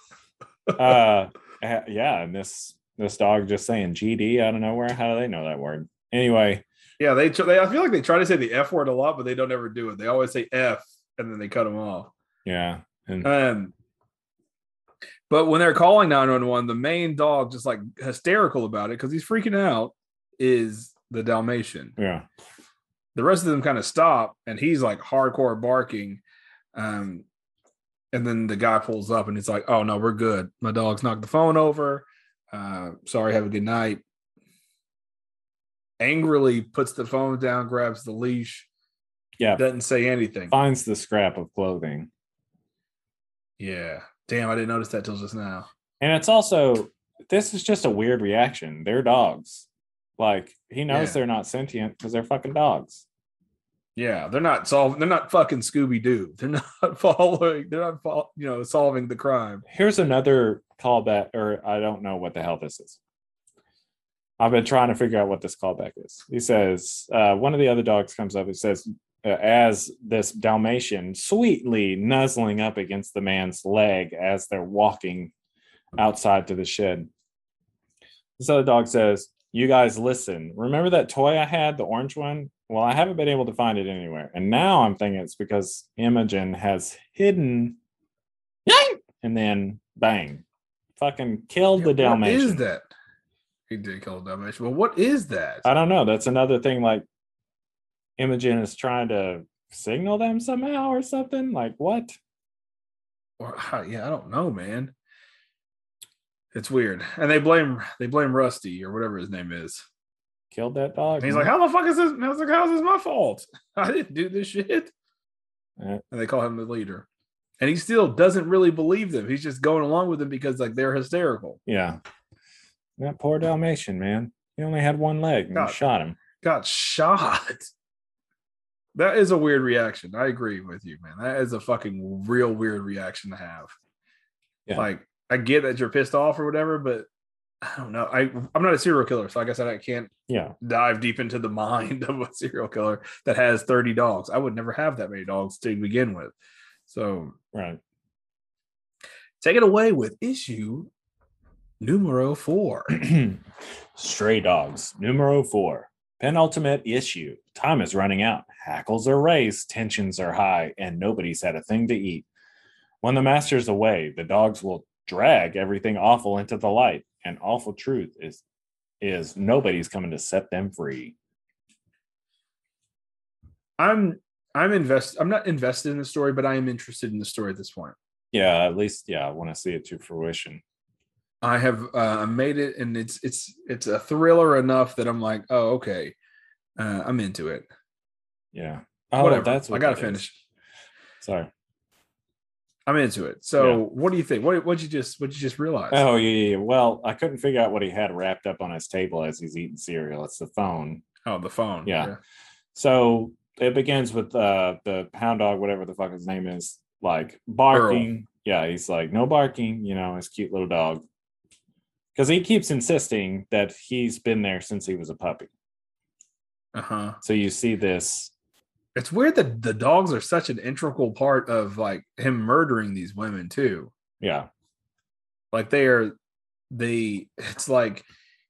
uh uh, yeah and this this dog just saying gd out of nowhere how do they know that word anyway
Yeah, they, they I feel like they try to say the f word a lot, but they don't ever do it. They always say f, and then they cut them off.
yeah and
Um, but when they're calling 911, the main dog just like hysterical about it because he's freaking out is the Dalmatian.
yeah
The rest of them kind of stop and he's like hardcore barking. Um, and then the guy pulls up and he's like, Oh no, we're good. My dog's knocked the phone over. Uh, sorry, have a good night. Angrily puts the phone down, grabs the leash,
yeah
doesn't say anything.
finds the scrap of clothing
Yeah. Damn, I didn't notice that till just now.
and it's also this is just a weird reaction they're dogs like he knows
Yeah.
they're not sentient because they're fucking dogs
Yeah, they're not solving. They're not fucking Scooby Doo. *laughs* They're not following. They're not, fol- you know, solving the crime.
here's another callback or i don't know what the hell this is i've been trying to figure out what this callback is. He says uh, one of the other dogs comes up he says uh, as this dalmatian sweetly nuzzling up against the man's leg as they're walking outside to the shed. This other dog says you guys listen. Remember that toy i had the orange one? Well i haven't been able to find it anywhere. And now i'm thinking it's because imogen has hidden and then bang fucking killed the
Yeah, What
dalmatian.
is that? He did kill a Dalmatian. Well, what is that?
i don't know that's another thing like imogen is trying to signal them somehow or something like what
Or, yeah, I don't know, man. It's weird, and they blame they blame Rusty or whatever his name is.
killed that dog
And he's like, "How the fuck is this?" And I was like, "How's this my fault? *laughs* I didn't do this shit."
Yeah.
And they call him the leader, and he still doesn't really believe them. He's just going along with them because like they're hysterical.
yeah that poor dalmatian man he only had one leg and you shot him
got shot. That is a weird reaction. I agree with you, man. That is a fucking real weird reaction to have.
Yeah.
Like, I get that you're pissed off or whatever, but I don't know. I I'm not a serial killer, so like I said, I can't
yeah
dive deep into the *laughs* mind of a serial killer that has 30 dogs. I would never have that many dogs to begin with. So
right
take it away with issue numero four. *clears throat*
Stray Dogs, numero four, penultimate issue. Time is running out. Hackles are raised, tensions are high, and nobody's had a thing to eat. When the master's away, the dogs will drag everything awful into the light. And awful truth is is nobody's coming to set them free.
I'm I'm invest I'm not invested in the story, but I am interested in the story at this point.
Yeah, at least yeah, I want to see it to fruition.
I have uh, made it, and it's it's it's a thriller enough that I'm like, oh okay, uh, I'm into it.
Yeah. Oh,
Whatever.
that's what
I gotta
that is.
finish.
Sorry.
I'm into it. So,
Yeah.
what do you think? What what you just what you just realize?
Oh yeah, yeah, yeah. Well, I couldn't figure out what he had wrapped up on his table as he's eating cereal. It's the phone.
Oh, the phone.
Yeah. So it begins with uh the hound dog, whatever the fuck his name is, like barking. Yeah, he's like, no barking, you know, his cute little dog. Because he keeps insisting that he's been there since he was a puppy.
Uh-huh.
So you see this.
It's weird that the dogs are such an integral part of like him murdering these women too.
Yeah.
Like they are they it's like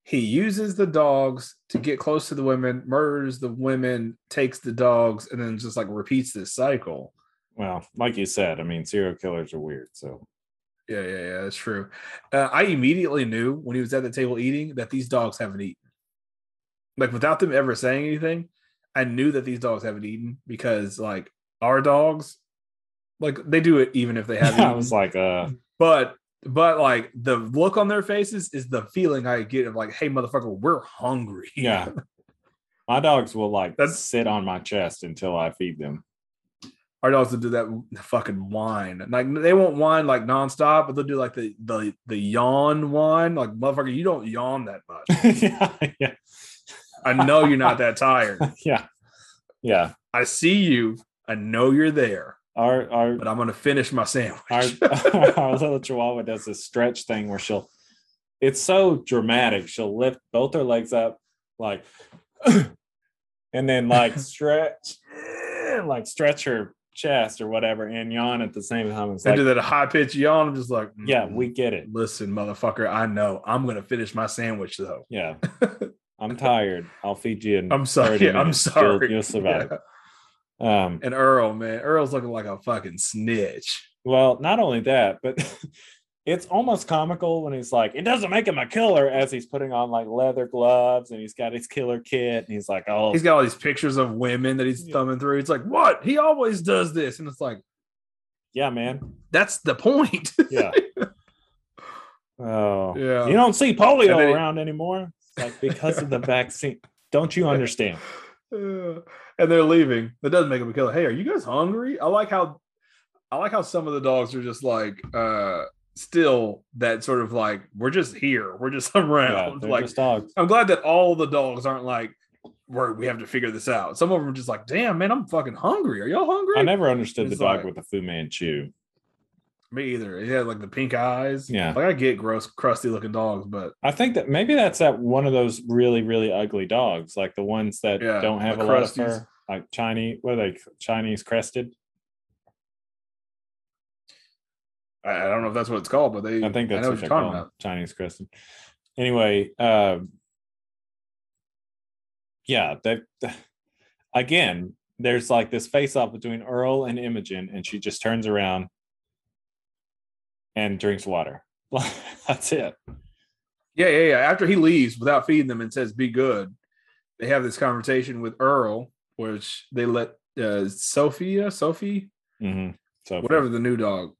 he uses the dogs to get close to the women, murders the women, takes the dogs, and then just like repeats this cycle.
Well, like you said, I mean, serial killers are weird. So
Yeah, yeah, yeah, that's true. Uh, I immediately knew when he was at the table eating that these dogs haven't eaten. Like without them ever saying anything, I knew that these dogs haven't eaten because like our dogs, like they do it even if they *laughs* haven't.
I
eaten.
was like, uh,
but but like the look on their faces is the feeling I get of like, hey motherfucker, we're hungry.
yeah. *laughs* My dogs will like
That's-
sit on my chest until I feed them.
Our dogs will do that fucking whine. Like they won't whine like nonstop, but they'll do like the the the yawn whine. Like motherfucker, you don't yawn that much. *laughs*
yeah, yeah,
I know you're not that tired. *laughs*
yeah, yeah.
I see you. I know you're there,
Our our
but I'm gonna finish my sandwich.
our, *laughs* our little chihuahua does this stretch thing where she'll it's so dramatic she'll lift both her legs up like *clears throat* and then like stretch like stretch her chest or whatever and yawn at the same time it's
I
like
that high pitch yawn. I'm just like,
yeah
"Mm,
we get it
listen, motherfucker. I know. I'm gonna finish my sandwich though.
yeah *laughs* i'm tired i'll feed you in
I'm sorry.
30
I'm
minutes. You'll-
sorry.
you'll, survive
Yeah.
um
And Earl, man, Earl's looking like a fucking snitch.
Well, not only that, but *laughs* it's almost comical when he's like, it doesn't make him a killer as he's putting on like leather gloves and he's got his killer kit and he's like, oh,
He's got all these pictures of women that he's
Yeah.
thumbing through. It's like, what? He always does this, and it's like,
yeah, man.
that's the point. *laughs*
Yeah. oh,
Yeah.
You don't see polio around anymore. Like because of the *laughs* vaccine. Don't you understand?
And they're leaving. That doesn't make him a killer. Hey, are you guys hungry? I like how I like how some of the dogs are just like uh still that sort of like we're just here. We're just *laughs* around.
they're
like
just dogs.
I'm glad that all the dogs aren't like we're, we have to figure this out. Some of them are just like, damn man, I'm fucking hungry. Are y'all hungry?
I never understood the
It's
dog
like-
with the Fu Manchu.
Me either. He had like the pink eyes.
Yeah.
Like I get gross, crusty looking dogs, but
I think that maybe that's that one of those really, really ugly dogs, like the ones that
Yeah,
don't have
the
a lot of fur, like Chinese, what are they, Chinese crested?
I, I don't know if that's what it's called, but they
I think that's
know
what,
what you're talking about.
Chinese crested. Anyway, uh, yeah, that *sighs* again, there's like this face off between Earl and Imogen, and she just turns around and drinks water. *laughs* That's it.
Yeah, yeah, yeah. After he leaves without feeding them and says, be good, they have this conversation with Earl, which they let uh, Sophia, Sophie,
hmm So
whatever the new dog,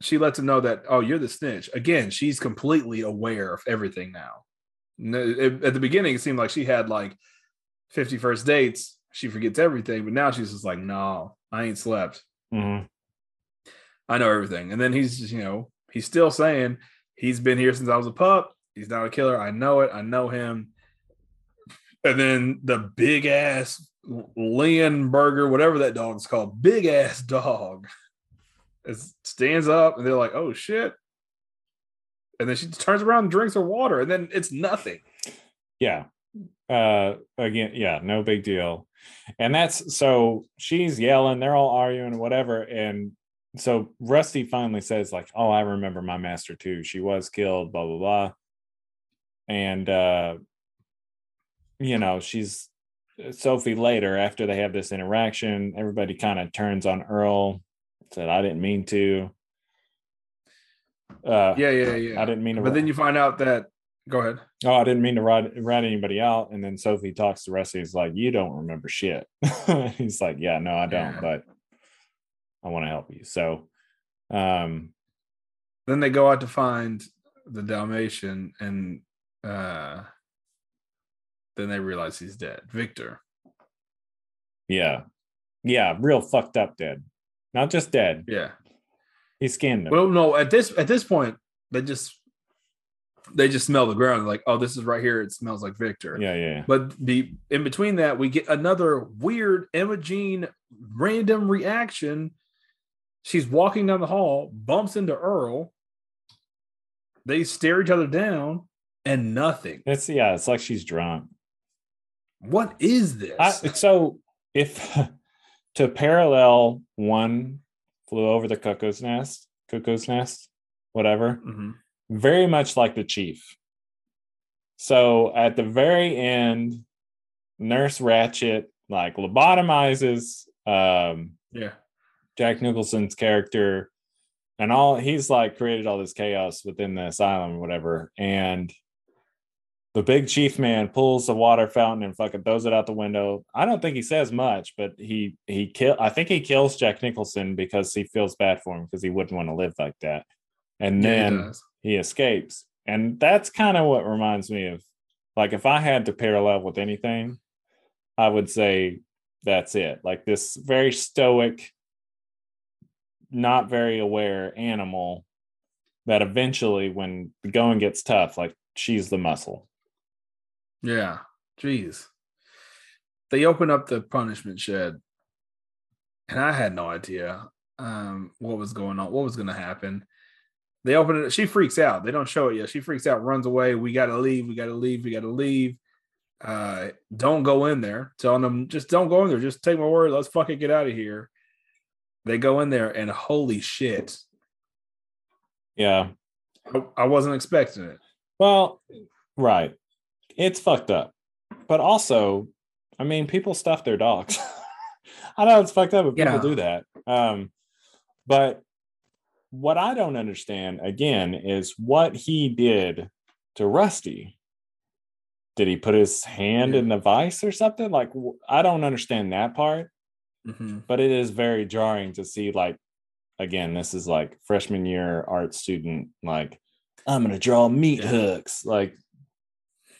she lets him know that, oh, you're the snitch. Again, she's completely aware of everything now. At the beginning, it seemed like she had like 50 first dates. She forgets everything, but now she's just like, no, I ain't slept.
Mhm.
I know everything. And then he's, just, you know, he's still saying he's been here since I was a pup. He's not a killer. I know it. I know him. And then the big ass Leonberger, whatever that dog's called, big ass dog, stands up and they're like, oh shit. And then she turns around and drinks her water, and then it's nothing.
yeah. Uh again yeah no big deal. And that's so she's yelling they're all arguing whatever. And so rusty finally says like oh i remember my master too. She was killed blah blah blah. And uh you know she's sophie later after they have this interaction everybody kind of turns on earl said i didn't mean to uh
Yeah, yeah, yeah.
i didn't mean to
But then you find out that, go ahead.
oh, I didn't mean to rat, rat anybody out. And then Sophie talks to Rusty. He's like, you don't remember shit. *laughs* He's like, yeah, no, I don't,
Yeah.
but I want to help you. So, um,
then they go out to find the Dalmatian and uh then they realize he's dead. Victor.
yeah, yeah, real fucked up dead. Not just dead.
Yeah.
He skinned him.
Well, no, at this at this point, they just they just smell the ground like, oh, this is right here. It smells like Victor.
yeah, yeah.
But the in between that, we get another weird Jean random reaction. She's walking down the hall, bumps into Earl. They stare each other down, and nothing.
It's yeah, it's like she's drunk.
What is this?
I, so if to parallel one flew over the cuckoo's nest, cuckoo's nest, whatever,
Mhm.
very much like the chief. So at the very end, Nurse Ratched like lobotomizes um,
Yeah.
Jack Nicholson's character, and all he's like created all this chaos within the asylum, or whatever. And the big chief man pulls the water fountain and fucking throws it out the window. I don't think he says much, but he he kill. I think he kills Jack Nicholson because he feels bad for him because he wouldn't want to live like that. And
Yeah, he
then
does.
he escapes. And that's kind of what reminds me of like if I had to parallel with anything, I would say that's it. Like this very stoic, not very aware animal that eventually, when the going gets tough, like she's the muscle.
Yeah. Jeez. They open up the punishment shed, and I had no idea um, what was going on, what was going to happen. They open it. She freaks out. They don't show it yet. She freaks out, runs away. We got to leave. We got to leave. We got to leave. Uh, don't go in there. Telling them, just don't go in there. Just take my word. Let's fucking get out of here. They go in there, and holy shit,
Yeah.
I, I wasn't expecting it.
Well, right. It's fucked up. But also, I mean, people stuff their dogs. *laughs* I know it's fucked up, but people
Yeah.
do that. Um, but what I don't understand again is what he did to Rusty. Did he put his hand
Yeah.
in the vice or something? Like, I don't understand that part,
Mhm.
but it is very jarring to see, like, again, this is like freshman year art student, like, I'm going to draw meat
Yeah.
hooks. Like,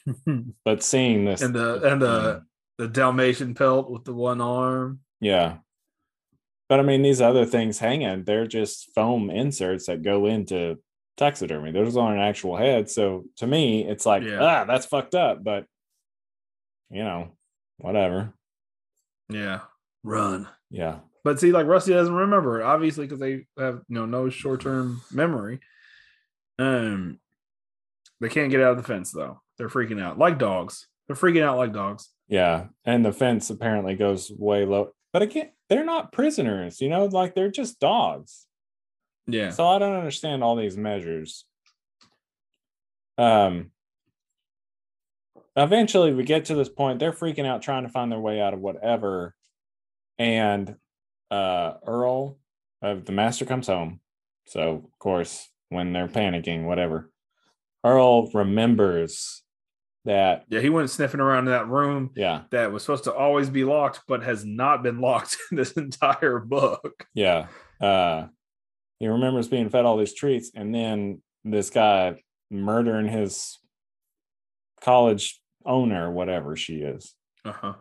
*laughs* but seeing this
and the and the the Dalmatian pelt with the one arm.
yeah but i mean these other things hanging they're just foam inserts that go into taxidermy those aren't actual heads so to me it's like
Yeah.
ah that's fucked up but you know whatever
Yeah, run.
yeah
But see, like Rusty doesn't remember obviously, because they have you know no short term memory. Um, they can't get out of the fence though. They're freaking out like dogs. They're freaking out like dogs.
yeah and the fence apparently goes way low but again they're not prisoners you know like they're just dogs
Yeah,
So I don't understand all these measures. Um eventually we get to this point, they're freaking out trying to find their way out of whatever. And uh Earl of the master comes home. So of course, when they're panicking, whatever. Earl remembers that
yeah. He went sniffing around in that room
yeah,
that was supposed to always be locked, but has not been locked *laughs* in this entire book.
yeah. Uh he remembers being fed all these treats and then this guy murdering his college owner, whatever she is.
Uh huh.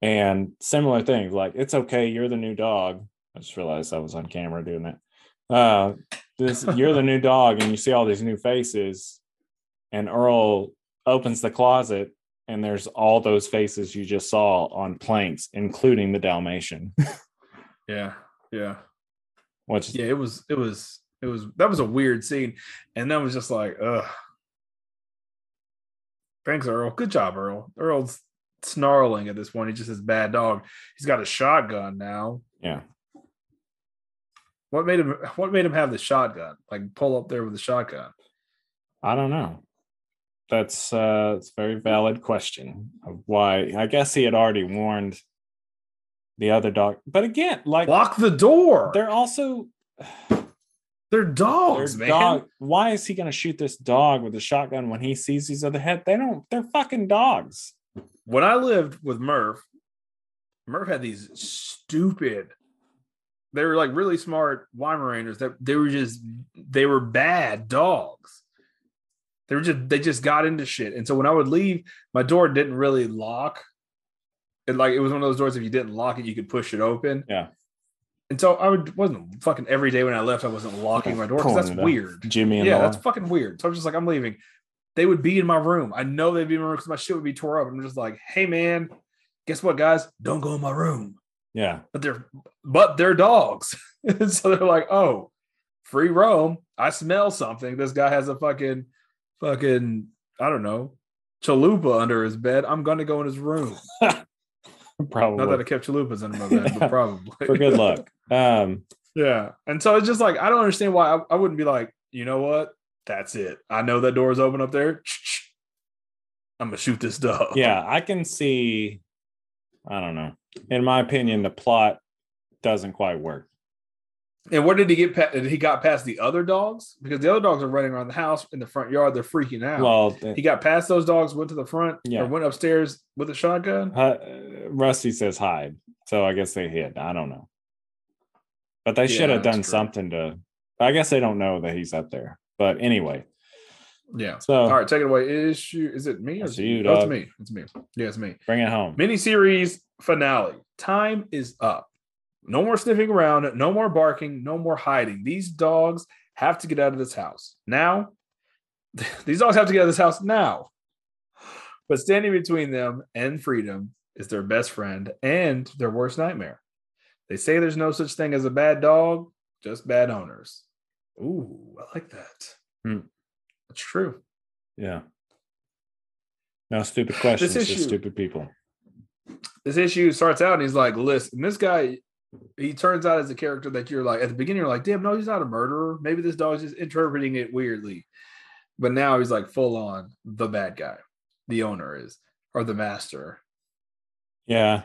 And similar things like it's okay, you're the new dog. I just realized I was on camera doing that. Uh this you're the *laughs* new dog, and you see all these new faces, and Earl opens the closet and there's all those faces you just saw on planks, including the Dalmatian. *laughs*
Yeah, yeah.
Which
yeah it was it was it was that was a weird scene. And that was just like ugh. Thanks earl. Good job earl. Earl's snarling at this point. He just is bad dog. He's got a shotgun now.
Yeah.
what made him what made him have the shotgun? Like pull up there with the shotgun.
I don't know. That's uh it's a very valid question of why I guess he had already warned the other dog. But again, like
lock the door
they're also
they're
they're
dogs man
dog. Why is he gonna shoot this dog with a shotgun when he sees these other head? They don't they're fucking dogs.
when i lived with murph murph had these stupid they were like really smart Weimaraners that they were just they were bad dogs. They were just they just got into shit. And so when I would leave, my door didn't really lock. It like it was one of those doors if you didn't lock it, you could push it open.
Yeah.
And so I would wasn't fucking every day when I left, I wasn't locking my door because that's weird.
Jimmy and
Yeah, that's fucking weird. So I'm just like, I'm leaving. They would be in my room. I know they'd be in my room because my shit would be tore up. I'm just like, hey man, guess what, guys? Don't go in my room
yeah.
but they're but they're dogs. *laughs* so they're like, oh, free roam. I smell something. This guy has a fucking fucking I don't know chalupa under his bed, I'm gonna go in his room. *laughs*
Probably
Not that I kept chalupas under my bed, but *laughs* probably
for good luck. *laughs* Um,
Yeah. And so it's just like I don't understand why I, I wouldn't be like, you know what? That's it. I know that door is open up there. I'm gonna shoot this dog.
yeah, I can see. I don't know. In my opinion, the plot doesn't quite work.
And where did he get? Pa- he got past the other dogs because the other dogs are running around the house in the front yard. They're freaking out.
Well,
he got past those dogs, went to the front,
Yeah.
or went upstairs with a shotgun.
uh, Rusty says hide, so I guess they hid. I don't know, but they should have done
true.
something to. I guess they don't know that he's up there. But anyway,
Yeah.
so
All right, take it away. Issue is it me or
It's
is it
you,
Oh, it's me. It's me. Yeah, it's me.
bring it home.
Miniseries finale. Time is up. No more sniffing around, no more barking, no more hiding. These dogs have to get out of this house now. *laughs* These dogs have to get out of this house now. But standing between them and freedom is their best friend and their worst nightmare. They say there's no such thing as a bad dog, just bad owners. Ooh, I like that.
Hmm.
That's true.
Yeah. No stupid questions,
issue-
just stupid people.
this issue starts out and he's like, listen, this guy, he turns out as a character that you're like, at the beginning, you're like, damn, no, he's not a murderer. Maybe this dog's just interpreting it weirdly. But now he's like full on the bad guy. The owner is, or the master.
Yeah.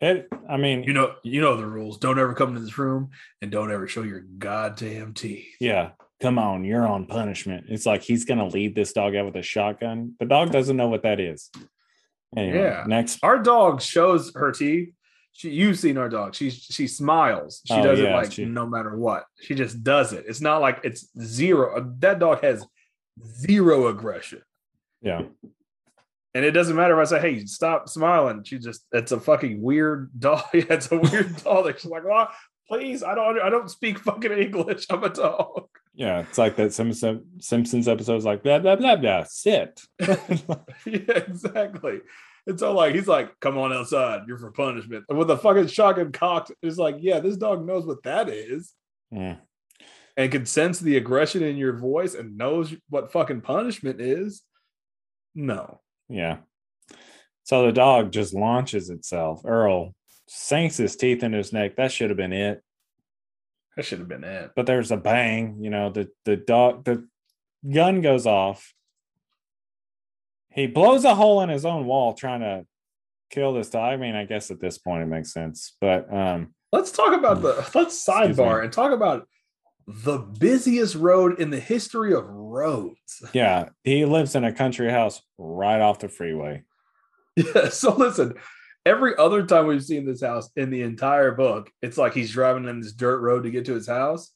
It. I mean,
You know, you know the rules. Don't ever come into this room and don't ever show your goddamn teeth.
yeah. Come on, you're on punishment. It's like he's gonna lead this dog out with a shotgun. The dog doesn't know what that is. Anyway,
Yeah.
next.
Our dog shows her teeth. She, you've seen our dog. She she smiles. She
Oh,
does it like
she-
no matter what. She just does it. It's not like it's zero. That dog has zero aggression.
Yeah.
And it doesn't matter if I say, "Hey, stop smiling." She just—it's a fucking weird dog. *laughs* it's a weird *laughs* dog. That she's like, "Oh, please, I don't, I don't speak fucking English. I'm a dog."
Yeah. It's like that Simpson, Simpsons episodes like blah blah blah blah. Sit. *laughs*
yeah, exactly. And so, like, he's like, "Come on outside. You're for punishment." And with the fucking shotgun cocked, it's like, "Yeah, this dog knows what that is,
Yeah.
and can sense the aggression in your voice, and knows what fucking punishment is." No,
Yeah. So the dog just launches itself. Earl sinks his teeth in his neck. That should have been it.
that should have been it.
But there's a bang. You know, the the dog the gun goes off. He blows a hole in his own wall trying to kill this dog. I mean, I guess at this point it makes sense. But um
Let's talk about the let's sidebar and talk about the busiest road in the history of roads. *laughs*
yeah, he lives in a country house right off the freeway.
Yeah. So listen, every other time we've seen this house in the entire book, it's like he's driving in this dirt road to get to his house.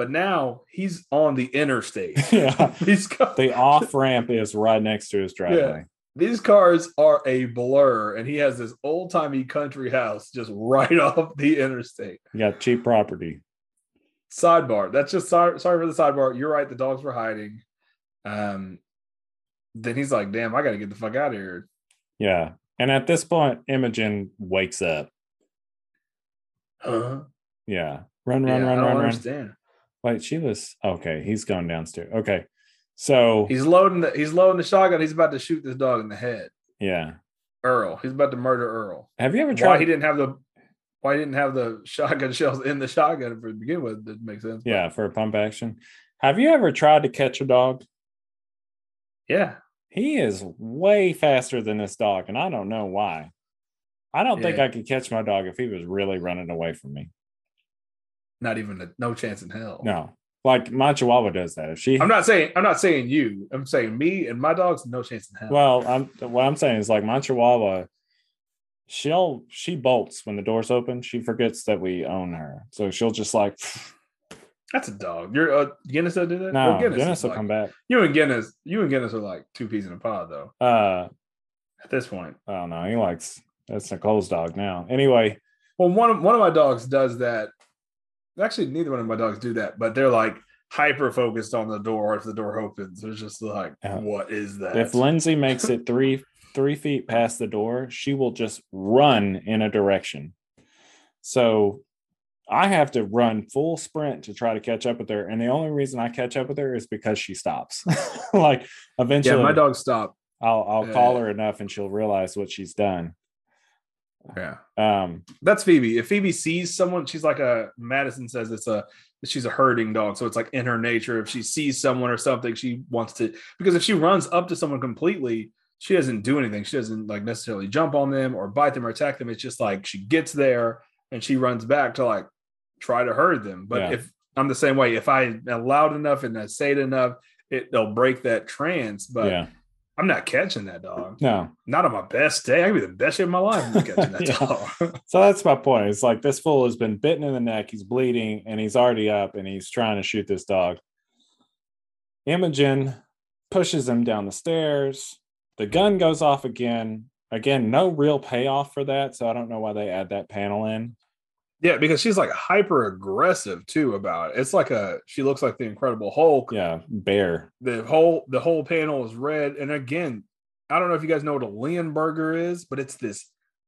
But now he's on the interstate. *laughs* *laughs*
yeah.
These cars,
The off ramp is right next to his driveway.
these cars are a blur, and he has this old timey country house just right *laughs* off the interstate.
Got cheap property.
sidebar. That's just sorry, sorry for the sidebar. You're right. The dogs were hiding. Um, then he's like, "Damn, I got to get the fuck out of here."
Yeah. And at this point, Imogene wakes up.
Huh?
Yeah. Run,
Yeah,
run,
I
run,
don't
run, run.
understand.
Wait, she was okay. He's going downstairs. Okay. So
He's loading the he's loading the shotgun. He's about to shoot this dog in the head.
yeah.
Earl. He's about to murder Earl.
Have you ever
Why
tried?
he didn't have the why he didn't have the *laughs* shotgun shells in the shotgun to begin with That makes make sense.
yeah, for a pump action. Have you ever tried to catch a dog?
yeah.
He is way faster than this dog, and I don't know why. I don't think I could catch my dog if he was really running away from me.
Not even a no chance in hell.
No, like my Chihuahua does that. If she,
I'm not saying I'm not saying you. I'm saying me and my dogs, no chance in hell.
well, I'm what I'm saying is like my Chihuahua. She'll she bolts when the door's open. She forgets that we own her, so she'll just like
That's a dog. You're uh, Guinness will do that.
no.
Well,
Guinness,
is
will
like-
come back.
You and Guinness, you and Guinness are like two peas in a pod, though.
Uh,
At this point,
I don't know. He likes that's Nicole's dog now. Anyway,
well, one of one of my dogs does that. Actually, neither one of my dogs do that, but they're like hyper focused on the door if the door opens. It's just like,
Yeah.
what is that?
if Lindsay makes it three three feet past the door, she will just run in a direction. So I have to run full sprint to try to catch up with her, and the only reason I catch up with her is because she stops. *laughs* like
yeah,
eventually,
my dog stop.
I'll I'll call
Uh,
her enough and she'll realize what she's done.
Yeah.
Um,
That's Phoebe. If Phoebe sees someone, she's like a Madison says it's a she's a herding dog. So it's like in her nature. If she sees someone or something, she wants to because if she runs up to someone completely, she doesn't do anything. She doesn't like necessarily jump on them or bite them or attack them. It's just like she gets there and she runs back to like try to herd them. But
Yeah.
if I'm the same way, if I am loud enough and I say it enough, it they'll break that trance. But
yeah,
I'm not catching that dog.
no.
Not on my best day. I could be the best day of my life. I'm catching that *laughs*
Yeah.
dog.
So that's my point. It's like this fool has been bitten in the neck. He's bleeding and he's already up and he's trying to shoot this dog. Imogene pushes him down the stairs. The gun goes off again. Again, no real payoff for that. So I don't know why they add that panel in.
Yeah, because she's like hyper aggressive too about it. It's like a she looks like the Incredible Hulk.
Yeah, bear.
The whole the whole panel is red, and again, I don't know if you guys know what a Leonberger is, but it's this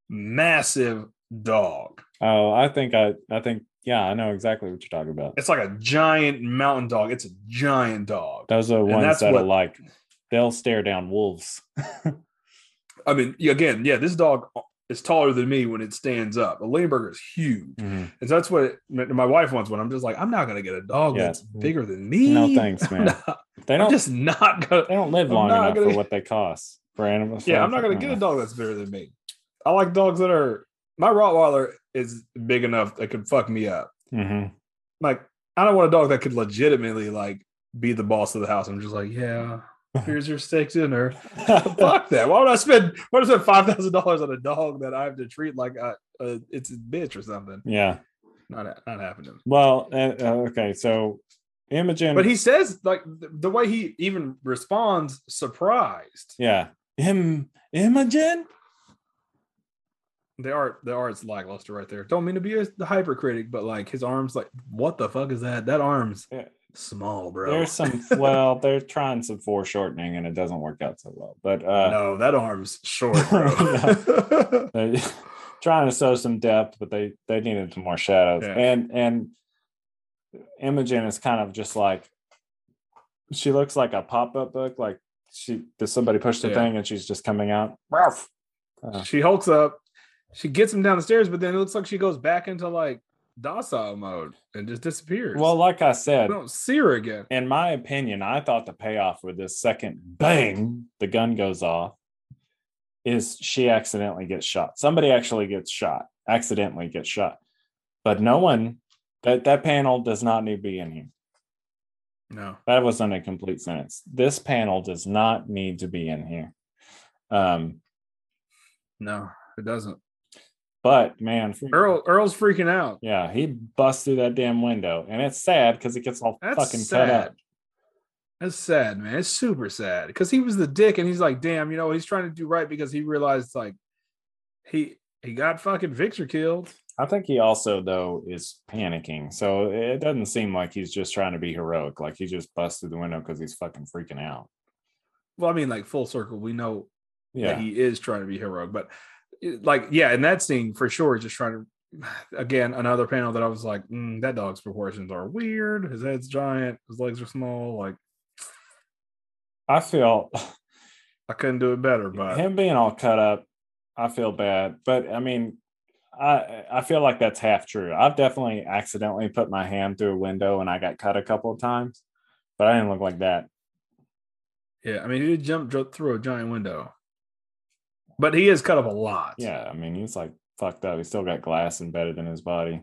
massive dog.
Oh, I think I I think yeah, I know exactly what you're talking about.
It's like a giant mountain dog. It's a giant dog.
Those are ones that are like they'll stare down wolves. *laughs*
I mean, again, yeah, this dog is taller than me when it stands up. A Leonberger is huge,
Mhm.
and so that's what my wife wants. When I'm just like, I'm not gonna get a dog
Yeah.
that's bigger than me.
No thanks, *laughs* man.
not-
They
I'm
don't
just not gonna.
they don't live
I'm
long enough
gonna-
for what they cost for animals.
Yeah, I'm not gonna get a dog that's bigger than me. I like dogs that are. My Rottweiler is big enough that could fuck me up.
hmm
Like I don't want a dog that could legitimately like be the boss of the house. I'm just like, yeah, here's your steak dinner. *laughs* Fuck that. Why would I spend? Why would I spend five thousand dollars on a dog that I have to treat like a, uh, it's a bitch or something?
yeah.
Not not happening.
Well, uh, uh, okay, so Imogene,
But he says like the, way he even responds, surprised.
yeah, Im Imogene.
The art, the art's lackluster right there. Don't mean to be a hypercritic, but like his arms, like what the fuck is that? That arm's
Yeah.
Small, bro.
There's some. Well, they're trying some foreshortening, and it doesn't work out so well. But uh,
no, that arm's short, bro. *laughs* *laughs*
they're *laughs* trying to show some depth, but they they needed some more shadows.
Yeah.
And and Imogene is kind of just like she looks like a pop up book. Like she does somebody push the
Yeah.
thing and she's just coming out. Uh,
she hulks up, she gets him down the stairs, but then it looks like she goes back into like docile mode and just disappears.
well, like I said, we
don't see her again.
in my opinion, I thought the payoff for this second bang, the gun goes off, is she accidentally gets shot. Somebody actually gets shot, accidentally gets shot. But no one that that panel does not need to be in here.
No,
That wasn't a complete sentence. This panel does not need to be in here. Um,
no, it doesn't.
But man,
Earl Earl's freaking out.
yeah, he busts through that damn window, and it's sad because it gets all
That's
fucking
sad.
cut up.
That's sad, man. It's super sad because he was the dick, and he's like, damn, you know, he's trying to do right because he realized like he he got fucking Victor killed.
I think he also though is panicking, so it doesn't seem like he's just trying to be heroic. Like he just busted the window because he's fucking freaking out.
Well, I mean, like full circle, we know
Yeah,
that he is trying to be heroic, but like, yeah, in that scene for sure, just trying to. *sighs* Again, another panel that I was like, mm, that dog's proportions are weird. His head's giant, his legs are small. Like,
I feel *sighs*
I couldn't do it better, but
him being all cut up. I feel bad, but I mean, I I feel like that's half true. I've definitely accidentally put my hand through a window and I got cut a couple of times, but I didn't look like that.
yeah, I mean, he did jump through a giant window, but he is cut up a lot.
Yeah, I mean, he's like fucked up. He's still got glass embedded in his body.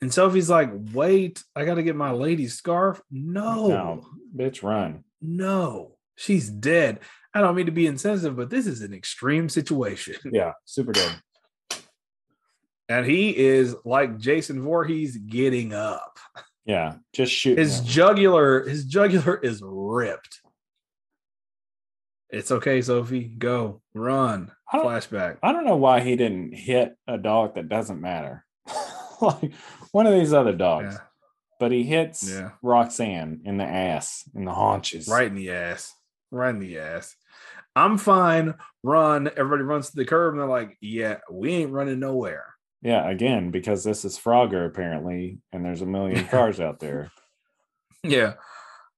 And Sophie's like, wait, I got to get my lady's scarf. No,
No, bitch, run.
no, she's dead. I don't mean to be insensitive, but this is an extreme situation.
Yeah, super good.
And he is like Jason Voorhees getting up.
Yeah, just shoot.
His
him.
jugular, his jugular is ripped. It's okay, Sophie. Go, run.
I
Flashback.
I don't know why he didn't hit a dog that doesn't matter, *laughs* like one of these other dogs.
Yeah,
But he hits
Yeah.
Roxanne in the ass, in the haunches.
right in the ass. Right in the ass. I'm fine. Run. Everybody runs to the curb, and they're like, "Yeah, we ain't running nowhere."
Yeah, again, because this is Frogger apparently, and there's a million *laughs* cars out there.
Yeah.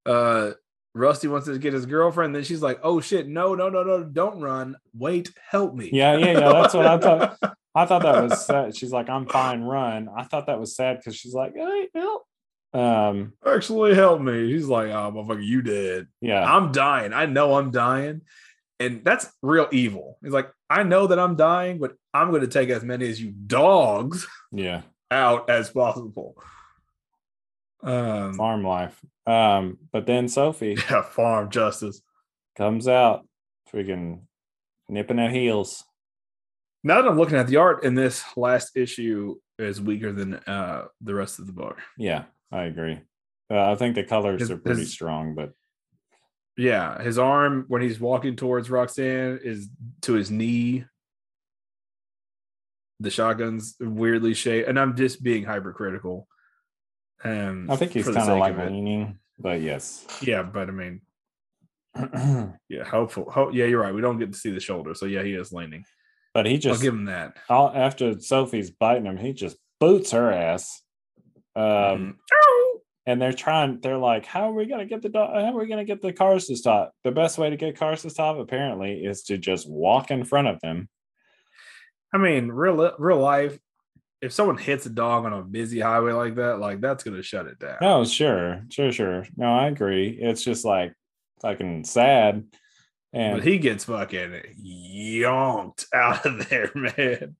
Uh Rusty wants to get his girlfriend. Then she's like, "Oh shit, no, no, no, no, don't run. Wait, help me."
Yeah, yeah, yeah. That's what I thought. *laughs* I thought that was sad. She's like, I'm fine, run. I thought that was sad because she's like, hey, help. Um,
Actually, help me. He's like, "Oh, motherfucker, you dead.
yeah,
I'm dying. I know I'm dying." And that's real evil. He's like, "I know that I'm dying, but I'm going to take as many as you dogs
yeah.
out as possible." Um,
Farm life. Um, but then Sophie *laughs*
yeah, farm justice.
comes out, freaking nipping at heels.
Now that I'm looking at the art in this last issue is weaker than uh the rest of the book.
Yeah, I agree. Uh, I think the colors
His-
are pretty
his-
strong, but
Yeah, his arm when he's walking towards Roxanne is to his knee. The shotgun's weirdly shaped, and I'm just being hypercritical. Um,
I think he's kind of like leaning. But yes,
Yeah, but I mean, *clears throat* yeah, hopeful. Ho- yeah, you're right. We don't get to see the shoulder, so yeah, he is leaning.
but he
I'll
just
give him that.
all, after Sophie's biting him, he just boots her ass. Um,
Mhm.
and they're trying they're like how are we going to get the dog how are we going to get the cars to stop the best way to get cars to stop apparently is to just walk in front of them
I mean, real real life. If someone hits a dog on a busy highway like that, like that's gonna shut it down.
no sure sure sure no i agree it's just like fucking sad and
But he gets fucking yonked *laughs* out of there, man.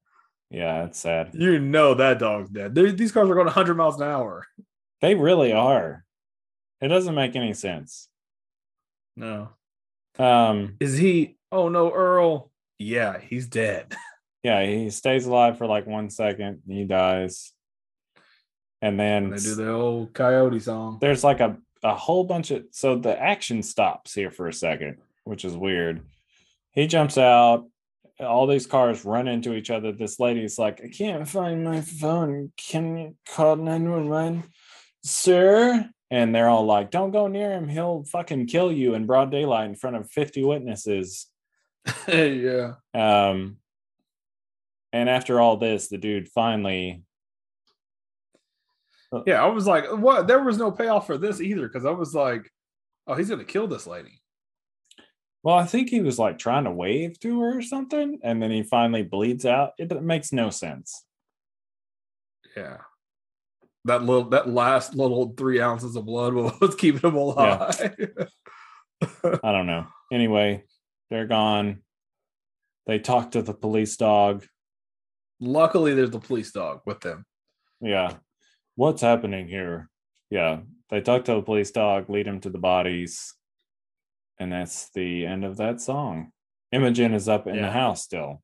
yeah it's sad
You know that dog's dead. They- These cars are going 100 miles an hour.
they really are it doesn't make any sense
No.
um
Is he? Oh no, Earl. Yeah, he's dead. *laughs*
yeah he stays alive for like one second he dies. And then
they do the old coyote song.
there's like a, a whole bunch of so the action stops here for a second which is weird. He jumps out all these cars run into each other. This lady's like i can't find my phone. Can you call 911 sir? And they're all like don't go near him. He'll fucking kill you in broad daylight in front of 50 witnesses. *laughs*
Yeah.
um and after all this the dude finally uh,
Yeah, I was like, what? There was no payoff for this either because I was like, oh, he's gonna kill this lady.
Well, I think he was like trying to wave to her or something, and then he finally bleeds out. It, it makes no sense.
Yeah. That little, that last little three ounces of blood *laughs* was *laughs* keeping him alive. *laughs*
I don't know. Anyway, they're gone. They talk to the police dog.
Luckily, there's the police dog with them.
Yeah. What's happening here? Yeah. They talk to the police dog, lead him to the bodies. And that's the end of that song. Imogene is up in the house still.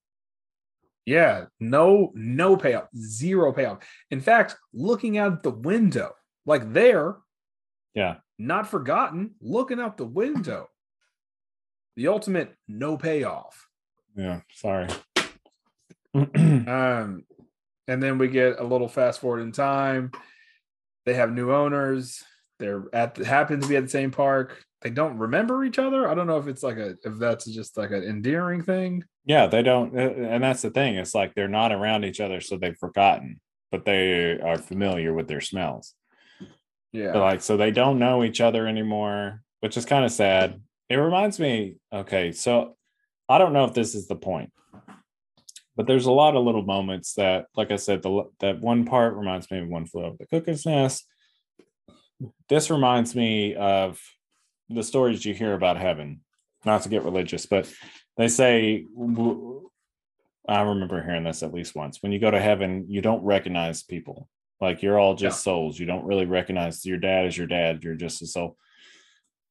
Yeah, no, no payoff, zero payoff. In fact, looking out the window, like there,
Yeah.
not forgotten, looking out the window. The ultimate no payoff.
Yeah. Sorry. *clears throat*
Um, and then we get a little fast forward in time. They have new owners. They're at the, happen to be at the same park. They don't remember each other. I don't know if it's like a if that's just like an endearing thing.
Yeah, they don't, uh, and that's the thing. It's like they're not around each other, so they've forgotten, but they are familiar with their smells.
Yeah.
But like, so they don't know each other anymore, which is kind of sad. It reminds me. Okay, so I don't know if this is the point, but there's a lot of little moments that, like I said, the that one part reminds me of One Flew Over the Cuckoo's Nest. This reminds me of the stories you hear about heaven. Not to get religious, but they say I remember hearing this at least once. When you go to heaven, you don't recognize people. Like you're all just souls. You don't really recognize your dad as your dad. You're just a soul.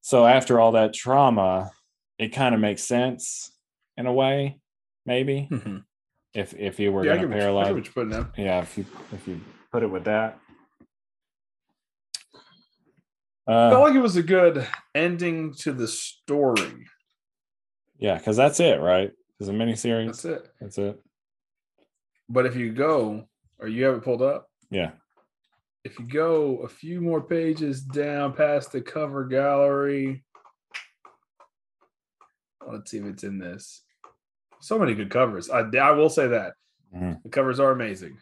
So after all that trauma, it kind of makes sense in a way, maybe
Mhm.
If if you were
yeah,
going to
what you, I get
parallel.
what you're putting down.
Yeah, if you if you put it with that.
I felt
Uh,
like it was a good ending to the story.
yeah, because that's it, right? There's a miniseries.
That's it.
That's it.
But if you go, or you have it pulled up,
Yeah.
if you go a few more pages down past the cover gallery, let's see if it's in this. So many good covers. I, I will say that
Mhm.
the covers are amazing.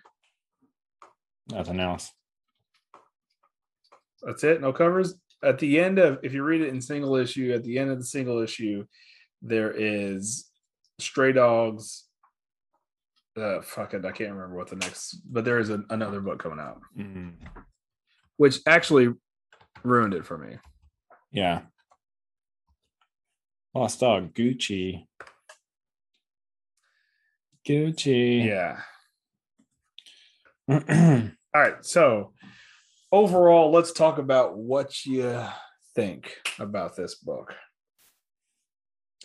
Nothing else.
That's it. No covers. at the end of if you read it in single issue, at the end of the single issue, there is Stray Dogs. Uh, fuck it, I can't remember what the next, but there is a, another book coming out,
Mhm.
which actually ruined it for me.
Yeah. Lost dog Gucci. Gucci.
Yeah. *clears throat* All right. So overall, let's talk about what you think about this book.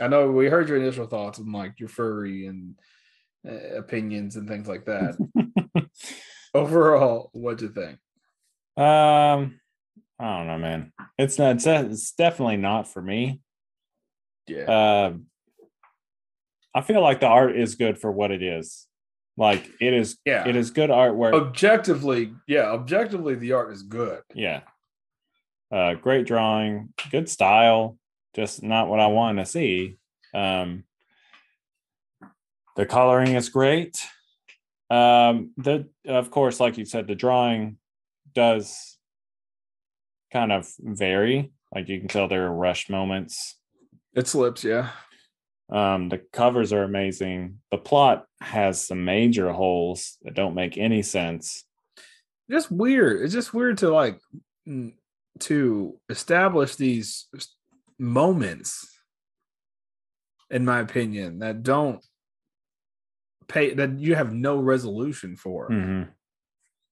I know we heard your initial thoughts and like your furry and uh, opinions and things like that. *laughs* overall, what do you think?
um, I don't know, man. It's not. It's, it's definitely not for me.
Yeah.
Um, I feel like the art is good for what it is. Like it is.
Yeah.
It is good art where
objectively, yeah, objectively, the art is good.
Yeah. Uh, great drawing, good style, just not what I want to see. Um, the coloring is great. Um, the of course, like you said, the drawing does kind of vary. Like you can tell there are rush moments.
It slips, yeah.
Um, the covers are amazing. The plot has some major holes that don't make any sense.
Just weird. It's just weird to like to establish these moments, in my opinion, that don't pay that you have no resolution for.
Mhm.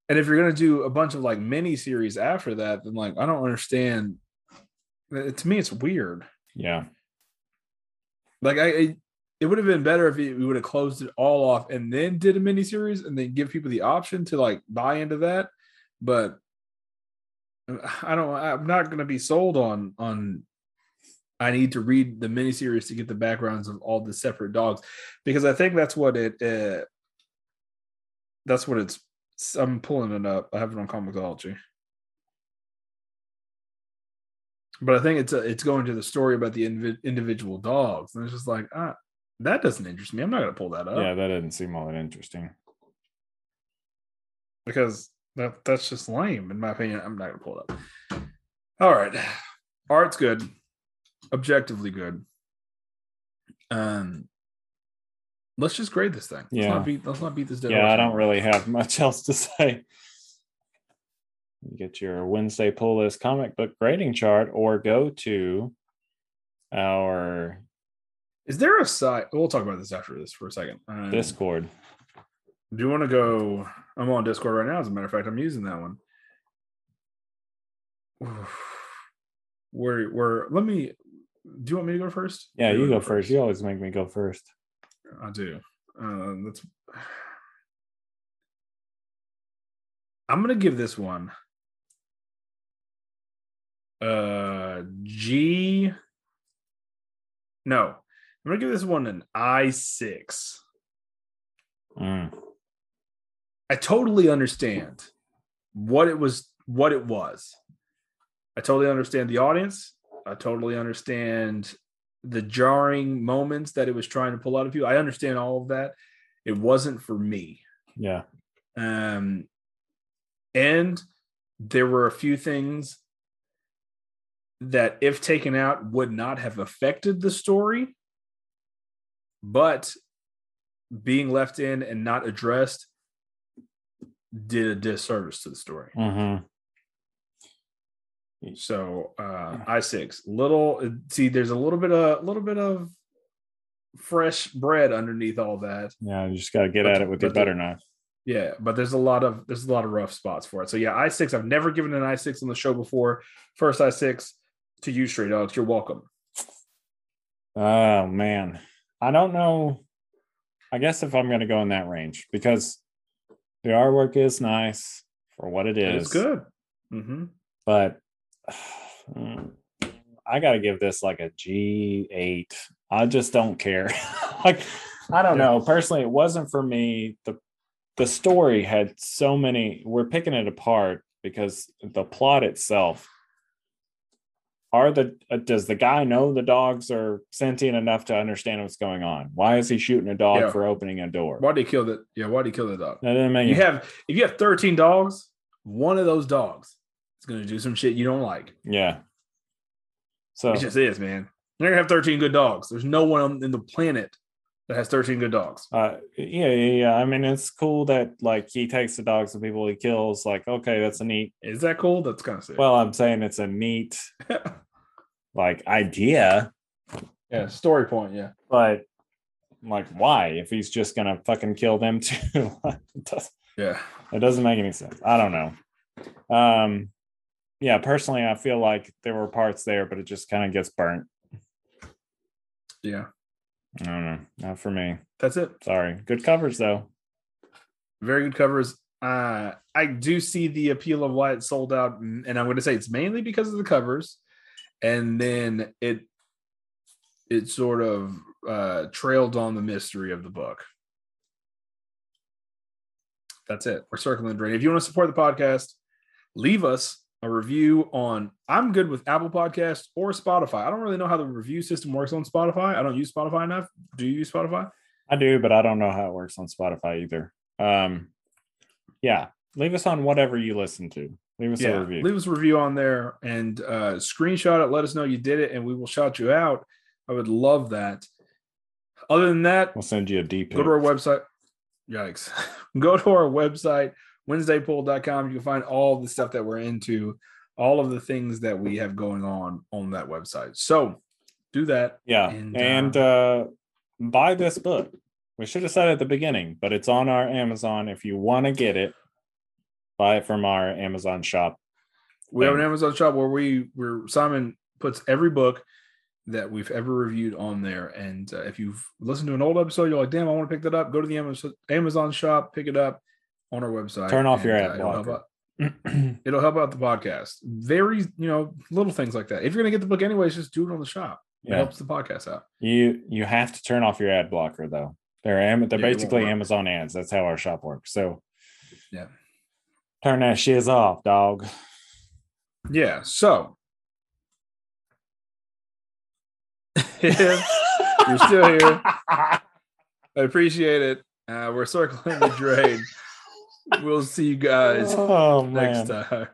And if you're gonna do a bunch of like mini series after that, then like I don't understand. To me, it's weird.
Yeah.
Like I, it would have been better if we would have closed it all off and then did a mini series and then give people the option to like buy into that. But I don't. I'm not going to be sold on on. I need to read the miniseries to get the backgrounds of all the separate dogs because I think that's what it. Uh, that's what it's. I'm pulling it up. I have it on Comixology. But I think it's a, it's going to the story about the invi- individual dogs, and it's just like ah, that doesn't interest me. I'm not going to pull that up
Yeah, that doesn't seem all that interesting.
because that that's just lame in my opinion. I'm not going to pull it up. All right, art's good, objectively good. Um, let's just grade this thing. Let's
Yeah.
not beat. Let's not beat this dead.
Yeah, I don't really have *laughs* much else to say. Get your Wednesday pull list comic book grading chart or go to our
Is there a site? We'll talk about this after this for a second. Um,
Discord.
Do you want to go? I'm on Discord right now. As a matter of fact, I'm using that one. *sighs* Where, where? Let me. Do you want me to go first?
Yeah,
You
you
wanna
go first. You always make me go first.
I do. Uh, that's. *sighs* I'm gonna give this one. Uh, G. No, I'm gonna give this one an I six.
Mm,
I totally understand what it was, what it was. I totally understand the audience. I totally understand the jarring moments that it was trying to pull out of you. I understand all of that. It wasn't for me.
yeah.
Um, and there were a few things that, if taken out, would not have affected the story, but being left in and not addressed did a disservice to the story.
hmm
So uh I six little see there's a little bit of a little bit of fresh bread underneath all that.
Yeah, you just got to get
But-
at it with your
the-
butter knife.
Yeah, but there's a lot of there's a lot of rough spots for it. So yeah, I six. I've never given an I six on the show before. First I six to you, Stray Dogs. You're welcome.
Oh man, I don't know. I guess if I'm going to go in that range because the artwork is nice for what it is.
It's good. Mm-hmm.
but *sighs* I got to give this like a G8. I just don't care. *laughs* like I don't know. Personally, it wasn't for me. The the story had so many we're picking it apart because the plot itself are the uh, does the guy know the dogs are sentient enough to understand what's going on? Why is he shooting a dog
Yeah.
for opening a door?
Why did he kill the? Yeah, why did he kill the dog?
That didn't make
You have if you have 13 dogs, one of those dogs is going to do some shit you don't like.
yeah. So
It just is, man. You're gonna have 13 good dogs. There's no one on in the planet that has 13 good dogs.
uh yeah, yeah, yeah. I mean it's cool that like he takes the dogs of people he kills. Like, okay, that's a neat
Is that cool? That's kind of sick.
well, I'm saying it's a neat *laughs* like idea,
yeah, story point. Yeah.
but like why? If he's just gonna fucking kill them *laughs* too. it,
Yeah.
it doesn't make any sense. I don't know. Um yeah, personally I feel like there were parts there, but it just kind of gets burnt.
Yeah.
I don't know. Not for me.
That's it.
Sorry. Good covers though.
Very good covers. Uh, I do see the appeal of why it sold out, and and I'm going to say it's mainly because of the covers, and then it it sort of uh, trailed on the mystery of the book. That's it. We're circling the drain. If you want to support the podcast, leave us a review on. I'm good with Apple Podcasts or Spotify. I don't really know how the review system works on Spotify. I don't use Spotify enough. Do you use Spotify?
I do, but I don't know how it works on Spotify either. Um, yeah, leave us on whatever you listen to. Leave us a review.
leave us a review on there and uh, screenshot it. Let us know you did it, and we will shout you out. I would love that. Other than that,
we'll send you a deep. *laughs*
go to our website. Yikes. go to our website, WednesdayPull.com. You can find all the stuff that we're into, all of the things that we have going on on that website. So do that.
Yeah,
And,
and, uh, buy this book. We should have said it at the beginning, but it's on our Amazon. If you want to get it, buy it from our Amazon shop.
We have an Amazon shop where we where Simon puts every book that we've ever reviewed on there. And uh, if you've listened to an old episode, you're like, "Damn, I want to pick that up." Go to the Amazon Amazon shop, pick it up on our website.
Turn off your
and,
ad
it'll help, out, *clears throat* it'll help out the podcast. Very, you know, little things like that. If you're gonna get the book anyways, just do it on the shop. It
yeah,
helps the podcast out.
you you have to turn off your ad blocker though. They're Am- they're
Yeah,
basically. Amazon ads. That's how our shop works. So
Yeah.
Turn that shiz off, dog.
Yeah. So if you're still here, I appreciate it. Uh, we're circling the drain. We'll see you guys
oh
next
man.
time.